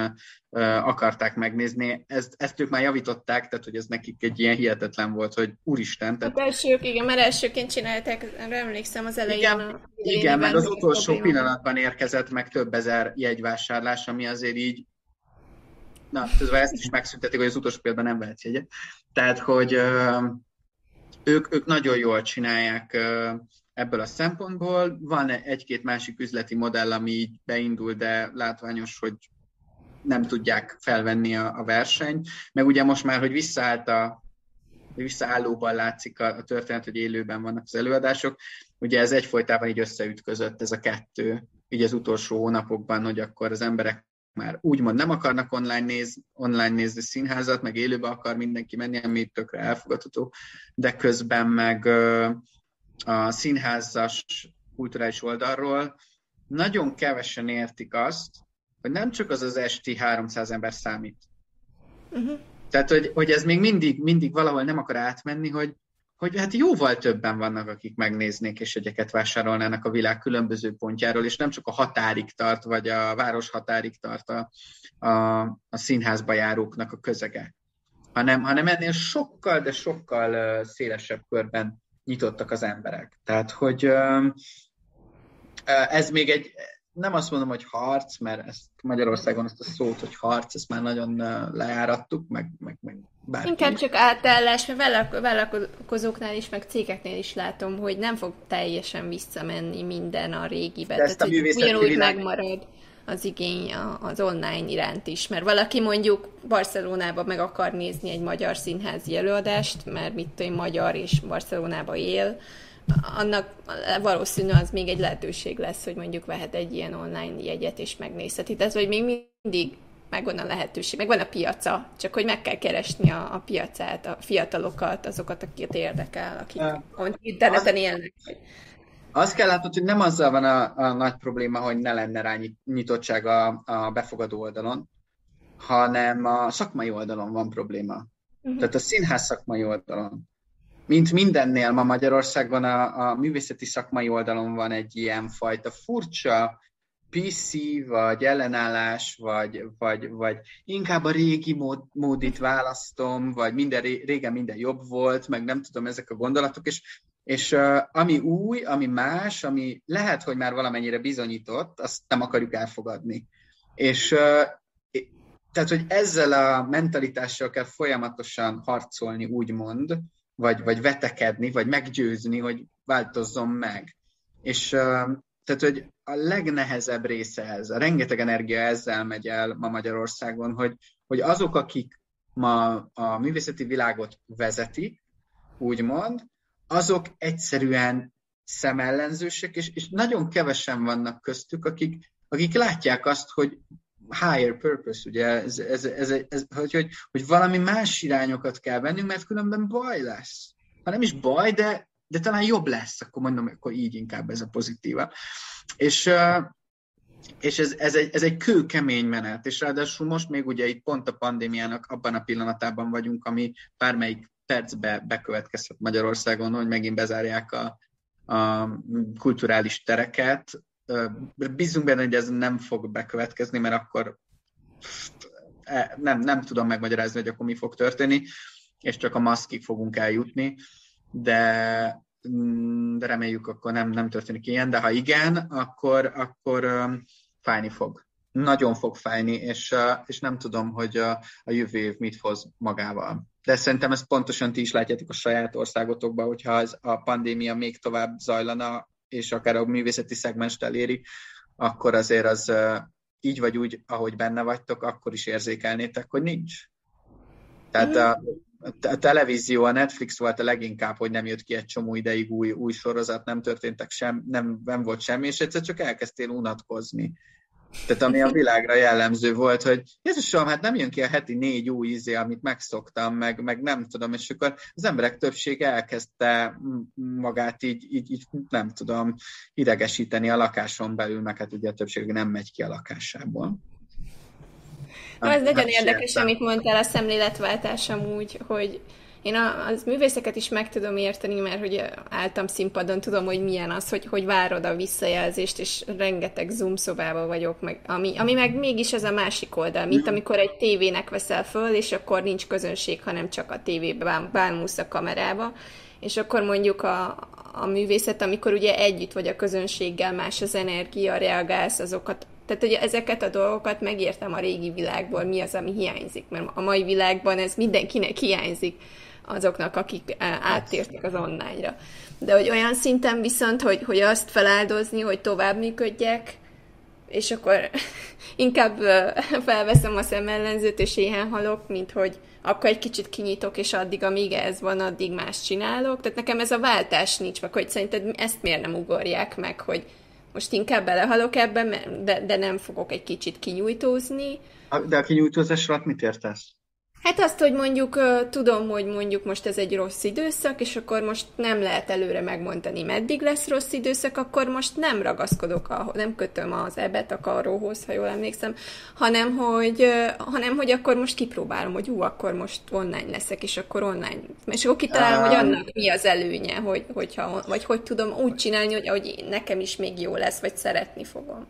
Speaker 2: uh, akarták megnézni. Ezt, ezt ők már javították, tehát, hogy ez nekik egy ilyen hihetetlen volt, hogy úristen. Tehát...
Speaker 1: Hát elsők, igen, mert elsőként csinálták, emlékszem az elején.
Speaker 2: Igen,
Speaker 1: a,
Speaker 2: igen meg az utolsó pillanatban érkezett meg több ezer jegyvásárlás, ami azért így na, közben ezt is megszüntetik, hogy az utolsó pillanatban nem vehetsz jegyet. Tehát, hogy ők, ők nagyon jól csinálják ebből a szempontból. Van egy-két másik üzleti modell, ami így beindul, de látványos, hogy nem tudják felvenni a, a versenyt. Meg ugye most már, hogy visszaállt a visszaállóban látszik a, a történet, hogy élőben vannak az előadások. Ugye ez egyfolytában így összeütközött ez a kettő, így az utolsó hónapokban, hogy akkor az emberek már úgymond nem akarnak online, néz, online nézni színházat, meg élőbe akar mindenki menni, ami tökre elfogadható, de közben meg a színházas kulturális oldalról nagyon kevesen értik azt, hogy nem csak az az esti 300 ember számít. Uh-huh. Tehát, hogy, hogy ez még mindig, mindig valahol nem akar átmenni, hogy, hogy hát jóval többen vannak, akik megnéznék és egyeket vásárolnának a világ különböző pontjáról, és nem csak a határig tart, vagy a város határig tart a, a, a színházba járóknak a közege, hanem, hanem ennél sokkal, de sokkal szélesebb körben nyitottak az emberek. Tehát, hogy ez még egy, nem azt mondom, hogy harc, mert ezt Magyarországon ezt a szót, hogy harc, ezt már nagyon lejárattuk, meg, meg, meg
Speaker 1: bárki. Inkább csak átállás, mert vállalkozóknál is, meg cégeknél is látom, hogy nem fog teljesen visszamenni minden a régibe. De
Speaker 2: ezt a
Speaker 1: Tehát, ugyanúgy világ... megmarad az igény az online iránt is, mert valaki mondjuk Barcelonába meg akar nézni egy magyar színházi előadást, mert mit tudom, magyar és Barcelonába él, annak valószínű az még egy lehetőség lesz, hogy mondjuk vehet egy ilyen online jegyet és megnézheti. Tehát, hogy még mindig megvan a lehetőség, megvan a piaca, csak hogy meg kell keresni a, a piacát, a fiatalokat, azokat, akiket érdekel, akik uh, interneten élnek.
Speaker 2: Azt kell látnod, hogy nem azzal van a, a nagy probléma, hogy ne lenne rá nyitottság a, a befogadó oldalon, hanem a szakmai oldalon van probléma. Uh-huh. Tehát a színház szakmai oldalon. Mint mindennél ma Magyarországon a, a művészeti szakmai oldalon van egy ilyen fajta furcsa PC, vagy ellenállás, vagy, vagy, vagy inkább a régi mód, módit választom, vagy minden régen minden jobb volt, meg nem tudom, ezek a gondolatok, és és uh, ami új, ami más, ami lehet, hogy már valamennyire bizonyított, azt nem akarjuk elfogadni. És uh, tehát, hogy ezzel a mentalitással kell folyamatosan harcolni, úgymond, vagy, vagy vetekedni, vagy meggyőzni, hogy változzon meg. És tehát, hogy a legnehezebb része ez, a rengeteg energia ezzel megy el ma Magyarországon, hogy, hogy azok, akik ma a művészeti világot vezetik, úgymond, azok egyszerűen szemellenzősek, és, és nagyon kevesen vannak köztük, akik, akik látják azt, hogy higher purpose, ugye, ez, ez, ez, ez, hogy, hogy, hogy valami más irányokat kell vennünk, mert különben baj lesz. Ha nem is baj, de, de talán jobb lesz, akkor mondom, akkor így inkább ez a pozitíva. És, és ez, ez, egy, ez egy kőkemény menet, és ráadásul most még ugye itt pont a pandémiának abban a pillanatában vagyunk, ami bármelyik percbe bekövetkezhet Magyarországon, hogy megint bezárják a, a kulturális tereket. Bízunk benne, hogy ez nem fog bekövetkezni, mert akkor e, nem, nem tudom megmagyarázni, hogy akkor mi fog történni, és csak a maszkig fogunk eljutni, de, de reméljük, akkor nem, nem történik ilyen, de ha igen, akkor, akkor fájni fog. Nagyon fog fájni, és, és nem tudom, hogy a, a jövő év mit hoz magával de szerintem ezt pontosan ti is látjátok a saját országotokban, hogyha ez a pandémia még tovább zajlana, és akár a művészeti szegmest eléri, akkor azért az így vagy úgy, ahogy benne vagytok, akkor is érzékelnétek, hogy nincs. Tehát a, a televízió, a Netflix volt a leginkább, hogy nem jött ki egy csomó ideig új, új sorozat, nem történtek sem, nem, nem volt semmi, és egyszer csak elkezdtél unatkozni. Tehát ami a világra jellemző volt, hogy Jézusom, hát nem jön ki a heti négy új izé, amit megszoktam, meg, meg nem tudom, és akkor az emberek többsége elkezdte magát így, így, így nem tudom, idegesíteni a lakáson belül, meg hát ugye a többség nem megy ki a lakásából.
Speaker 1: Na, ez nagyon érdekes, amit mondtál, a szemléletváltás amúgy, hogy én a, az művészeket is meg tudom érteni, mert hogy álltam színpadon, tudom, hogy milyen az, hogy, hogy várod a visszajelzést, és rengeteg Zoom szobában vagyok, meg, ami, ami meg mégis ez a másik oldal, mint amikor egy tévének veszel föl, és akkor nincs közönség, hanem csak a tévébe bámulsz a kamerába, és akkor mondjuk a, a művészet, amikor ugye együtt vagy a közönséggel, más az energia, reagálsz azokat, tehát hogy ezeket a dolgokat megértem a régi világból, mi az, ami hiányzik, mert a mai világban ez mindenkinek hiányzik azoknak, akik áttértek az online-ra. De hogy olyan szinten viszont, hogy, hogy azt feláldozni, hogy tovább működjek, és akkor inkább felveszem a szemellenzőt, és éhen halok, mint hogy akkor egy kicsit kinyitok, és addig, amíg ez van, addig más csinálok. Tehát nekem ez a váltás nincs meg, hogy szerinted ezt miért nem ugorják meg, hogy most inkább belehalok ebben, de, de nem fogok egy kicsit kinyújtózni.
Speaker 2: De a kinyújtózás alatt mit értesz?
Speaker 1: Hát azt, hogy mondjuk tudom, hogy mondjuk most ez egy rossz időszak, és akkor most nem lehet előre megmondani, meddig lesz rossz időszak, akkor most nem ragaszkodok, a, nem kötöm az ebet a karóhoz, ha jól emlékszem, hanem hogy, hanem hogy akkor most kipróbálom, hogy ú, akkor most online leszek, és akkor online. És akkor kitalálom, hogy annak mi az előnye, hogy, hogyha, vagy hogy tudom úgy csinálni, hogy, hogy nekem is még jó lesz, vagy szeretni fogom.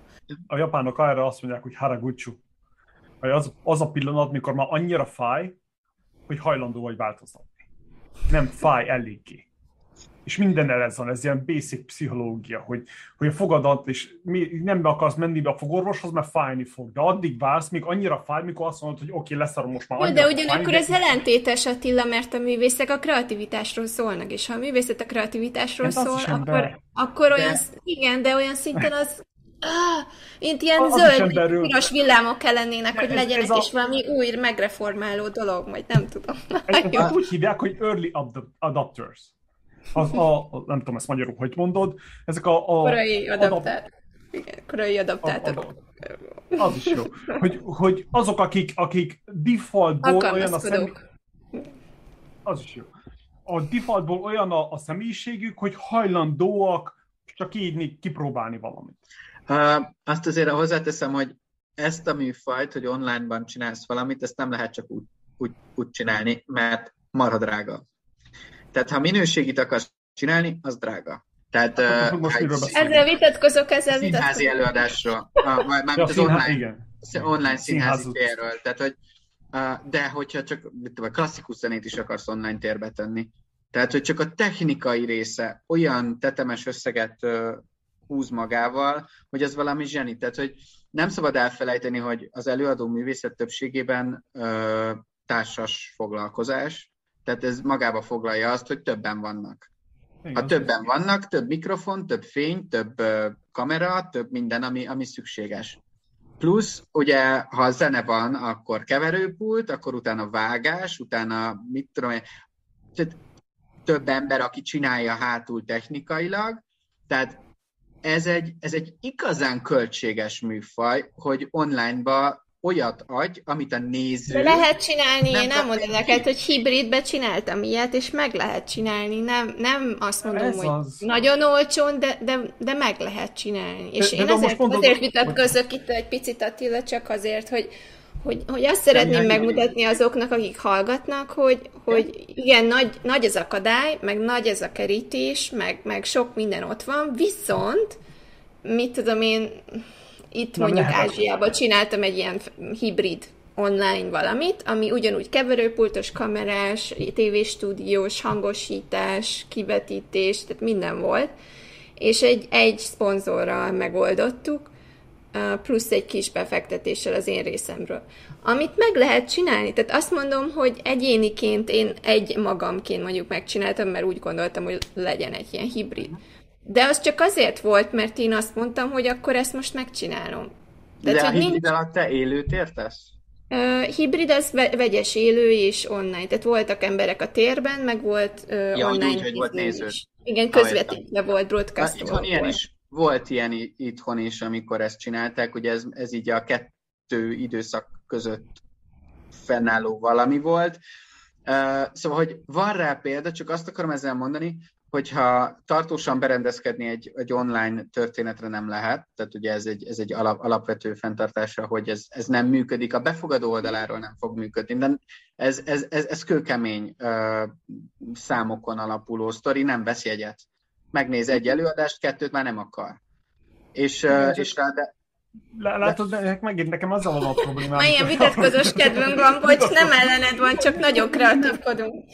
Speaker 3: A japánok arra azt mondják, hogy haraguchu, vagy az, az a pillanat, mikor már annyira fáj, hogy hajlandó vagy változtatni. Nem fáj eléggé. És minden ez van, ez ilyen basic pszichológia, hogy, hogy a fogadat, és mi, nem be akarsz menni be a fogorvoshoz, mert fájni fog. De addig vársz, míg annyira fáj, mikor azt mondod, hogy oké, okay, leszarom most már
Speaker 1: De ugyanakkor fájni, ez de... ellentétes Attila, mert a művészek a kreativitásról szólnak, és ha a művészet a kreativitásról Ez szól, akkor, akkor olyan, de... igen, de olyan szinten az Ah, itt ilyen az zöld, piros villámok kellenének, hogy ez, legyenek, ez a... és valami új megreformáló dolog, majd nem tudom.
Speaker 3: Ez, ez úgy hívják, hogy early adopters. Az a, nem tudom ezt magyarul, hogy mondod, ezek a... a
Speaker 1: korai adaptátor. Igen, korai adaptátorok.
Speaker 3: Az is jó. Hogy, hogy azok, akik, akik defaultból olyan a személy... Az is jó. A defaultból olyan a, a személyiségük, hogy hajlandóak csak így kipróbálni valamit.
Speaker 2: Uh, azt azért hozzáteszem, hogy ezt a műfajt, hogy online-ban csinálsz valamit, ezt nem lehet csak úgy, úgy, úgy csinálni, mert marha drága. Tehát ha minőségit akarsz csinálni, az drága. Tehát uh,
Speaker 1: most ezzel vitatkozok, ezzel
Speaker 2: vitatkozok. Színházi előadásról, uh, mármint ja, az online, igen. online színházi térről. Tehát, hogy, uh, de hogyha csak vagy klasszikus zenét is akarsz online térbe tenni, tehát, hogy csak a technikai része olyan tetemes összeget uh, húz magával, hogy ez valami zseni. Tehát, hogy nem szabad elfelejteni, hogy az előadó művészet többségében ö, társas foglalkozás, tehát ez magába foglalja azt, hogy többen vannak. Igen. Ha többen vannak, több mikrofon, több fény, több ö, kamera, több minden, ami, ami szükséges. Plusz, ugye, ha zene van, akkor keverőpult, akkor utána vágás, utána mit tudom én, tehát több ember, aki csinálja hátul technikailag, tehát ez egy, ez egy igazán költséges műfaj, hogy online-ba olyat adj, amit a néző...
Speaker 1: De lehet csinálni, nem én nem mondom neked, hogy hibridbe csináltam ilyet, és meg lehet csinálni. Nem, nem azt mondom, Ez hogy az... nagyon olcsón, de, de, de meg lehet csinálni. És de, én de ezért, mondod, azért vitatkozok hogy... itt egy picit Attila, csak azért, hogy, hogy, hogy azt szeretném megmutatni azoknak, akik hallgatnak, hogy, hogy igen, nagy, nagy az akadály, meg nagy ez a kerítés, meg, meg sok minden ott van, viszont, mit tudom én, itt Na, mondjuk Ázsiában csináltam egy ilyen hibrid online valamit, ami ugyanúgy keverőpultos, kamerás, tévéstúdiós, hangosítás, kivetítés, tehát minden volt, és egy, egy szponzorral megoldottuk, plusz egy kis befektetéssel az én részemről. Amit meg lehet csinálni, tehát azt mondom, hogy egyéniként én egy magamként mondjuk megcsináltam, mert úgy gondoltam, hogy legyen egy ilyen hibrid. De az csak azért volt, mert én azt mondtam, hogy akkor ezt most megcsinálom.
Speaker 2: De, De a hibrid alatt te élőt értesz?
Speaker 1: Uh, hibrid az ve- vegyes élő és online. Tehát voltak emberek a térben, meg volt uh, ja, online.
Speaker 2: Úgy, hogy volt néző.
Speaker 1: Is. Igen, közvetítve volt, broadcast
Speaker 2: volt. Itthon ilyen is, volt ilyen itthon is, amikor ezt csinálták, hogy ez, ez így a kettő időszak között fennálló valami volt. Uh, szóval, hogy van rá példa, csak azt akarom ezzel mondani, hogyha tartósan berendezkedni egy, egy online történetre nem lehet, tehát ugye ez egy, ez egy alap, alapvető fenntartása, hogy ez, ez nem működik, a befogadó oldaláról nem fog működni, de ez, ez, ez, ez kőkemény uh, számokon alapuló sztori, nem vesz jegyet. Megnéz egy előadást, kettőt már nem akar. És, uh, és rá, de,
Speaker 3: Látod, de megint nekem azzal van a problémám.
Speaker 1: Ma ilyen vitatkozós kedvünk van, hogy nem ellened van, csak nagyon kreatívkodunk.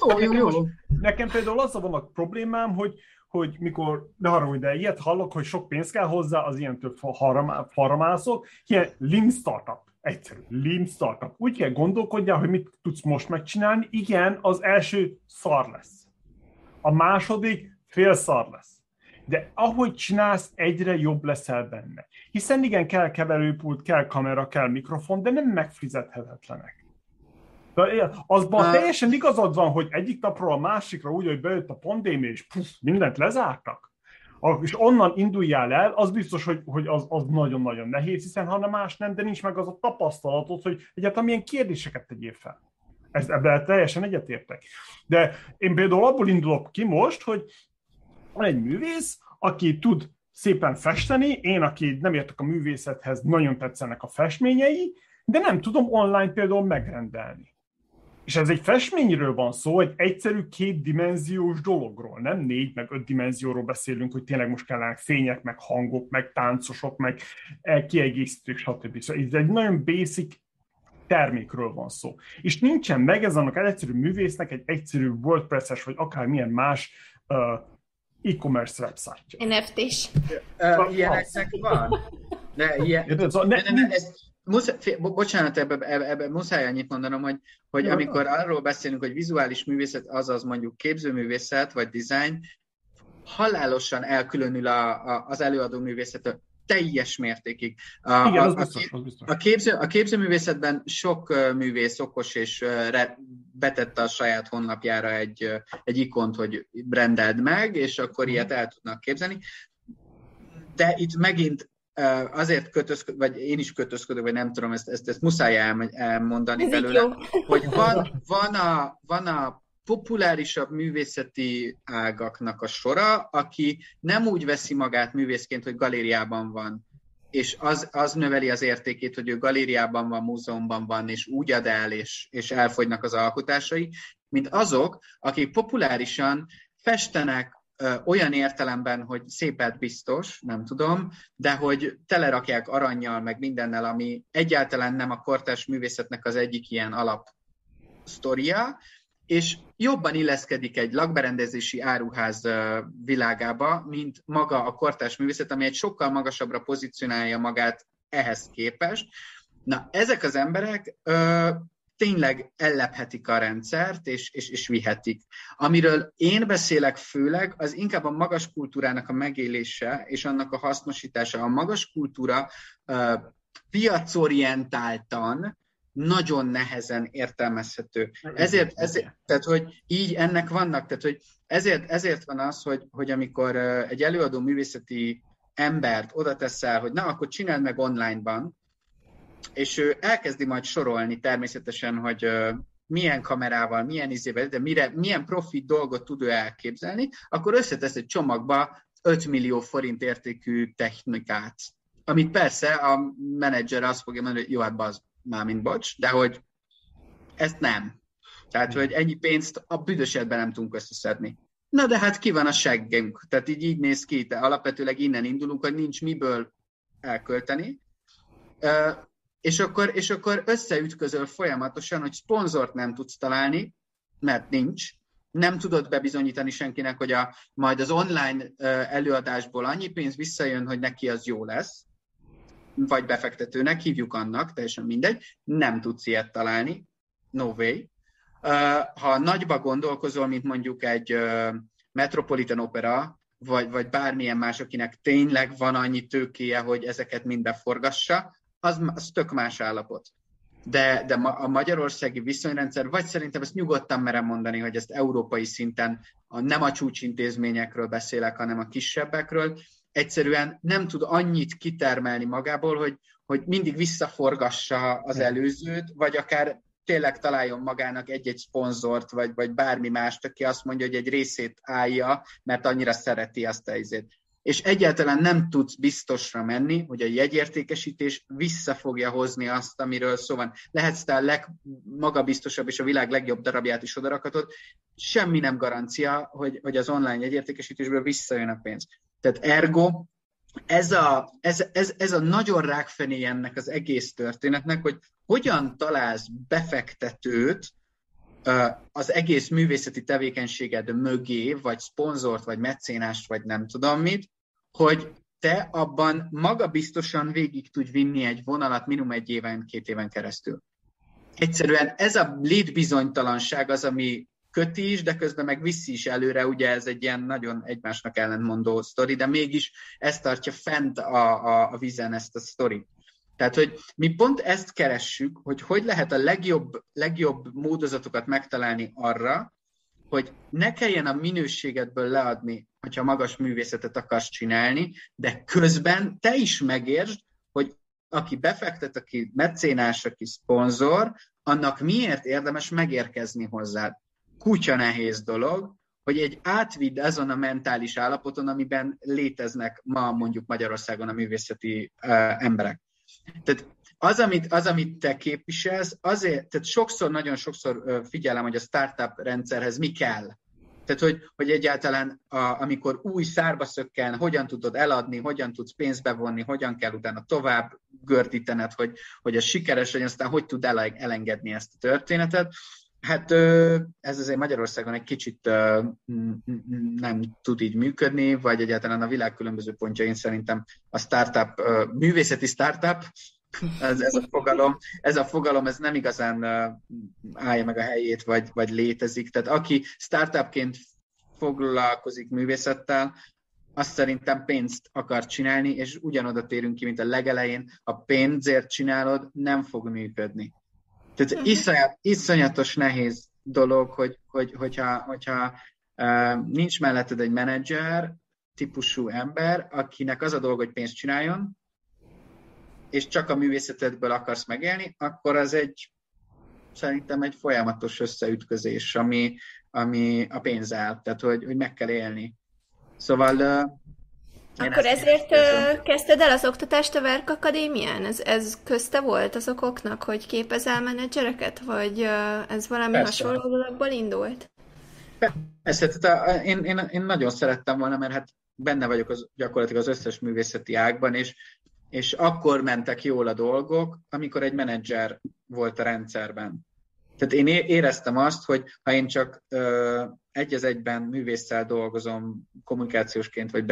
Speaker 2: Jó, jó, jó.
Speaker 3: Nekem például azzal van a problémám, hogy, hogy mikor, ne haragudj, de ilyet hallok, hogy sok pénz kell hozzá, az ilyen több haramászok, ilyen lean startup. Egyszerű, lean startup. Úgy kell gondolkodjál, hogy mit tudsz most megcsinálni. Igen, az első szar lesz. A második fél szar lesz de ahogy csinálsz, egyre jobb leszel benne. Hiszen igen, kell keverőpult, kell kamera, kell mikrofon, de nem megfizethetetlenek. De azban teljesen igazad van, hogy egyik napról a másikra úgy, hogy bejött a pandémia, és puff, mindent lezártak, és onnan induljál el, az biztos, hogy, hogy az, az nagyon-nagyon nehéz, hiszen ha nem más nem, de nincs meg az a tapasztalatod, hogy egyáltalán milyen kérdéseket tegyél fel. Ezt, ebben teljesen egyetértek. De én például abból indulok ki most, hogy van egy művész, aki tud szépen festeni, én, aki nem értek a művészethez, nagyon tetszenek a festményei, de nem tudom online például megrendelni. És ez egy festményről van szó, egy egyszerű kétdimenziós dologról, nem négy, meg öt dimenzióról beszélünk, hogy tényleg most kellenek fények, meg hangok, meg táncosok, meg kiegészítők, stb. Szóval ez egy nagyon basic termékről van szó. És nincsen meg ez annak egy egyszerű művésznek egy egyszerű WordPress-es, vagy akármilyen más uh, e-commerce website.
Speaker 1: NFT-s.
Speaker 2: Uh, ilyeneknek van. De ilyen... De, de, de, de, ez, muszáj, bocsánat, ebbe, ebbe, ebbe muszáj annyit mondanom, hogy, hogy ja, amikor arról beszélünk, hogy vizuális művészet, azaz mondjuk képzőművészet vagy design, halálosan elkülönül a, a, az előadó művészet teljes mértékig.
Speaker 3: A, Igen, az a, biztos, az biztos.
Speaker 2: A, képző, a képzőművészetben sok művész okos és re, betette a saját honlapjára egy, egy ikont, hogy rendeld meg, és akkor mhm. ilyet el tudnak képzelni. De itt megint azért kötözködök, vagy én is kötözködök, vagy nem tudom, ezt, ezt, ezt muszáj elmondani Ez belőle, hogy van, van, a, van a populárisabb művészeti ágaknak a sora, aki nem úgy veszi magát művészként, hogy galériában van, és az, az növeli az értékét, hogy ő galériában van, múzeumban van, és úgy ad el, és, és elfogynak az alkotásai, mint azok, akik populárisan festenek olyan értelemben, hogy szépet biztos, nem tudom, de hogy telerakják aranyjal, meg mindennel, ami egyáltalán nem a kortás művészetnek az egyik ilyen alap sztoria, és jobban illeszkedik egy lakberendezési áruház világába, mint maga a kortás művészet, ami egy sokkal magasabbra pozícionálja magát ehhez képest. Na, ezek az emberek ö, tényleg ellephetik a rendszert, és, és, és vihetik. Amiről én beszélek főleg, az inkább a magas kultúrának a megélése, és annak a hasznosítása. A magas kultúra ö, piacorientáltan, nagyon nehezen értelmezhető. Ezért, ezért, tehát, hogy így ennek vannak, tehát, hogy ezért, ezért van az, hogy, hogy amikor egy előadó művészeti embert oda teszel, hogy na, akkor csináld meg online-ban, és ő elkezdi majd sorolni természetesen, hogy milyen kamerával, milyen izével, de mire, milyen profit dolgot tud ő elképzelni, akkor összetesz egy csomagba 5 millió forint értékű technikát, amit persze a menedzser azt fogja mondani, hogy jó, hát bazd, mármint bocs, de hogy ezt nem. Tehát, hogy ennyi pénzt a büdös nem tudunk összeszedni. Na de hát ki van a seggünk? Tehát így, így néz ki, de alapvetőleg innen indulunk, hogy nincs miből elkölteni. És akkor, és akkor összeütközöl folyamatosan, hogy szponzort nem tudsz találni, mert nincs, nem tudod bebizonyítani senkinek, hogy a, majd az online előadásból annyi pénz visszajön, hogy neki az jó lesz, vagy befektetőnek, hívjuk annak, teljesen mindegy, nem tudsz ilyet találni, no way. Ha nagyba gondolkozol, mint mondjuk egy Metropolitan Opera, vagy, vagy bármilyen más, akinek tényleg van annyi tőkéje, hogy ezeket mind beforgassa, az, az tök más állapot. De, de a magyarországi viszonyrendszer, vagy szerintem ezt nyugodtan merem mondani, hogy ezt európai szinten a, nem a csúcsintézményekről beszélek, hanem a kisebbekről, egyszerűen nem tud annyit kitermelni magából, hogy, hogy mindig visszaforgassa az előzőt, vagy akár tényleg találjon magának egy-egy szponzort, vagy, vagy bármi mást, aki azt mondja, hogy egy részét állja, mert annyira szereti azt a izét. És egyáltalán nem tudsz biztosra menni, hogy a jegyértékesítés vissza fogja hozni azt, amiről szó van. Lehetsz te a legmagabiztosabb és a világ legjobb darabját is odarakatod, semmi nem garancia, hogy, hogy az online jegyértékesítésből visszajön a pénz. Tehát ergo ez a, ez, ez, ez a nagyon rákfené ennek az egész történetnek, hogy hogyan találsz befektetőt az egész művészeti tevékenységed mögé, vagy szponzort, vagy mecénást, vagy nem tudom mit, hogy te abban magabiztosan végig tudj vinni egy vonalat minimum egy éven, két éven keresztül. Egyszerűen ez a létbizonytalanság az, ami köti is, de közben meg viszi is előre, ugye ez egy ilyen nagyon egymásnak ellentmondó sztori, de mégis ez tartja fent a, a, a vízen ezt a sztorit. Tehát, hogy mi pont ezt keressük, hogy hogy lehet a legjobb, legjobb módozatokat megtalálni arra, hogy ne kelljen a minőségedből leadni, hogyha magas művészetet akarsz csinálni, de közben te is megértsd, hogy aki befektet, aki mecénás, aki szponzor, annak miért érdemes megérkezni hozzád kutya nehéz dolog, hogy egy átvidd azon a mentális állapoton, amiben léteznek ma mondjuk Magyarországon a művészeti uh, emberek. Tehát az amit, az, amit te képviselsz, azért, tehát sokszor, nagyon sokszor figyelem, hogy a startup rendszerhez mi kell. Tehát, hogy, hogy egyáltalán, a, amikor új szárba szökken, hogyan tudod eladni, hogyan tudsz pénzt bevonni, hogyan kell utána tovább gördítened, hogy, hogy a sikeres legyen, aztán hogy tud elengedni ezt a történetet. Hát ez azért Magyarországon egy kicsit nem tud így működni, vagy egyáltalán a világ különböző pontjain szerintem a startup, művészeti startup, ez, ez a fogalom, ez a fogalom, ez nem igazán állja meg a helyét, vagy, vagy létezik. Tehát aki startupként foglalkozik művészettel, azt szerintem pénzt akar csinálni, és ugyanoda térünk ki, mint a legelején, a pénzért csinálod, nem fog működni. Tehát uh-huh. iszonyat, iszonyatos nehéz dolog, hogy, hogy, hogyha, hogyha uh, nincs melletted egy menedzser típusú ember, akinek az a dolog, hogy pénzt csináljon, és csak a művészetedből akarsz megélni, akkor az egy szerintem egy folyamatos összeütközés, ami, ami a pénzzel, tehát hogy, hogy meg kell élni. Szóval
Speaker 1: akkor ezért érzem. kezdted el az oktatást a Verk Akadémián? Ez, ez közte volt az okoknak, hogy képezel menedzsereket, vagy ez valami Persze. hasonló dologból indult?
Speaker 2: Persze, tehát én, én, én nagyon szerettem volna, mert hát benne vagyok az, gyakorlatilag az összes művészeti ágban, és, és akkor mentek jól a dolgok, amikor egy menedzser volt a rendszerben. Tehát én éreztem azt, hogy ha én csak egy az egyben művésszel dolgozom kommunikációsként, vagy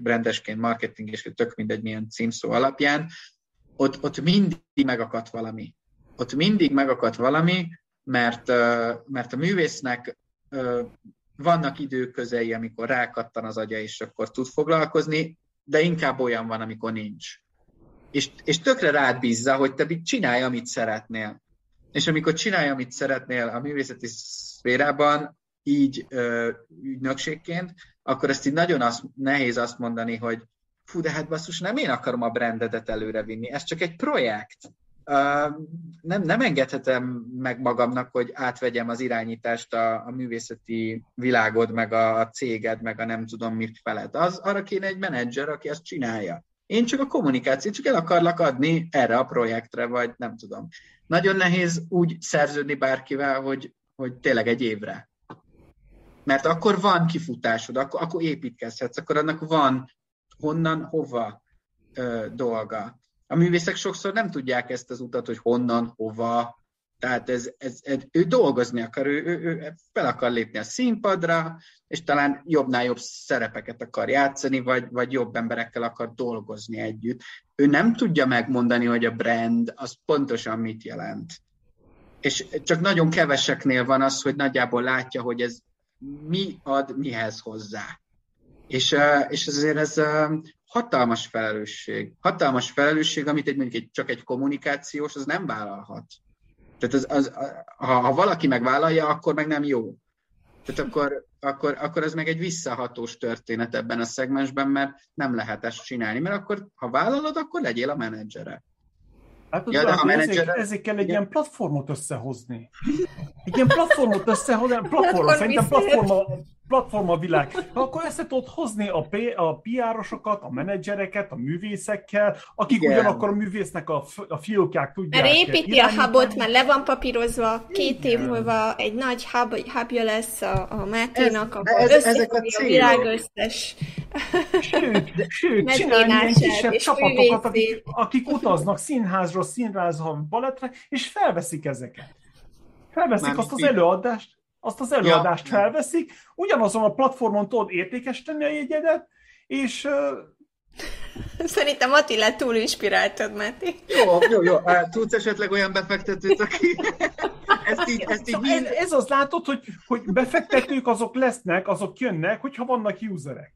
Speaker 2: brandesként, marketing, és tök mindegy milyen címszó alapján, ott, ott mindig megakadt valami. Ott mindig megakadt valami, mert, mert a művésznek vannak időközei, amikor rákattan az agya, és akkor tud foglalkozni, de inkább olyan van, amikor nincs. És, és tökre rád bízza, hogy te csinálj, amit szeretnél. És amikor csinálj, amit szeretnél a művészeti szférában, így ö, ügynökségként, akkor ezt így nagyon az, nehéz azt mondani, hogy fú, de hát basszus, nem én akarom a brandedet előrevinni, ez csak egy projekt. Uh, nem, nem engedhetem meg magamnak, hogy átvegyem az irányítást a, a művészeti világod, meg a, a céged, meg a nem tudom mit feled. Az, arra kéne egy menedzser, aki ezt csinálja. Én csak a kommunikációt, csak el akarlak adni erre a projektre, vagy nem tudom. Nagyon nehéz úgy szerződni bárkivel, hogy, hogy tényleg egy évre. Mert akkor van kifutásod, akkor, akkor építkezhetsz, akkor annak van honnan, hova ö, dolga. A művészek sokszor nem tudják ezt az utat, hogy honnan, hova, tehát ez, ez, ez, ő dolgozni akar, ő, ő, ő fel akar lépni a színpadra, és talán jobbnál jobb szerepeket akar játszani, vagy, vagy jobb emberekkel akar dolgozni együtt. Ő nem tudja megmondani, hogy a brand az pontosan mit jelent. És csak nagyon keveseknél van az, hogy nagyjából látja, hogy ez mi ad mihez hozzá. És, és azért ez hatalmas felelősség. Hatalmas felelősség, amit egy, mondjuk egy, csak egy kommunikációs, az nem vállalhat. Tehát az, az, ha, ha valaki megvállalja, akkor meg nem jó. Tehát akkor, akkor, akkor ez meg egy visszahatós történet ebben a szegmensben, mert nem lehet ezt csinálni. Mert akkor, ha vállalod, akkor legyél a menedzsere.
Speaker 3: Hát ja, de a menedzser... ezért, ezért kell egy ilyen platformot összehozni. Egy ilyen platformot összehozni, platform, szerintem platforma, platforma világ. Akkor össze tudod hozni a, P, a PR-osokat, a menedzsereket, a művészekkel, akik Igen. ugyanakkor a művésznek a, a fiókják tudják
Speaker 1: Mert építi a hubot, már le van papírozva, két év múlva egy nagy hub, hubja lesz a, a Máténak, ahol ez, ezek a, a világ összes
Speaker 3: Sőt, sőt csinálni ilyen kisebb csapatokat, akik, akik utaznak színházról színházra, balettre, és felveszik ezeket. Felveszik Már azt az előadást, azt az előadást ja. felveszik, ugyanazon a platformon tudod értékesíteni a jegyedet, és.
Speaker 1: Szerintem Attila túl inspiráltad, Máté.
Speaker 2: Jó, jó, jó. Tudsz esetleg olyan befektetőt, aki ezt így, ezt így
Speaker 3: szóval ez, ez az látod, hogy, hogy befektetők azok lesznek, azok jönnek, hogyha vannak userek.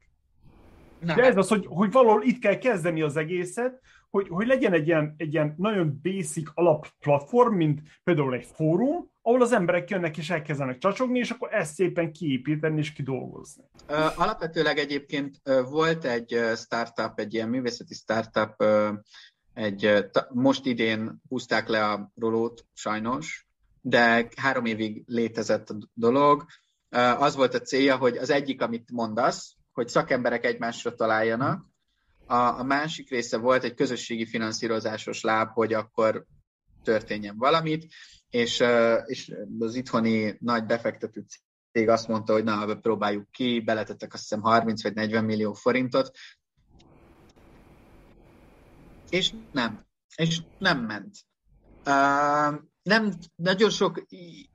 Speaker 3: Na, De ez az, hogy, hogy valahol itt kell kezdeni az egészet, hogy, hogy legyen egy ilyen, egy ilyen nagyon basic alapplatform, mint például egy fórum, ahol az emberek jönnek és elkezdenek csacsogni, és akkor ezt szépen kiépíteni és kidolgozni.
Speaker 2: Alapvetőleg egyébként volt egy startup, egy ilyen művészeti startup, egy, most idén húzták le a rolót, sajnos, de három évig létezett a dolog. Az volt a célja, hogy az egyik, amit mondasz, hogy szakemberek egymásra találjanak, a, a másik része volt egy közösségi finanszírozásos láb, hogy akkor történjen valamit, és, és az itthoni nagy befektető cég azt mondta, hogy na, próbáljuk ki, beletettek azt hiszem 30 vagy 40 millió forintot, és nem. És nem ment. Uh, nem, nagyon sok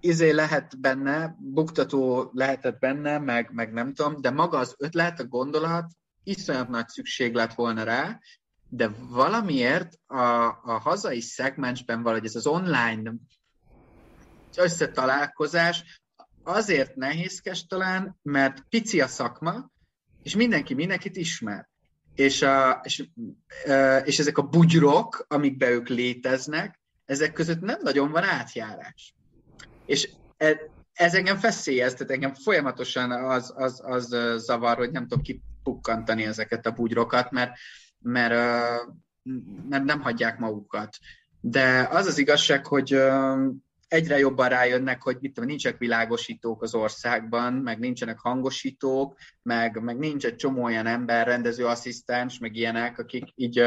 Speaker 2: izé lehet benne, buktató lehetett benne, meg, meg nem tudom, de maga az ötlet, a gondolat, iszonyat nagy szükség lett volna rá, de valamiért a, a hazai szegmensben valahogy ez az online összetalálkozás azért nehézkes talán, mert pici a szakma, és mindenki mindenkit ismer. És, a, és, és ezek a bugyrok, amikbe ők léteznek, ezek között nem nagyon van átjárás. És e, ez engem feszélyez, tehát engem folyamatosan az, az, az zavar, hogy nem tudok kipukkantani ezeket a bugyrokat, mert, mert, mert nem hagyják magukat. De az az igazság, hogy egyre jobban rájönnek, hogy mit tudom, nincsenek világosítók az országban, meg nincsenek hangosítók, meg, meg nincs egy csomó olyan ember, rendező asszisztens, meg ilyenek, akik így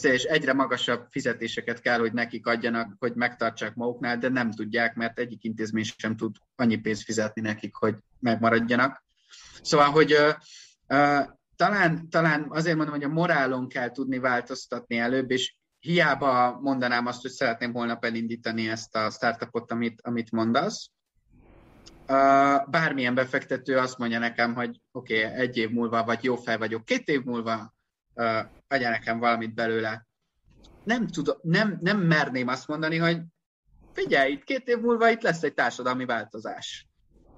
Speaker 2: és egyre magasabb fizetéseket kell, hogy nekik adjanak, hogy megtartsák maguknál, de nem tudják, mert egyik intézmény sem tud annyi pénzt fizetni nekik, hogy megmaradjanak. Szóval, hogy talán, talán azért mondom, hogy a morálon kell tudni változtatni előbb, és hiába mondanám azt, hogy szeretném holnap elindítani ezt a startupot, amit, amit mondasz. Bármilyen befektető azt mondja nekem, hogy oké, okay, egy év múlva, vagy jó fel vagyok, két év múlva, adja nekem valamit belőle. Nem, tudom, nem, nem merném azt mondani, hogy figyelj, itt két év múlva itt lesz egy társadalmi változás.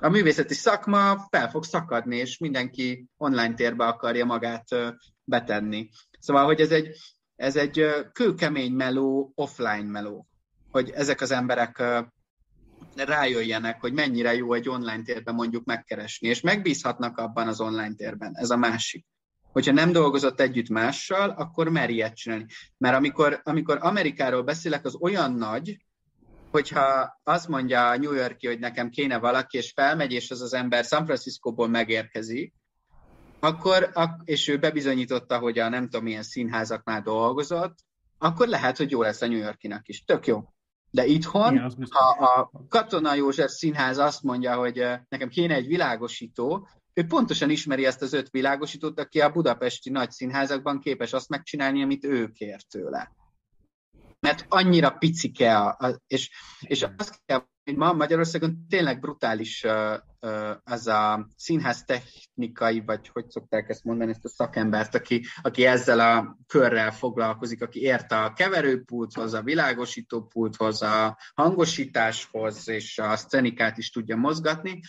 Speaker 2: A művészeti szakma fel fog szakadni, és mindenki online térbe akarja magát betenni. Szóval, hogy ez egy, ez egy kőkemény meló, offline meló. Hogy ezek az emberek rájöjjenek, hogy mennyire jó egy online térben mondjuk megkeresni, és megbízhatnak abban az online térben. Ez a másik hogyha nem dolgozott együtt mással, akkor mer ilyet csinálni. Mert amikor, amikor Amerikáról beszélek, az olyan nagy, hogyha azt mondja a New Yorki, hogy nekem kéne valaki, és felmegy, és az az ember San Franciscóból megérkezik, akkor, és ő bebizonyította, hogy a nem tudom milyen színházaknál dolgozott, akkor lehet, hogy jó lesz a New Yorkinak is. Tök jó. De itthon, Igen, ha a Katona József Színház azt mondja, hogy nekem kéne egy világosító, ő pontosan ismeri ezt az öt világosítót, aki a budapesti nagy színházakban képes azt megcsinálni, amit ő kér tőle. Mert annyira picike, a, a, és, és azt kell, hogy ma Magyarországon tényleg brutális uh, uh, az a színház technikai, vagy hogy szokták ezt mondani, ezt a szakembert, aki, aki ezzel a körrel foglalkozik, aki ért a keverőpulthoz, a világosítópulthoz, a hangosításhoz, és a szcenikát is tudja mozgatni.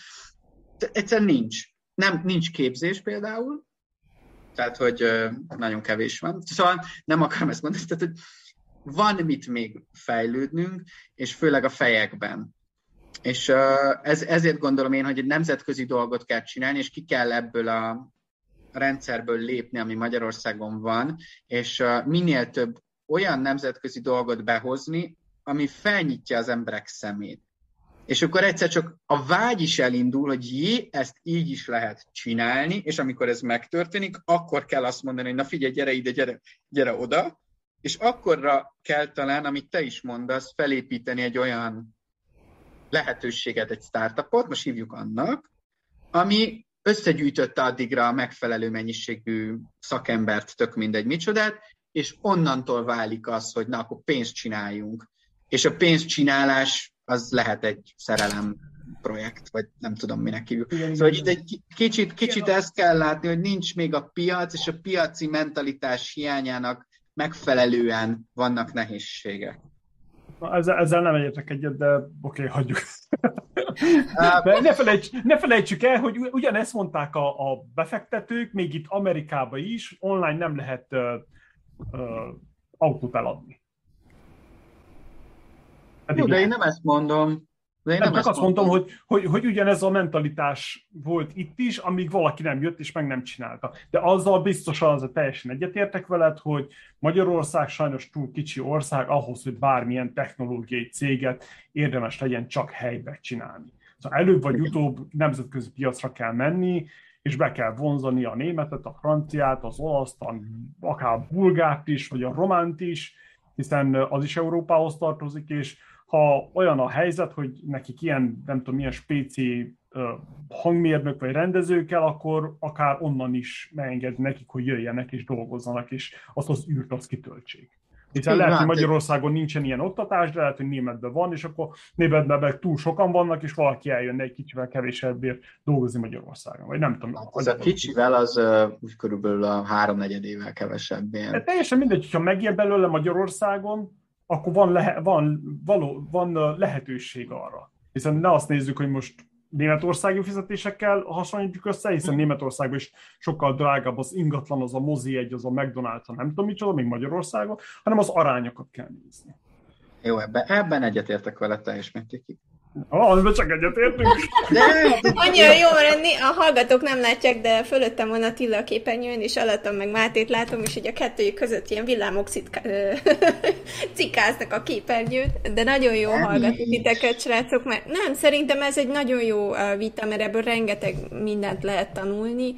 Speaker 2: Egyszerűen nincs nem, nincs képzés például, tehát, hogy nagyon kevés van. Szóval nem akarom ezt mondani, tehát, hogy van mit még fejlődnünk, és főleg a fejekben. És ez, ezért gondolom én, hogy egy nemzetközi dolgot kell csinálni, és ki kell ebből a rendszerből lépni, ami Magyarországon van, és minél több olyan nemzetközi dolgot behozni, ami felnyitja az emberek szemét. És akkor egyszer csak a vágy is elindul, hogy jé, ezt így is lehet csinálni, és amikor ez megtörténik, akkor kell azt mondani, hogy na figyelj, gyere ide, gyere, gyere oda, és akkorra kell talán, amit te is mondasz, felépíteni egy olyan lehetőséget, egy startupot, most hívjuk annak, ami összegyűjtötte addigra a megfelelő mennyiségű szakembert, tök mindegy micsodát, és onnantól válik az, hogy na, akkor pénzt csináljunk. És a pénzcsinálás az lehet egy szerelem projekt, vagy nem tudom, minek hívjuk. Igen, szóval igen. itt egy kicsit, kicsit ezt kell látni, hogy nincs még a piac, és a piaci mentalitás hiányának megfelelően vannak nehézségek.
Speaker 3: Na, ezzel, ezzel nem egyetek egyet, de oké, okay, hagyjuk. de ne, felejts, ne felejtsük el, hogy ugyanezt mondták a, a befektetők, még itt Amerikában is, online nem lehet uh, uh, autót eladni.
Speaker 2: Pedig Jó, de én nem ezt mondom.
Speaker 3: De én nem, nem csak azt mondom, hogy, hogy, hogy ugyanez a mentalitás volt itt is, amíg valaki nem jött és meg nem csinálta. De azzal biztosan az teljesen egyetértek veled, hogy Magyarország sajnos túl kicsi ország ahhoz, hogy bármilyen technológiai céget érdemes legyen csak helybe csinálni. Szóval előbb vagy utóbb nemzetközi piacra kell menni, és be kell vonzani a németet, a franciát, az olaszt, akár a bulgárt is, vagy a románt is, hiszen az is Európához tartozik, és ha olyan a helyzet, hogy nekik ilyen, nem tudom, milyen spéci hangmérnök vagy rendező kell, akkor akár onnan is megengedni nekik, hogy jöjjenek és dolgozzanak, és azt az űrt azt kitöltsék. Hiszen lehet, hogy Magyarországon nincsen ilyen oktatás, de lehet, hogy németben van, és akkor németben meg túl sokan vannak, és valaki eljönne egy kicsivel kevésebbért dolgozni Magyarországon. Vagy nem tudom. Hát
Speaker 2: az a kicsivel az uh, úgy körülbelül a háromnegyedével kevesebb. Ilyen.
Speaker 3: De teljesen mindegy, hogyha megér belőle Magyarországon, akkor van, lehe, van, való, van lehetőség arra. Hiszen ne azt nézzük, hogy most németországi fizetésekkel hasonlítjuk össze, hiszen Németországban is sokkal drágább az ingatlan, az a mozi egy, az a McDonald's, nem tudom micsoda, még Magyarországon, hanem az arányokat kell nézni.
Speaker 2: Jó, ebben, ebben egyetértek vele teljes mértékig.
Speaker 3: Ah, de csak egyetértünk.
Speaker 1: Annyira jó, mert a hallgatók nem látják, de fölöttem van Attila a képernyőn, és alattam meg Mátét látom, és így a kettőjük között ilyen villámok cikáznak a képernyőt, de nagyon jó hallgatni titeket, srácok, mert nem, szerintem ez egy nagyon jó vita, mert ebből rengeteg mindent lehet tanulni,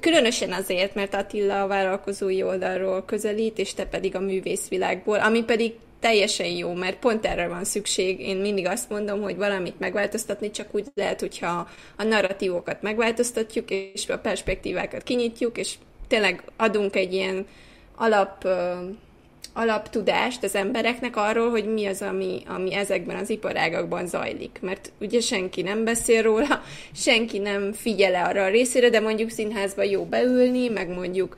Speaker 1: Különösen azért, mert Attila a vállalkozói oldalról közelít, és te pedig a művészvilágból, ami pedig teljesen jó, mert pont erre van szükség. Én mindig azt mondom, hogy valamit megváltoztatni csak úgy lehet, hogyha a narratívokat megváltoztatjuk, és a perspektívákat kinyitjuk, és tényleg adunk egy ilyen alap alaptudást az embereknek arról, hogy mi az, ami, ami ezekben az iparágakban zajlik. Mert ugye senki nem beszél róla, senki nem figyele arra a részére, de mondjuk színházba jó beülni, meg mondjuk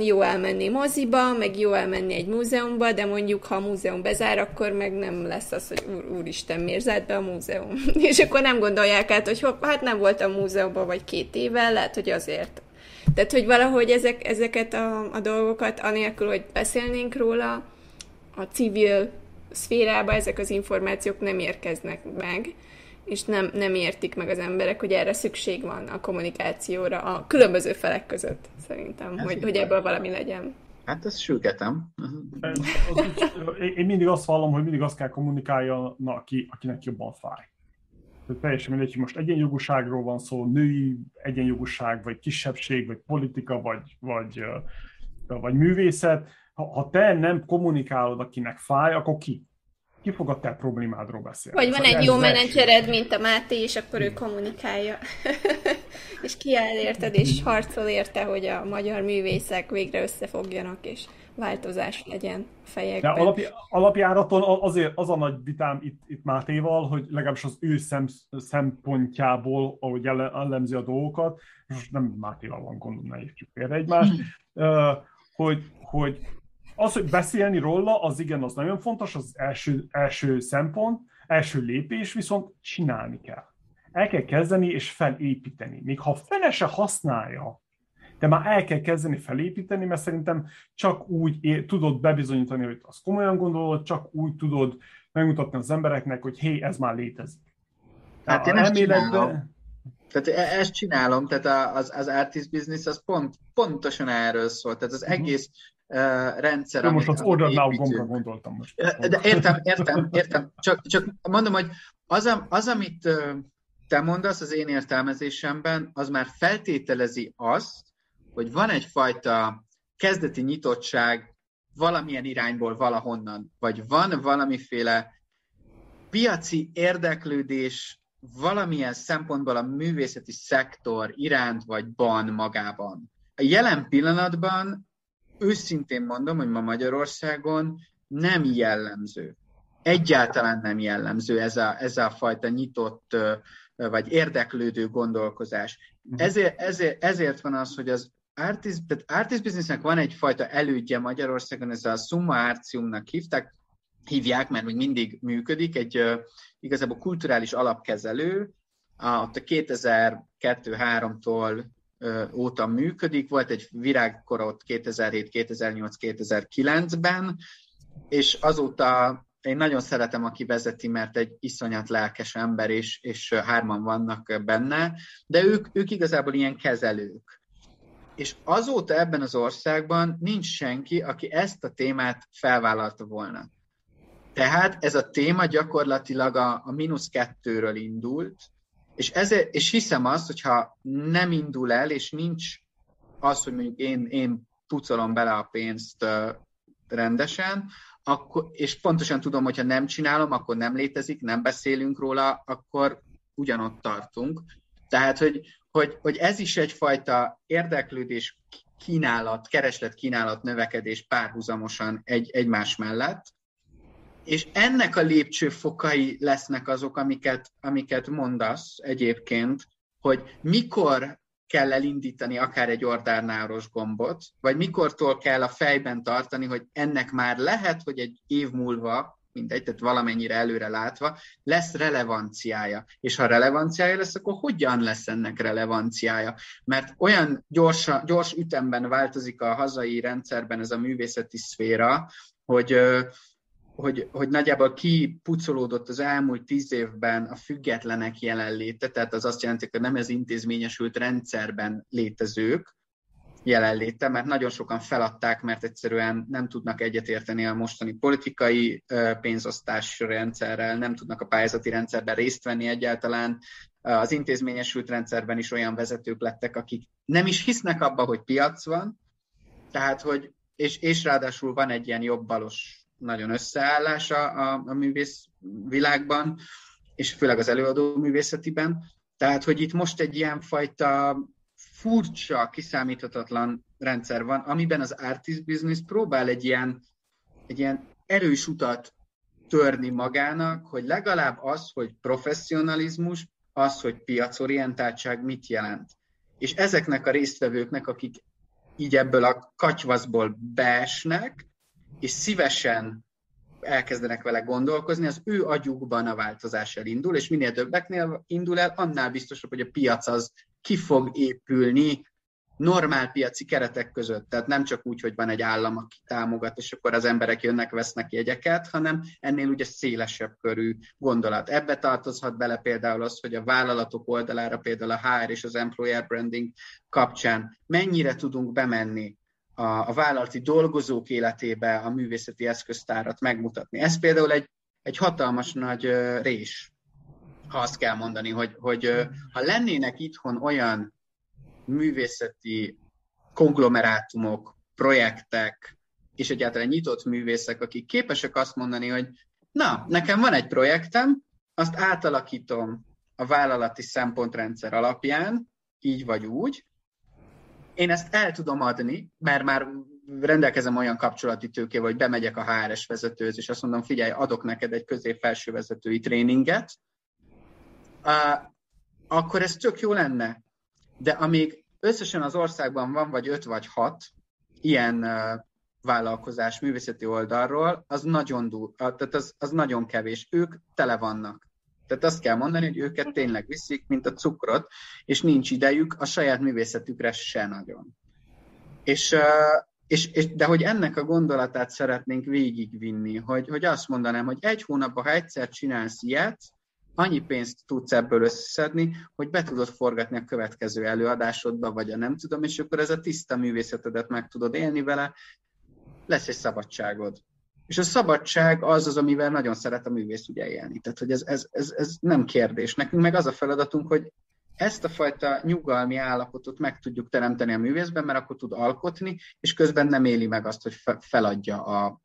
Speaker 1: jó elmenni moziba, meg jó elmenni egy múzeumba, de mondjuk ha a múzeum bezár, akkor meg nem lesz az, hogy úr, úristen, miért zárt be a múzeum? És akkor nem gondolják át, hogy hát nem voltam múzeumban vagy két éve, lehet, hogy azért tehát, hogy valahogy ezek, ezeket a, a dolgokat, anélkül, hogy beszélnénk róla, a civil szférába ezek az információk nem érkeznek meg, és nem, nem értik meg az emberek, hogy erre szükség van a kommunikációra a különböző felek között, szerintem, hogy, hogy ebből valami legyen.
Speaker 2: Hát ezt sürgetem.
Speaker 3: Én mindig azt vallom, hogy mindig azt kell kommunikálja, aki, akinek jobban fáj teljesen mindegy, hogy most egyenjogúságról van szó, női egyenjogúság, vagy kisebbség, vagy politika, vagy, vagy, vagy művészet. Ha, ha te nem kommunikálod, akinek fáj, akkor ki? Ki fog a te problémádról beszélni?
Speaker 1: Vagy van egy jó menedzsered, mint a Máté, és akkor ő kommunikálja. és kiáll érted, és harcol érte, hogy a magyar művészek végre összefogjanak, és változás legyen fejekben.
Speaker 3: De alapi, alapjáraton azért az a nagy vitám itt, itt Mátéval, hogy legalábbis az ő szem, szempontjából, ahogy elemzi a dolgokat, most nem Mátéval van gondom, ne értjük félre egymást, hogy, hogy az, hogy beszélni róla, az igen, az nagyon fontos, az első, első szempont, első lépés, viszont csinálni kell. el kell kezdeni és felépíteni. Még ha fene se használja, de már el kell kezdeni felépíteni, mert szerintem csak úgy é- tudod bebizonyítani, hogy azt komolyan gondolod, csak úgy tudod megmutatni az embereknek, hogy hé, ez már létezik.
Speaker 2: Hát én ezt csinálom. Tehát e- ezt csinálom, tehát az, az artist business az pont, pontosan erről szól. Tehát az uh-huh. egész uh, rendszer,
Speaker 3: De most az order now gombra gondoltam most.
Speaker 2: De értem, értem, értem. Csak, csak mondom, hogy az, az amit te mondasz az én értelmezésemben, az már feltételezi azt, hogy van egyfajta kezdeti nyitottság valamilyen irányból valahonnan, vagy van valamiféle piaci érdeklődés valamilyen szempontból a művészeti szektor iránt vagy ban magában. A jelen pillanatban őszintén mondom, hogy ma Magyarországon nem jellemző. Egyáltalán nem jellemző ez a, ez a fajta nyitott vagy érdeklődő gondolkozás. Mhm. Ezért, ezért, ezért van az, hogy az artist, tehát artist businessnek van egyfajta elődje Magyarországon, ez a Summa Artiumnak hívták, hívják, mert még mindig működik, egy uh, igazából kulturális alapkezelő, a, ott a 2002-3-tól uh, óta működik, volt egy virágkor ott 2007, 2008, 2009-ben, és azóta én nagyon szeretem, aki vezeti, mert egy iszonyat lelkes ember, és, és hárman vannak benne, de ők, ők igazából ilyen kezelők és azóta ebben az országban nincs senki, aki ezt a témát felvállalta volna. Tehát ez a téma gyakorlatilag a, a mínusz kettőről indult, és, ezért, és hiszem azt, hogyha nem indul el, és nincs az, hogy mondjuk én, én pucolom bele a pénzt rendesen, akkor, és pontosan tudom, hogyha nem csinálom, akkor nem létezik, nem beszélünk róla, akkor ugyanott tartunk. Tehát, hogy, hogy, hogy ez is egyfajta érdeklődés kínálat, kereslet kínálat növekedés párhuzamosan egy, egymás mellett, és ennek a lépcsőfokai lesznek azok, amiket, amiket mondasz egyébként, hogy mikor kell elindítani akár egy ordárnáros gombot, vagy mikortól kell a fejben tartani, hogy ennek már lehet, hogy egy év múlva mindegy, tehát valamennyire előre látva, lesz relevanciája. És ha relevanciája lesz, akkor hogyan lesz ennek relevanciája? Mert olyan gyors, gyors ütemben változik a hazai rendszerben ez a művészeti szféra, hogy hogy, hogy nagyjából kipucolódott az elmúlt tíz évben a függetlenek jelenléte, tehát az azt jelenti, hogy nem az intézményesült rendszerben létezők, jelenléte, mert nagyon sokan feladták, mert egyszerűen nem tudnak egyetérteni a mostani politikai pénzosztás rendszerrel, nem tudnak a pályázati rendszerben részt venni egyáltalán. Az intézményesült rendszerben is olyan vezetők lettek, akik nem is hisznek abba, hogy piac van, tehát, hogy, és, és ráadásul van egy ilyen jobb-balos nagyon összeállás a, a, a művész világban, és főleg az előadó művészetiben. Tehát, hogy itt most egy ilyen fajta furcsa, kiszámíthatatlan rendszer van, amiben az artist business próbál egy ilyen, egy ilyen erős utat törni magának, hogy legalább az, hogy professzionalizmus, az, hogy piacorientáltság mit jelent. És ezeknek a résztvevőknek, akik így ebből a katyvaszból beesnek, és szívesen elkezdenek vele gondolkozni, az ő agyukban a változás elindul, és minél többeknél indul el, annál biztosabb, hogy a piac az ki fog épülni normál piaci keretek között. Tehát nem csak úgy, hogy van egy állam, aki támogat, és akkor az emberek jönnek, vesznek jegyeket, hanem ennél ugye szélesebb körű gondolat. Ebbe tartozhat bele például az, hogy a vállalatok oldalára például a HR és az employer branding kapcsán mennyire tudunk bemenni a, a vállalati dolgozók életébe a művészeti eszköztárat megmutatni. Ez például egy, egy hatalmas nagy rés ha azt kell mondani, hogy, hogy ha lennének itthon olyan művészeti konglomerátumok, projektek, és egyáltalán nyitott művészek, akik képesek azt mondani, hogy na, nekem van egy projektem, azt átalakítom a vállalati szempontrendszer alapján, így vagy úgy, én ezt el tudom adni, mert már rendelkezem olyan kapcsolati tőkével, hogy bemegyek a HRS vezetőhöz, és azt mondom, figyelj, adok neked egy közép-felső vezetői tréninget, akkor ez tök jó lenne. De amíg összesen az országban van vagy öt vagy hat ilyen vállalkozás művészeti oldalról, az nagyon, dur, tehát az, az nagyon kevés. Ők tele vannak. Tehát azt kell mondani, hogy őket tényleg viszik, mint a cukrot, és nincs idejük a saját művészetükre se nagyon. És, és, és, de hogy ennek a gondolatát szeretnénk végigvinni, hogy, hogy azt mondanám, hogy egy hónapban, ha egyszer csinálsz ilyet, annyi pénzt tudsz ebből összeszedni, hogy be tudod forgatni a következő előadásodba, vagy a nem tudom, és akkor ez a tiszta művészetedet meg tudod élni vele, lesz egy szabadságod. És a szabadság az az, amivel nagyon szeret a művész ugye élni. Tehát, hogy ez, ez, ez, ez nem kérdés. Nekünk meg az a feladatunk, hogy ezt a fajta nyugalmi állapotot meg tudjuk teremteni a művészben, mert akkor tud alkotni, és közben nem éli meg azt, hogy feladja a,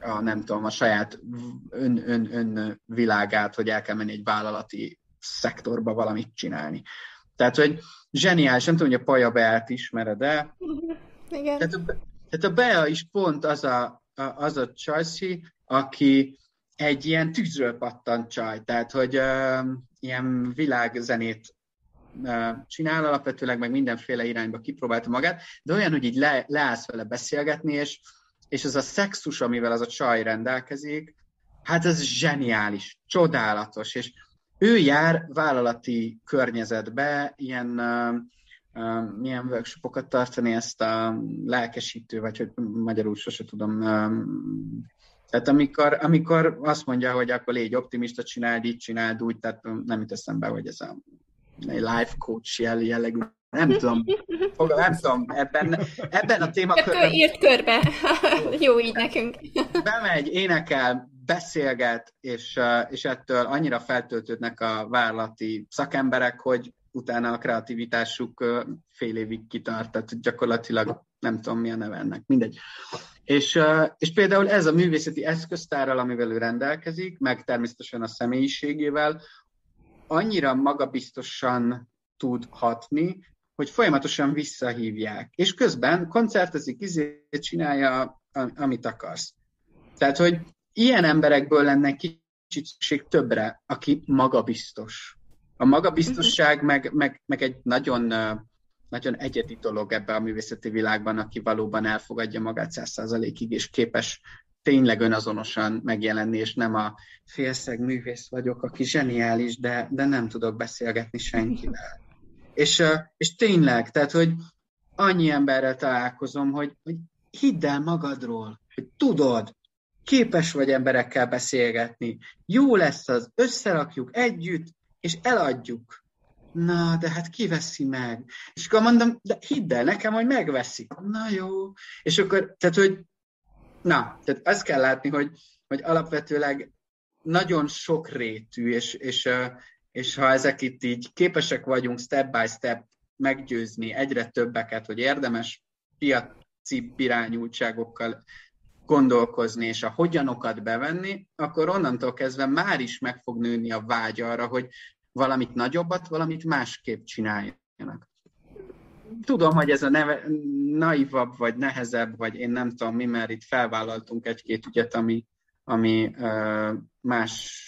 Speaker 2: a nem tudom, a saját ön, ön, ön világát, hogy el kell menni egy vállalati szektorba valamit csinálni. Tehát, hogy zseniális, nem tudom, hogy a Paja Beát ismered de
Speaker 1: Igen.
Speaker 2: Tehát a, tehát a Bea is pont az a, a, az a csajszi, aki egy ilyen tűzről pattant csaj, tehát hogy uh, ilyen világzenét uh, csinál alapvetőleg, meg mindenféle irányba kipróbálta magát, de olyan, hogy így le, leállsz vele beszélgetni, és, és az a szexus, amivel az a csaj rendelkezik, hát ez zseniális, csodálatos, és ő jár vállalati környezetbe, ilyen milyen workshopokat tartani, ezt a lelkesítő, vagy hogy magyarul sose tudom tehát amikor, amikor azt mondja, hogy akkor légy optimista, csináld így, csináld úgy, tehát nem jut eszembe, hogy ez a life coach jellegű, nem tudom, nem tudom, ebben, ebben a témakörben...
Speaker 1: Írt körbe, jó így nekünk.
Speaker 2: Bemegy, énekel, beszélget, és, és ettől annyira feltöltődnek a vállalati szakemberek, hogy utána a kreativitásuk fél évig kitart, tehát gyakorlatilag nem tudom mi a neve ennek, mindegy. És, és például ez a művészeti eszköztárral, amivel ő rendelkezik, meg természetesen a személyiségével, annyira magabiztosan tud hatni, hogy folyamatosan visszahívják. És közben koncertezik, izét csinálja, amit akarsz. Tehát, hogy ilyen emberekből lenne kicsit szükség többre, aki magabiztos. A magabiztosság meg, meg, meg egy nagyon nagyon egyedi dolog ebbe a művészeti világban, aki valóban elfogadja magát száz százalékig, és képes tényleg önazonosan megjelenni, és nem a félszeg művész vagyok, aki zseniális, de, de nem tudok beszélgetni senkivel. És, és tényleg, tehát, hogy annyi emberrel találkozom, hogy, hogy hidd el magadról, hogy tudod, képes vagy emberekkel beszélgetni, jó lesz az, összerakjuk együtt, és eladjuk na, de hát ki veszi meg? És akkor mondom, de hidd el nekem, hogy megveszik. Na jó. És akkor, tehát, hogy na, tehát azt kell látni, hogy, hogy alapvetőleg nagyon sok rétű, és, és, és ha ezek itt így képesek vagyunk step by step meggyőzni egyre többeket, hogy érdemes piaci irányultságokkal gondolkozni, és a hogyanokat bevenni, akkor onnantól kezdve már is meg fog nőni a vágy arra, hogy valamit nagyobbat, valamit másképp csináljanak. Tudom, hogy ez a neve, naivabb, vagy nehezebb, vagy én nem tudom mi, mert itt felvállaltunk egy-két ügyet, ami, ami más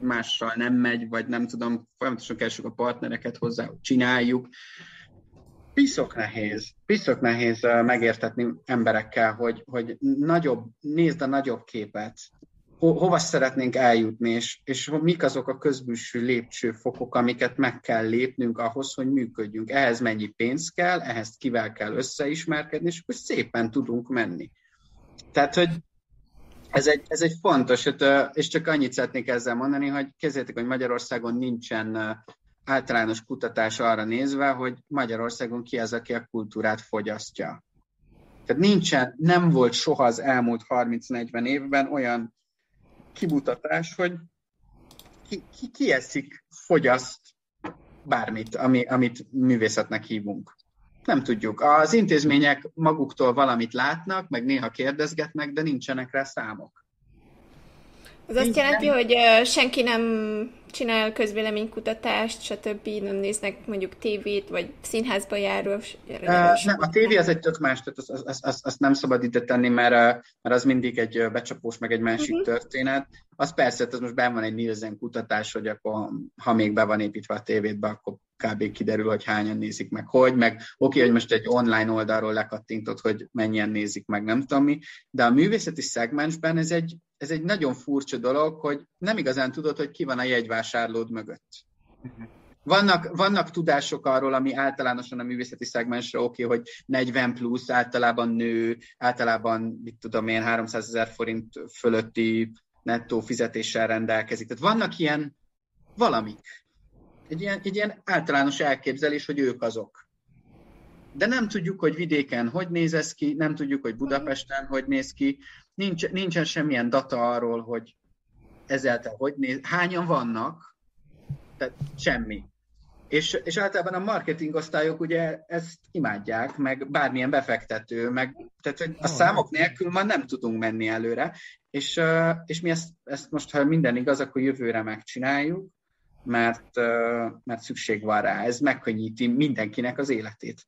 Speaker 2: mással nem megy, vagy nem tudom, folyamatosan keresünk a partnereket hozzá, hogy csináljuk. Piszok nehéz, piszok nehéz megértetni emberekkel, hogy, hogy nagyobb, nézd a nagyobb képet, ho, hova szeretnénk eljutni, és, és mik azok a közbűső lépcsőfokok, amiket meg kell lépnünk ahhoz, hogy működjünk. Ehhez mennyi pénz kell, ehhez kivel kell összeismerkedni, és akkor szépen tudunk menni. Tehát, hogy ez egy, ez egy fontos, és csak annyit szeretnék ezzel mondani, hogy kezdjétek, hogy Magyarországon nincsen általános kutatás arra nézve, hogy Magyarországon ki az, aki a kultúrát fogyasztja. Tehát nincsen, nem volt soha az elmúlt 30-40 évben olyan kimutatás, hogy ki, ki, ki eszik, fogyaszt bármit, ami, amit művészetnek hívunk. Nem tudjuk. Az intézmények maguktól valamit látnak, meg néha kérdezgetnek, de nincsenek rá számok.
Speaker 1: Ez azt jelenti, hogy senki nem csinál közvéleménykutatást, stb. nem néznek mondjuk tévét, vagy színházba járó. Uh,
Speaker 2: nem, a tévé az egy tök más, tehát azt, azt, azt, azt nem szabad ide tenni, mert, mert az mindig egy becsapós, meg egy másik uh-huh. történet. Az persze, ez most benn van egy Nielsen kutatás, hogy akkor, ha még be van építve a tévétbe, akkor kb. kiderül, hogy hányan nézik meg, hogy, meg oké, okay, hogy most egy online oldalról lekattintott, hogy mennyien nézik meg, nem tudom mi, de a művészeti szegmensben ez egy, ez egy nagyon furcsa dolog, hogy nem igazán tudod, hogy ki van a jegyvásárlód mögött. Vannak, vannak tudások arról, ami általánosan a művészeti szegmensre oké, okay, hogy 40 plusz, általában nő, általában, mit tudom én, 300 ezer forint fölötti nettó fizetéssel rendelkezik. Tehát vannak ilyen valamik. Egy ilyen, egy ilyen általános elképzelés, hogy ők azok. De nem tudjuk, hogy vidéken hogy néz ez ki, nem tudjuk, hogy Budapesten hogy néz ki, Nincs, nincsen semmilyen data arról, hogy ezáltal hogy néz, hányan vannak, tehát semmi. És, és általában a marketing osztályok ugye ezt imádják, meg bármilyen befektető, meg tehát hogy a számok nélkül már nem tudunk menni előre, és, és mi ezt, ezt most, ha minden igaz, akkor jövőre megcsináljuk, mert, mert szükség van rá, ez megkönnyíti mindenkinek az életét.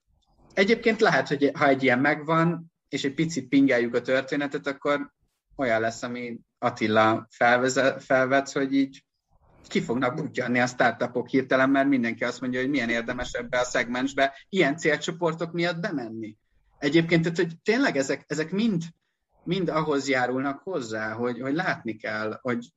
Speaker 2: Egyébként lehet, hogy ha egy ilyen megvan, és egy picit pingeljük a történetet, akkor olyan lesz, ami Attila felvezet, felvet, hogy így ki fognak butyanni a startupok hirtelen, mert mindenki azt mondja, hogy milyen érdemes ebbe a szegmensbe ilyen célcsoportok miatt bemenni. Egyébként, tehát, hogy tényleg ezek, ezek mind, mind ahhoz járulnak hozzá, hogy, hogy látni kell, hogy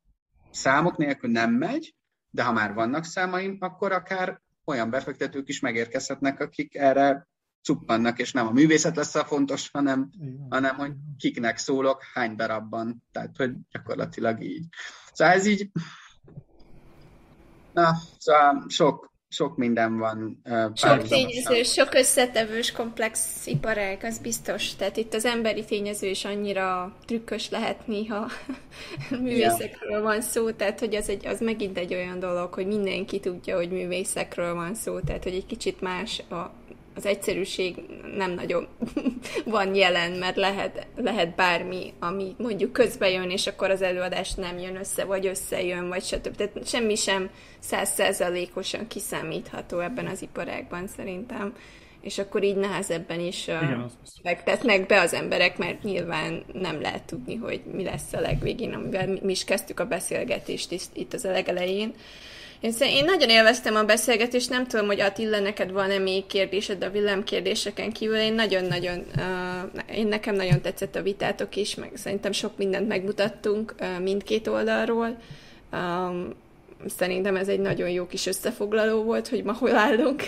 Speaker 2: számok nélkül nem megy, de ha már vannak számaim, akkor akár olyan befektetők is megérkezhetnek, akik erre cuppannak, és nem a művészet lesz a fontos, hanem, hanem hogy kiknek szólok, hány darabban. Tehát, hogy gyakorlatilag így. Szóval ez így, na, szóval sok, sok minden van.
Speaker 1: Sok tényező, sok összetevős, komplex iparág, az biztos. Tehát itt az emberi tényező is annyira trükkös lehet néha művészekről van szó, tehát hogy az, egy, az megint egy olyan dolog, hogy mindenki tudja, hogy művészekről van szó, tehát hogy egy kicsit más a az egyszerűség nem nagyon van jelen, mert lehet, lehet bármi, ami mondjuk közbe jön, és akkor az előadás nem jön össze, vagy összejön, vagy stb. Tehát semmi sem százszerzalékosan kiszámítható ebben az iparágban szerintem. És akkor így nehezebben is Igen, fektetnek be az emberek, mert nyilván nem lehet tudni, hogy mi lesz a legvégén, amivel mi is kezdtük a beszélgetést itt az legelején. Én, én nagyon élveztem a beszélgetést, nem tudom, hogy Attila, neked van-e még kérdésed a villámkérdéseken kívül. Én nagyon-nagyon, uh, én nekem nagyon tetszett a vitátok is, meg szerintem sok mindent megmutattunk uh, mindkét oldalról. Um, szerintem ez egy nagyon jó kis összefoglaló volt, hogy ma hol állunk.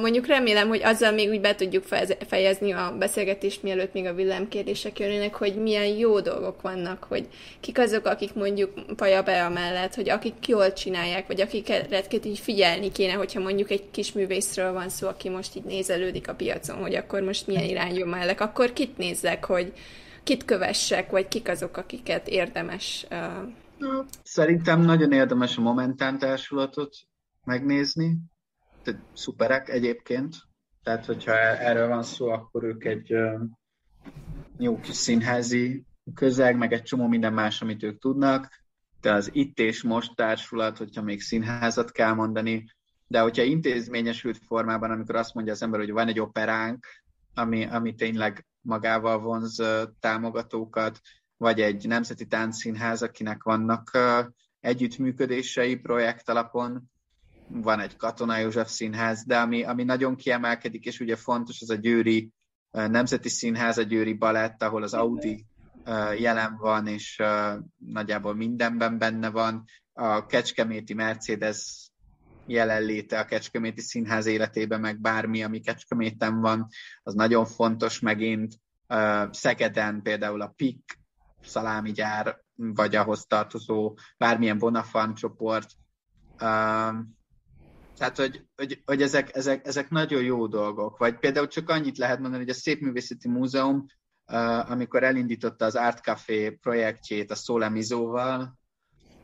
Speaker 1: Mondjuk remélem, hogy azzal még úgy be tudjuk fejezni a beszélgetést, mielőtt még a villámkérdések jönnek, hogy milyen jó dolgok vannak, hogy kik azok, akik mondjuk paja be mellett, hogy akik jól csinálják, vagy akiket így figyelni kéne, hogyha mondjuk egy kis művészről van szó, aki most így nézelődik a piacon, hogy akkor most milyen irányú mellek, akkor kit nézzek, hogy kit kövessek, vagy kik azok, akiket érdemes uh,
Speaker 2: Szerintem nagyon érdemes a Momentán társulatot megnézni. Tehát szuperek egyébként. Tehát, hogyha erről van szó, akkor ők egy jó kis színházi közeg, meg egy csomó minden más, amit ők tudnak. De az itt és most társulat, hogyha még színházat kell mondani, de hogyha intézményesült formában, amikor azt mondja az ember, hogy van egy operánk, ami, ami tényleg magával vonz támogatókat, vagy egy nemzeti táncszínház, akinek vannak együttműködései projekt alapon, van egy Katona József Színház, de ami, ami nagyon kiemelkedik, és ugye fontos, az a Győri Nemzeti Színház, a Győri Balett, ahol az Audi jelen van, és nagyjából mindenben benne van. A Kecskeméti Mercedes jelenléte a Kecskeméti Színház életében, meg bármi, ami Kecskeméten van, az nagyon fontos megint. Szegeden például a PIK szalámigyár, vagy ahhoz tartozó bármilyen Bonafan csoport. Tehát, hogy, hogy, hogy ezek, ezek, ezek nagyon jó dolgok. Vagy például csak annyit lehet mondani, hogy a Szépművészeti Múzeum, amikor elindította az Art Café projektjét a Szólemizóval,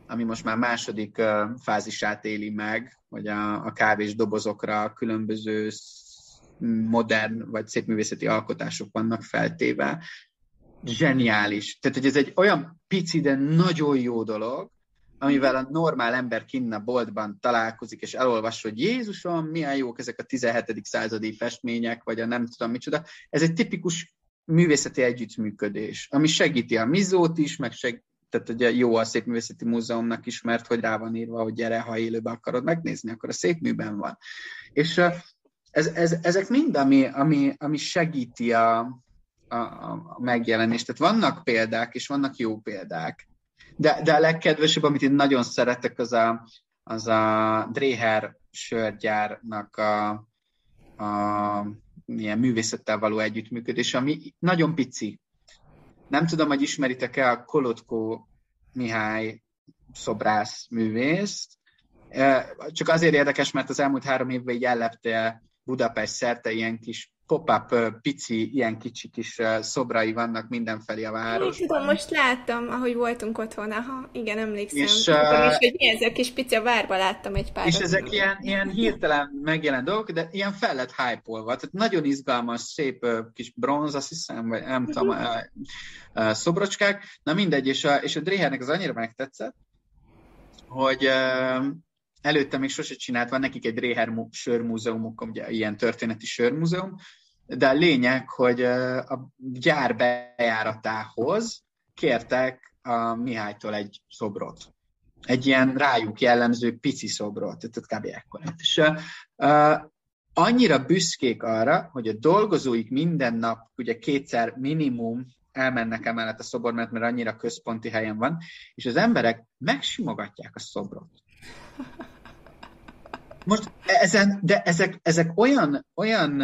Speaker 2: ami most már második fázisát éli meg, hogy a, a kávés dobozokra különböző modern vagy szépművészeti alkotások vannak feltéve, zseniális. Tehát, hogy ez egy olyan pici, de nagyon jó dolog, amivel a normál ember kinn a boltban találkozik, és elolvas, hogy Jézusom, milyen jók ezek a 17. századi festmények, vagy a nem tudom micsoda. Ez egy tipikus művészeti együttműködés, ami segíti a mizót is, meg seg, tehát ugye jó a Szép Művészeti Múzeumnak is, mert hogy rá van írva, hogy gyere, ha élőbe akarod megnézni, akkor a szép műben van. És ez, ez, ezek mind, ami, ami, ami segíti a, a, a megjelenés. Tehát vannak példák, és vannak jó példák. De, de a legkedvesebb, amit én nagyon szeretek, az a, az a Dreher sörgyárnak a, a ilyen művészettel való együttműködés, ami nagyon pici. Nem tudom, hogy ismeritek-e a Kolotko Mihály szobrász művészt. Csak azért érdekes, mert az elmúlt három évben így ellepte Budapest szerte ilyen kis pop-up, pici, ilyen kicsi kis szobrai vannak mindenfelé a városban.
Speaker 1: Tudom, most láttam, ahogy voltunk otthon, aha, igen, emlékszem. És, Tudom, és hogy mi ez a kis pici, a várba láttam egy pár.
Speaker 2: És ezek ilyen, ilyen hirtelen megjelent dolgok, de ilyen fel lett hype tehát nagyon izgalmas, szép kis bronz, azt hiszem, vagy nem tudom, uh-huh. szobrocskák. Na mindegy, és a, és a Drehernek az annyira megtetszett, hogy előtte még sose csinált, van nekik egy Réher sörmúzeumuk, ugye ilyen történeti sörmúzeum, de a lényeg, hogy a gyár bejáratához kértek a Mihálytól egy szobrot. Egy ilyen rájuk jellemző pici szobrot, tehát kb. ekkora. És uh, annyira büszkék arra, hogy a dolgozóik minden nap, ugye kétszer minimum elmennek emellett a szobor, mert, mert annyira központi helyen van, és az emberek megsimogatják a szobrot. Most ezen, de ezek, ezek olyan, olyan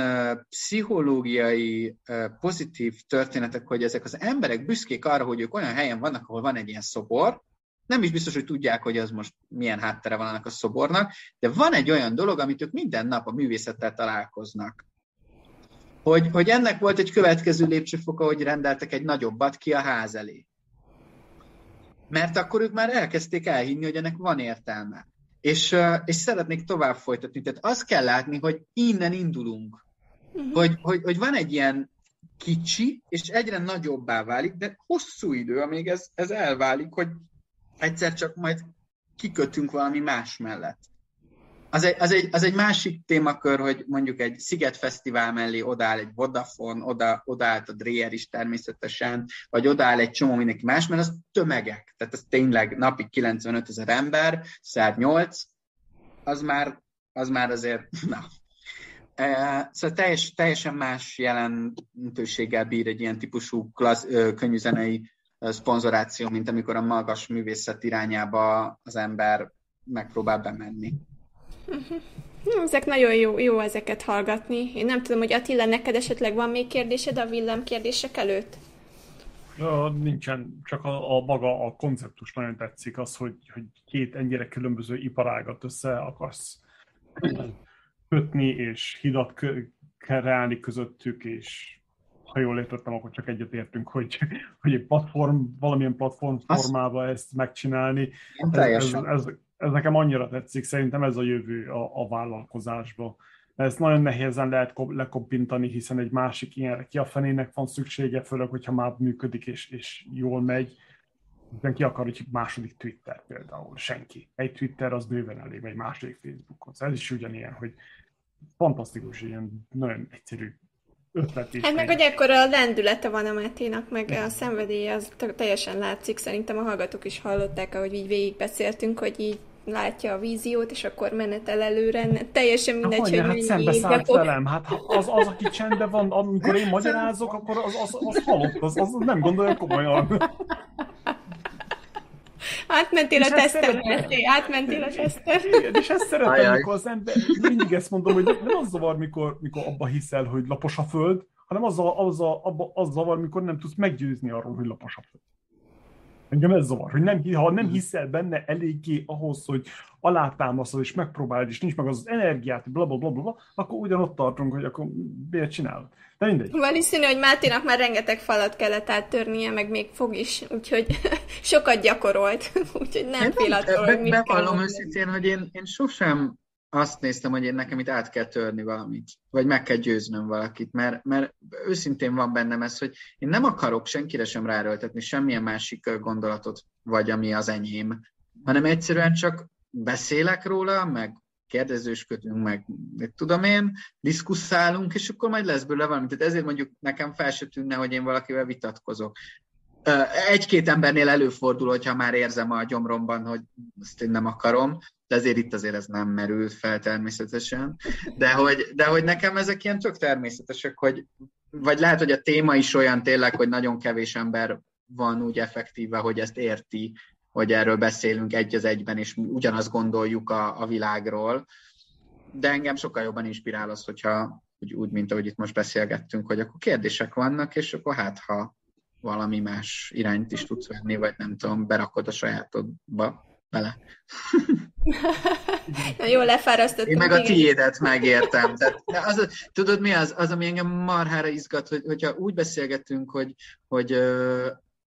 Speaker 2: pszichológiai pozitív történetek, hogy ezek az emberek büszkék arra, hogy ők olyan helyen vannak, ahol van egy ilyen szobor, nem is biztos, hogy tudják, hogy az most milyen háttere van annak a szobornak, de van egy olyan dolog, amit ők minden nap a művészettel találkoznak. Hogy, hogy ennek volt egy következő lépcsőfoka, hogy rendeltek egy nagyobbat ki a ház elé. Mert akkor ők már elkezdték elhinni, hogy ennek van értelme. És, és szeretnék tovább folytatni. Tehát azt kell látni, hogy innen indulunk. Uh-huh. Hogy, hogy, hogy van egy ilyen kicsi, és egyre nagyobbá válik, de hosszú idő, amíg ez, ez elválik, hogy egyszer csak majd kikötünk valami más mellett az egy, az, egy, az egy másik témakör, hogy mondjuk egy Sziget Fesztivál mellé odáll egy Vodafone, oda, odaállt a Dreyer is természetesen, vagy odáll egy csomó mindenki más, mert az tömegek. Tehát ez tényleg napi 95 ezer ember, szár 8, az már, az már azért, na. E, szóval teljes, teljesen más jelentőséggel bír egy ilyen típusú klassz, könnyűzenei szponzoráció, mint amikor a magas művészet irányába az ember megpróbál bemenni.
Speaker 1: Uh-huh. Ezek nagyon jó, jó ezeket hallgatni. Én nem tudom, hogy Attila, neked esetleg van még kérdésed a villám kérdések előtt?
Speaker 3: Ja, nincsen, csak a, a maga a konceptus nagyon tetszik, az, hogy, hogy két ennyire különböző iparágat össze akarsz kötni, és hidat kreálni közöttük, és ha jól értettem, akkor csak egyet értünk, hogy, hogy egy platform, valamilyen platform formában ezt megcsinálni. Ez, ez, ez, ez nekem annyira tetszik, szerintem ez a jövő a, a vállalkozásba. Ezt nagyon nehézen lehet lekoppintani, hiszen egy másik ilyenre ki a fenének van szüksége, főleg, hogyha már működik és, és jól megy. Hiszen ki akar egy második Twitter például? Senki. Egy Twitter az bőven elég, egy második Facebookhoz. Ez is ugyanilyen, hogy fantasztikus, ilyen nagyon egyszerű ötlet.
Speaker 1: Hát meg hogy ekkor a lendülete van a Máténak, meg a szenvedélye az teljesen látszik. Szerintem a hallgatók is hallották, ahogy így végigbeszéltünk, hogy így látja a víziót, és akkor menetel előre, teljesen mindegy, hogy
Speaker 3: hát szembe szállt velem, hát az, az, aki csendben van, amikor én magyarázok, akkor az, az, az halott, az, az nem gondolja komolyan.
Speaker 1: Átmentél a tesztem, átmentél a tesztem.
Speaker 3: Igen, és ezt szeretem, amikor az ember, mindig ezt mondom, hogy nem az zavar, mikor, mikor abba hiszel, hogy lapos a föld, hanem az, a, az, a, abba, az zavar, mikor nem tudsz meggyőzni arról, hogy lapos a föld. Engem ez zavar, hogy nem, ha nem hiszel benne eléggé ahhoz, hogy alátámasztod és megpróbálod, és nincs meg az, az energiát, bla, bla, bla, bla, akkor ugyanott tartunk, hogy akkor miért csinálod. De mindegy.
Speaker 1: Valószínű, hogy Máténak már rengeteg falat kellett áttörnie, meg még fog is, úgyhogy sokat gyakorolt, úgyhogy nem fél attól,
Speaker 2: hogy mit Bevallom őszintén, hogy én, én sosem azt néztem, hogy én nekem itt át kell törni valamit, vagy meg kell győznöm valakit, mert, mert őszintén van bennem ez, hogy én nem akarok senkire sem ráerőltetni semmilyen másik gondolatot, vagy ami az enyém, hanem egyszerűen csak beszélek róla, meg kérdezősködünk, meg tudom én, diszkusszálunk, és akkor majd lesz belőle valami. Tehát ezért mondjuk nekem fel se tűnne, hogy én valakivel vitatkozok. Egy-két embernél előfordul, hogyha már érzem a gyomromban, hogy ezt én nem akarom, de ezért itt azért ez nem merült fel természetesen. De hogy, de hogy nekem ezek ilyen tök természetesek, hogy vagy lehet, hogy a téma is olyan tényleg, hogy nagyon kevés ember van úgy effektíve, hogy ezt érti, hogy erről beszélünk egy az egyben, és ugyanazt gondoljuk a, a világról. De engem sokkal jobban inspirál az, hogyha úgy, úgy, mint ahogy itt most beszélgettünk, hogy akkor kérdések vannak, és akkor hát, ha valami más irányt is tudsz venni, vagy nem tudom, berakod a sajátodba bele.
Speaker 1: Na jó, lefárasztottunk.
Speaker 2: Én meg a tiédet megértem. Tehát, az, tudod mi az, az, ami engem marhára izgat, hogy, hogyha úgy beszélgetünk, hogy, hogy,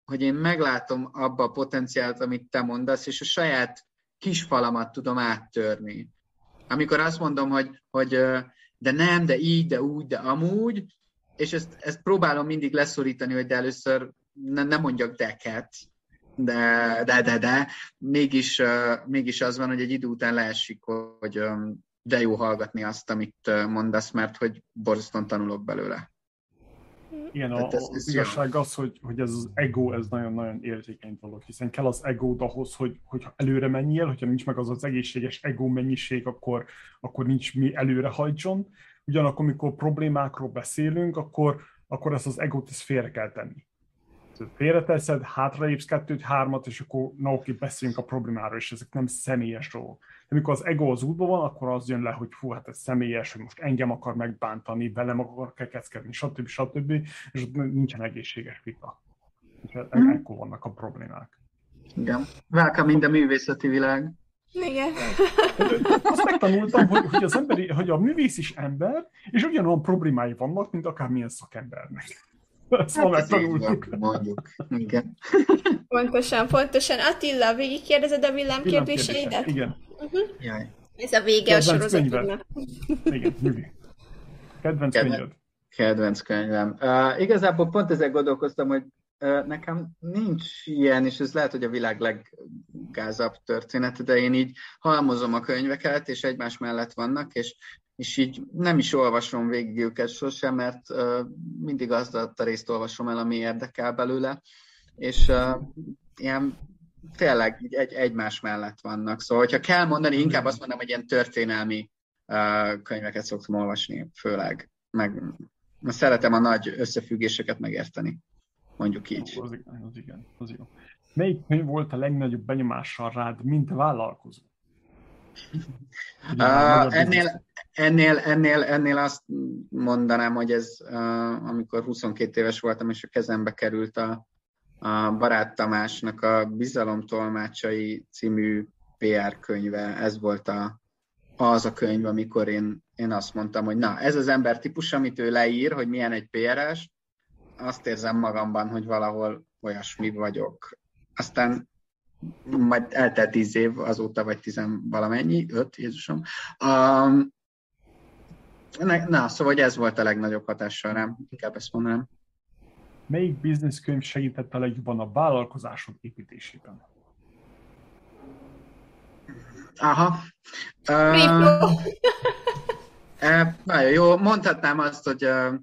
Speaker 2: hogy én meglátom abba a potenciált, amit te mondasz, és a saját kis falamat tudom áttörni. Amikor azt mondom, hogy, hogy de nem, de így, de úgy, de amúgy, és ezt, ezt próbálom mindig leszorítani, hogy de először ne, ne mondjak deket, de, de, de, de, mégis, mégis az van, hogy egy idő után leesik, hogy de jó hallgatni azt, amit mondasz, mert hogy borzasztóan tanulok belőle.
Speaker 3: Igen, a, ez, ez az igazság az, hogy, hogy ez az ego, ez nagyon-nagyon érzékeny dolog, hiszen kell az ego ahhoz, hogy, hogy előre menjél, hogyha nincs meg az az egészséges ego mennyiség, akkor, akkor nincs mi előre hajtson. Ugyanakkor, amikor problémákról beszélünk, akkor, akkor ezt az egót ezt félre kell tenni félreteszed, hátraépsz kettőt, hármat, és akkor na oké, beszéljünk a problémáról, és ezek nem személyes dolgok. De amikor az ego az útban van, akkor az jön le, hogy fú, hát ez személyes, hogy most engem akar megbántani, velem akar kekeckedni, stb. stb. És ott nincsen egészséges vita. És e- mm. ekkor vannak a problémák.
Speaker 2: Igen. Welcome in the művészeti világ.
Speaker 1: Igen.
Speaker 3: Azt megtanultam, hogy, hogy, az emberi, hogy a művész is ember, és ugyanolyan problémái vannak, mint akármilyen szakembernek. Ezt hát ma megtanultuk.
Speaker 2: Mondjuk, igen.
Speaker 1: Pontosan, pontosan. Attila, végigkérdezed a villámkérdéseidet?
Speaker 3: Igen.
Speaker 1: Uh-huh. Jaj. Ez a vége Kedvenc a sorozatodnak.
Speaker 3: Igen, Nyugi. Kedvenc könyved.
Speaker 2: Kedvenc könyvem. Uh, igazából pont ezzel gondolkoztam, hogy uh, nekem nincs ilyen, és ez lehet, hogy a világ leggázabb történet, de én így halmozom a könyveket, és egymás mellett vannak, és és így nem is olvasom végig őket sosem, mert uh, mindig azt a részt olvasom el, ami érdekel belőle, és uh, ilyen tényleg így egy, egymás mellett vannak. Szóval, hogyha kell mondani, inkább azt mondom, hogy ilyen történelmi uh, könyveket szoktam olvasni, főleg. Meg, szeretem a nagy összefüggéseket megérteni, mondjuk így.
Speaker 3: Az az igen, az jó. Melyik könyv volt a legnagyobb benyomással rád, mint vállalkozó?
Speaker 2: Uh, ennél, ennél, ennél, ennél azt mondanám, hogy ez, uh, amikor 22 éves voltam, és a kezembe került a, a Barát Tamásnak a Bizalom Tolmácsai című PR könyve, ez volt a, az a könyv, amikor én, én azt mondtam, hogy na, ez az ember típus, amit ő leír, hogy milyen egy PR-es, azt érzem magamban, hogy valahol olyasmi vagyok. Aztán majd eltelt tíz év azóta, vagy tizen valamennyi, öt, Jézusom. Um, na, szóval hogy ez volt a legnagyobb hatással rám, inkább ezt mondanám.
Speaker 3: Melyik bizniszkönyv segített a legjobban a vállalkozások építésében?
Speaker 2: Aha. Uh, nagyon jó. Mondhatnám azt, hogy uh,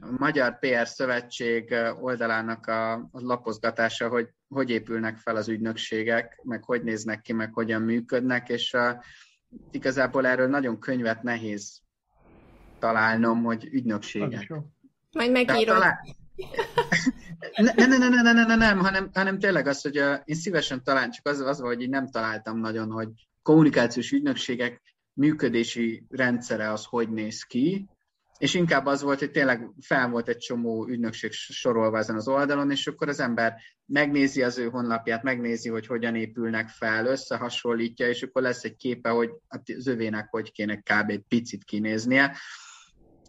Speaker 2: a Magyar PR Szövetség oldalának a, a lapozgatása, hogy hogy épülnek fel az ügynökségek, meg hogy néznek ki, meg hogyan működnek, és a, igazából erről nagyon könyvet nehéz találnom, hogy ügynökségek.
Speaker 1: Majd megírod. Talál...
Speaker 2: ne, ne, ne, ne, ne, ne, ne, nem, hanem, hanem tényleg az, hogy uh, én szívesen talán, csak az, az hogy én nem találtam nagyon, hogy kommunikációs ügynökségek működési rendszere az hogy néz ki, és inkább az volt, hogy tényleg fel volt egy csomó ügynökség sorolva ezen az oldalon, és akkor az ember megnézi az ő honlapját, megnézi, hogy hogyan épülnek fel, összehasonlítja, és akkor lesz egy képe, hogy az övének hogy kéne kb. egy picit kinéznie,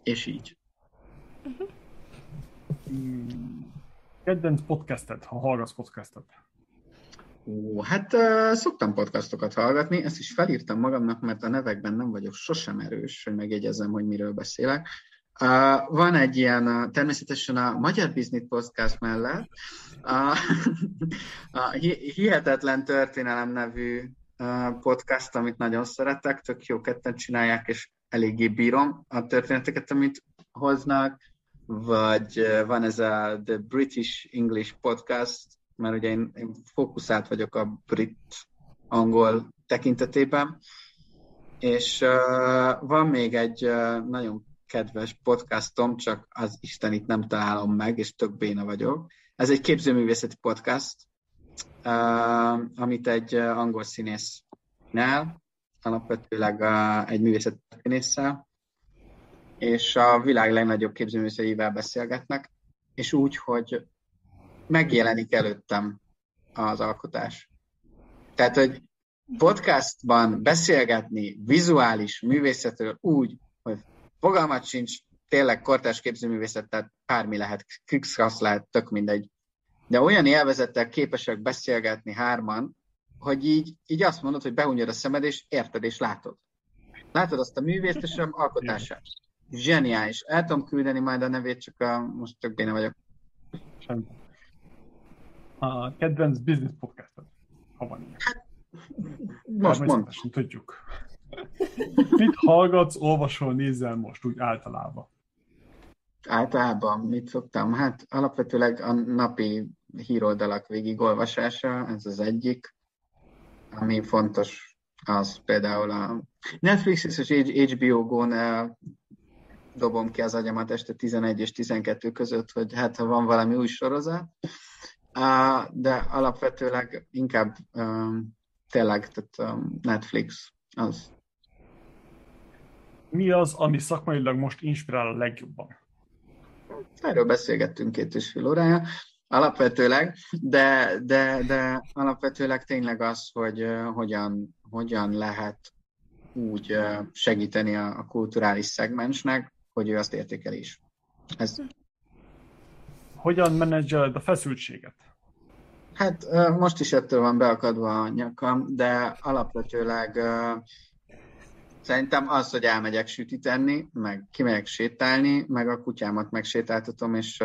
Speaker 2: és így.
Speaker 3: Kedvenc podcastet, ha hallgatsz podcastet?
Speaker 2: Ó, hát uh, szoktam podcastokat hallgatni, ezt is felírtam magamnak, mert a nevekben nem vagyok sosem erős, hogy megjegyezzem, hogy miről beszélek. Uh, van egy ilyen, uh, természetesen a Magyar Business Podcast mellett uh, a Hihetetlen Történelem nevű uh, podcast, amit nagyon szeretek, tök jó ketten csinálják, és eléggé bírom a történeteket, amit hoznak, vagy van ez a The British English Podcast, mert ugye én, én fókuszált vagyok a brit-angol tekintetében, és uh, van még egy uh, nagyon kedves podcastom, csak az Isten itt nem találom meg, és tök béna vagyok. Ez egy képzőművészeti podcast, uh, amit egy angol színész csinál, alapvetőleg uh, egy művészeti történésszel, és a világ legnagyobb képzőművészeivel beszélgetnek, és úgy, hogy megjelenik előttem az alkotás. Tehát, hogy podcastban beszélgetni vizuális művészetről úgy, hogy fogalmat sincs, tényleg kortás képzőművészet, tehát bármi lehet, Krixhasz lehet, tök mindegy. De olyan élvezettel képesek beszélgetni hárman, hogy így, így azt mondod, hogy behunyod a szemed, és érted, és látod. Látod azt a művészt, és alkotását. Zseniális. El tudom küldeni majd a nevét, csak a, most tök béne vagyok.
Speaker 3: Sem. A kedvenc business podcastod, ha van ilyen.
Speaker 2: Hát, most mond.
Speaker 3: tudjuk. Mit hallgatsz, olvasol, nézel most úgy általában?
Speaker 2: Általában mit szoktam? Hát alapvetőleg a napi híroldalak végigolvasása, ez az egyik. Ami fontos, az például a Netflix és HBO Go-n dobom ki az agyamat este 11 és 12 között, hogy hát ha van valami új sorozat, de alapvetőleg inkább tényleg tehát Netflix az.
Speaker 3: Mi az, ami szakmailag most inspirál a legjobban?
Speaker 2: Erről beszélgettünk két és fél órája, alapvetőleg, de, de, de alapvetőleg tényleg az, hogy hogyan, hogyan lehet úgy segíteni a, a kulturális szegmensnek, hogy ő azt értékel is. Ez...
Speaker 3: Hogyan menedzseled a feszültséget?
Speaker 2: Hát most is ettől van beakadva a nyakam, de alapvetőleg szerintem az, hogy elmegyek sütit enni, meg kimegyek sétálni, meg a kutyámat megsétáltatom, és,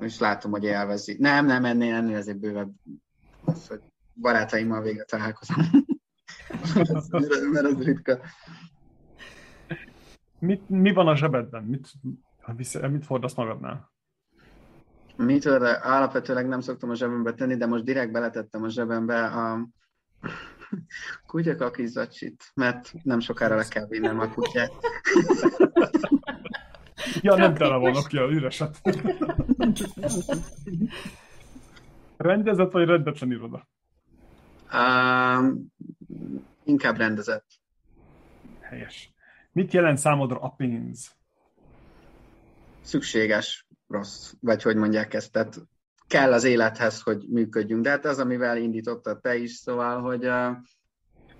Speaker 2: és látom, hogy élvezi. Nem, nem, ennél, ennél azért bővebb az, hogy barátaimmal végre találkozom. mert az ritka.
Speaker 3: Mit, mi van a zsebedben? Mit, mit fordasz magadnál?
Speaker 2: Mit alapvetőleg nem szoktam a zsebembe tenni, de most direkt beletettem a zsebembe a kutyakakizacsit, mert nem sokára le kell vinnem a kutyát.
Speaker 3: ja, nem tele vannak ki a üreset. Rendezett vagy rendetlen iroda?
Speaker 2: Uh, inkább rendezett.
Speaker 3: Helyes. Mit jelent számodra a pénz?
Speaker 2: Szükséges, rossz, vagy hogy mondják ezt, tehát kell az élethez, hogy működjünk. De hát az, amivel indítottad te is, szóval, hogy uh,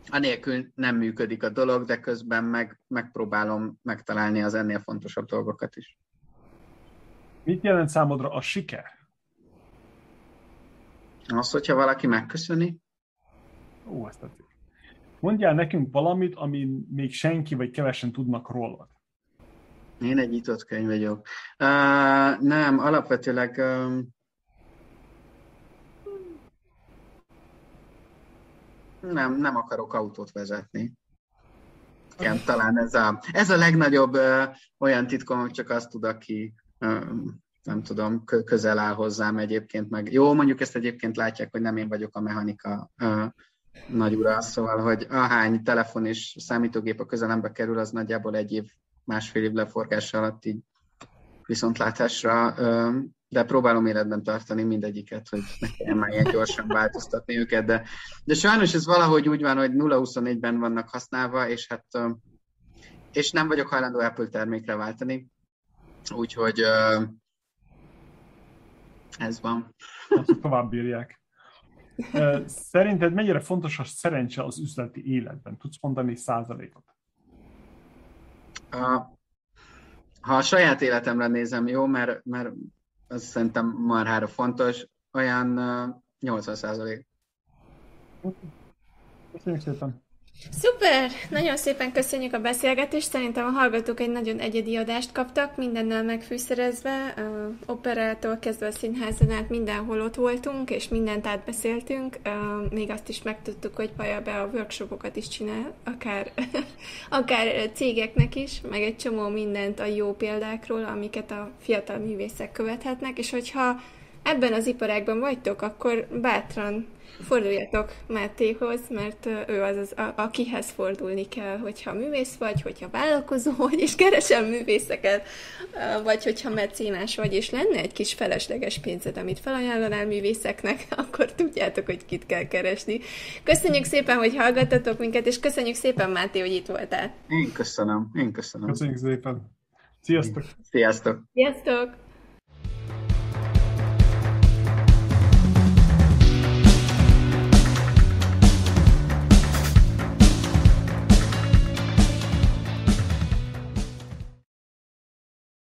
Speaker 2: anélkül nem működik a dolog, de közben meg, megpróbálom megtalálni az ennél fontosabb dolgokat is.
Speaker 3: Mit jelent számodra a siker?
Speaker 2: Az, hogyha valaki megköszöni.
Speaker 3: Ó, ezt tetszik. Mondjál nekünk valamit, ami még senki vagy kevesen tudnak rólad.
Speaker 2: Én egy nyitott könyv vagyok. Uh, nem, alapvetőleg um, nem, nem akarok autót vezetni. Igen, talán ez a, ez a legnagyobb uh, olyan titkom, hogy csak azt tud, aki uh, nem tudom, közel áll hozzám egyébként, meg jó, mondjuk ezt egyébként látják, hogy nem én vagyok a mechanika uh, nagy ura, szóval, hogy ahány telefon és számítógép a közelembe kerül, az nagyjából egy év, másfél év leforgása alatt így viszontlátásra, de próbálom életben tartani mindegyiket, hogy ne kelljen már ilyen gyorsan változtatni őket, de, de sajnos ez valahogy úgy van, hogy 0-24-ben vannak használva, és hát és nem vagyok hajlandó Apple termékre váltani, úgyhogy ez van.
Speaker 3: Azt tovább bírják. Szerinted mennyire fontos a szerencse az üzleti életben? Tudsz mondani százalékot?
Speaker 2: Ha a saját életemre nézem, jó, mert, mert az szerintem marhára fontos, olyan 80 százalék.
Speaker 3: Köszönjük szépen!
Speaker 1: Szuper! Nagyon szépen köszönjük a beszélgetést. Szerintem a hallgatók egy nagyon egyedi adást kaptak, mindennel megfűszerezve. Operától kezdve a színházon át mindenhol ott voltunk, és mindent átbeszéltünk. Még azt is megtudtuk, hogy Paja be a workshopokat is csinál, akár, akár cégeknek is, meg egy csomó mindent a jó példákról, amiket a fiatal művészek követhetnek, és hogyha ebben az iparágban vagytok, akkor bátran forduljatok Mátéhoz, mert ő az, az a, akihez fordulni kell, hogyha művész vagy, hogyha vállalkozó vagy, és keresel művészeket, vagy hogyha mecénás vagy, és lenne egy kis felesleges pénzed, amit felajánlanál művészeknek, akkor tudjátok, hogy kit kell keresni. Köszönjük szépen, hogy hallgattatok minket, és köszönjük szépen, Máté, hogy itt voltál.
Speaker 2: Én köszönöm, én köszönöm.
Speaker 3: Köszönjük szépen. Sziasztok!
Speaker 2: Sziasztok!
Speaker 1: Sziasztok!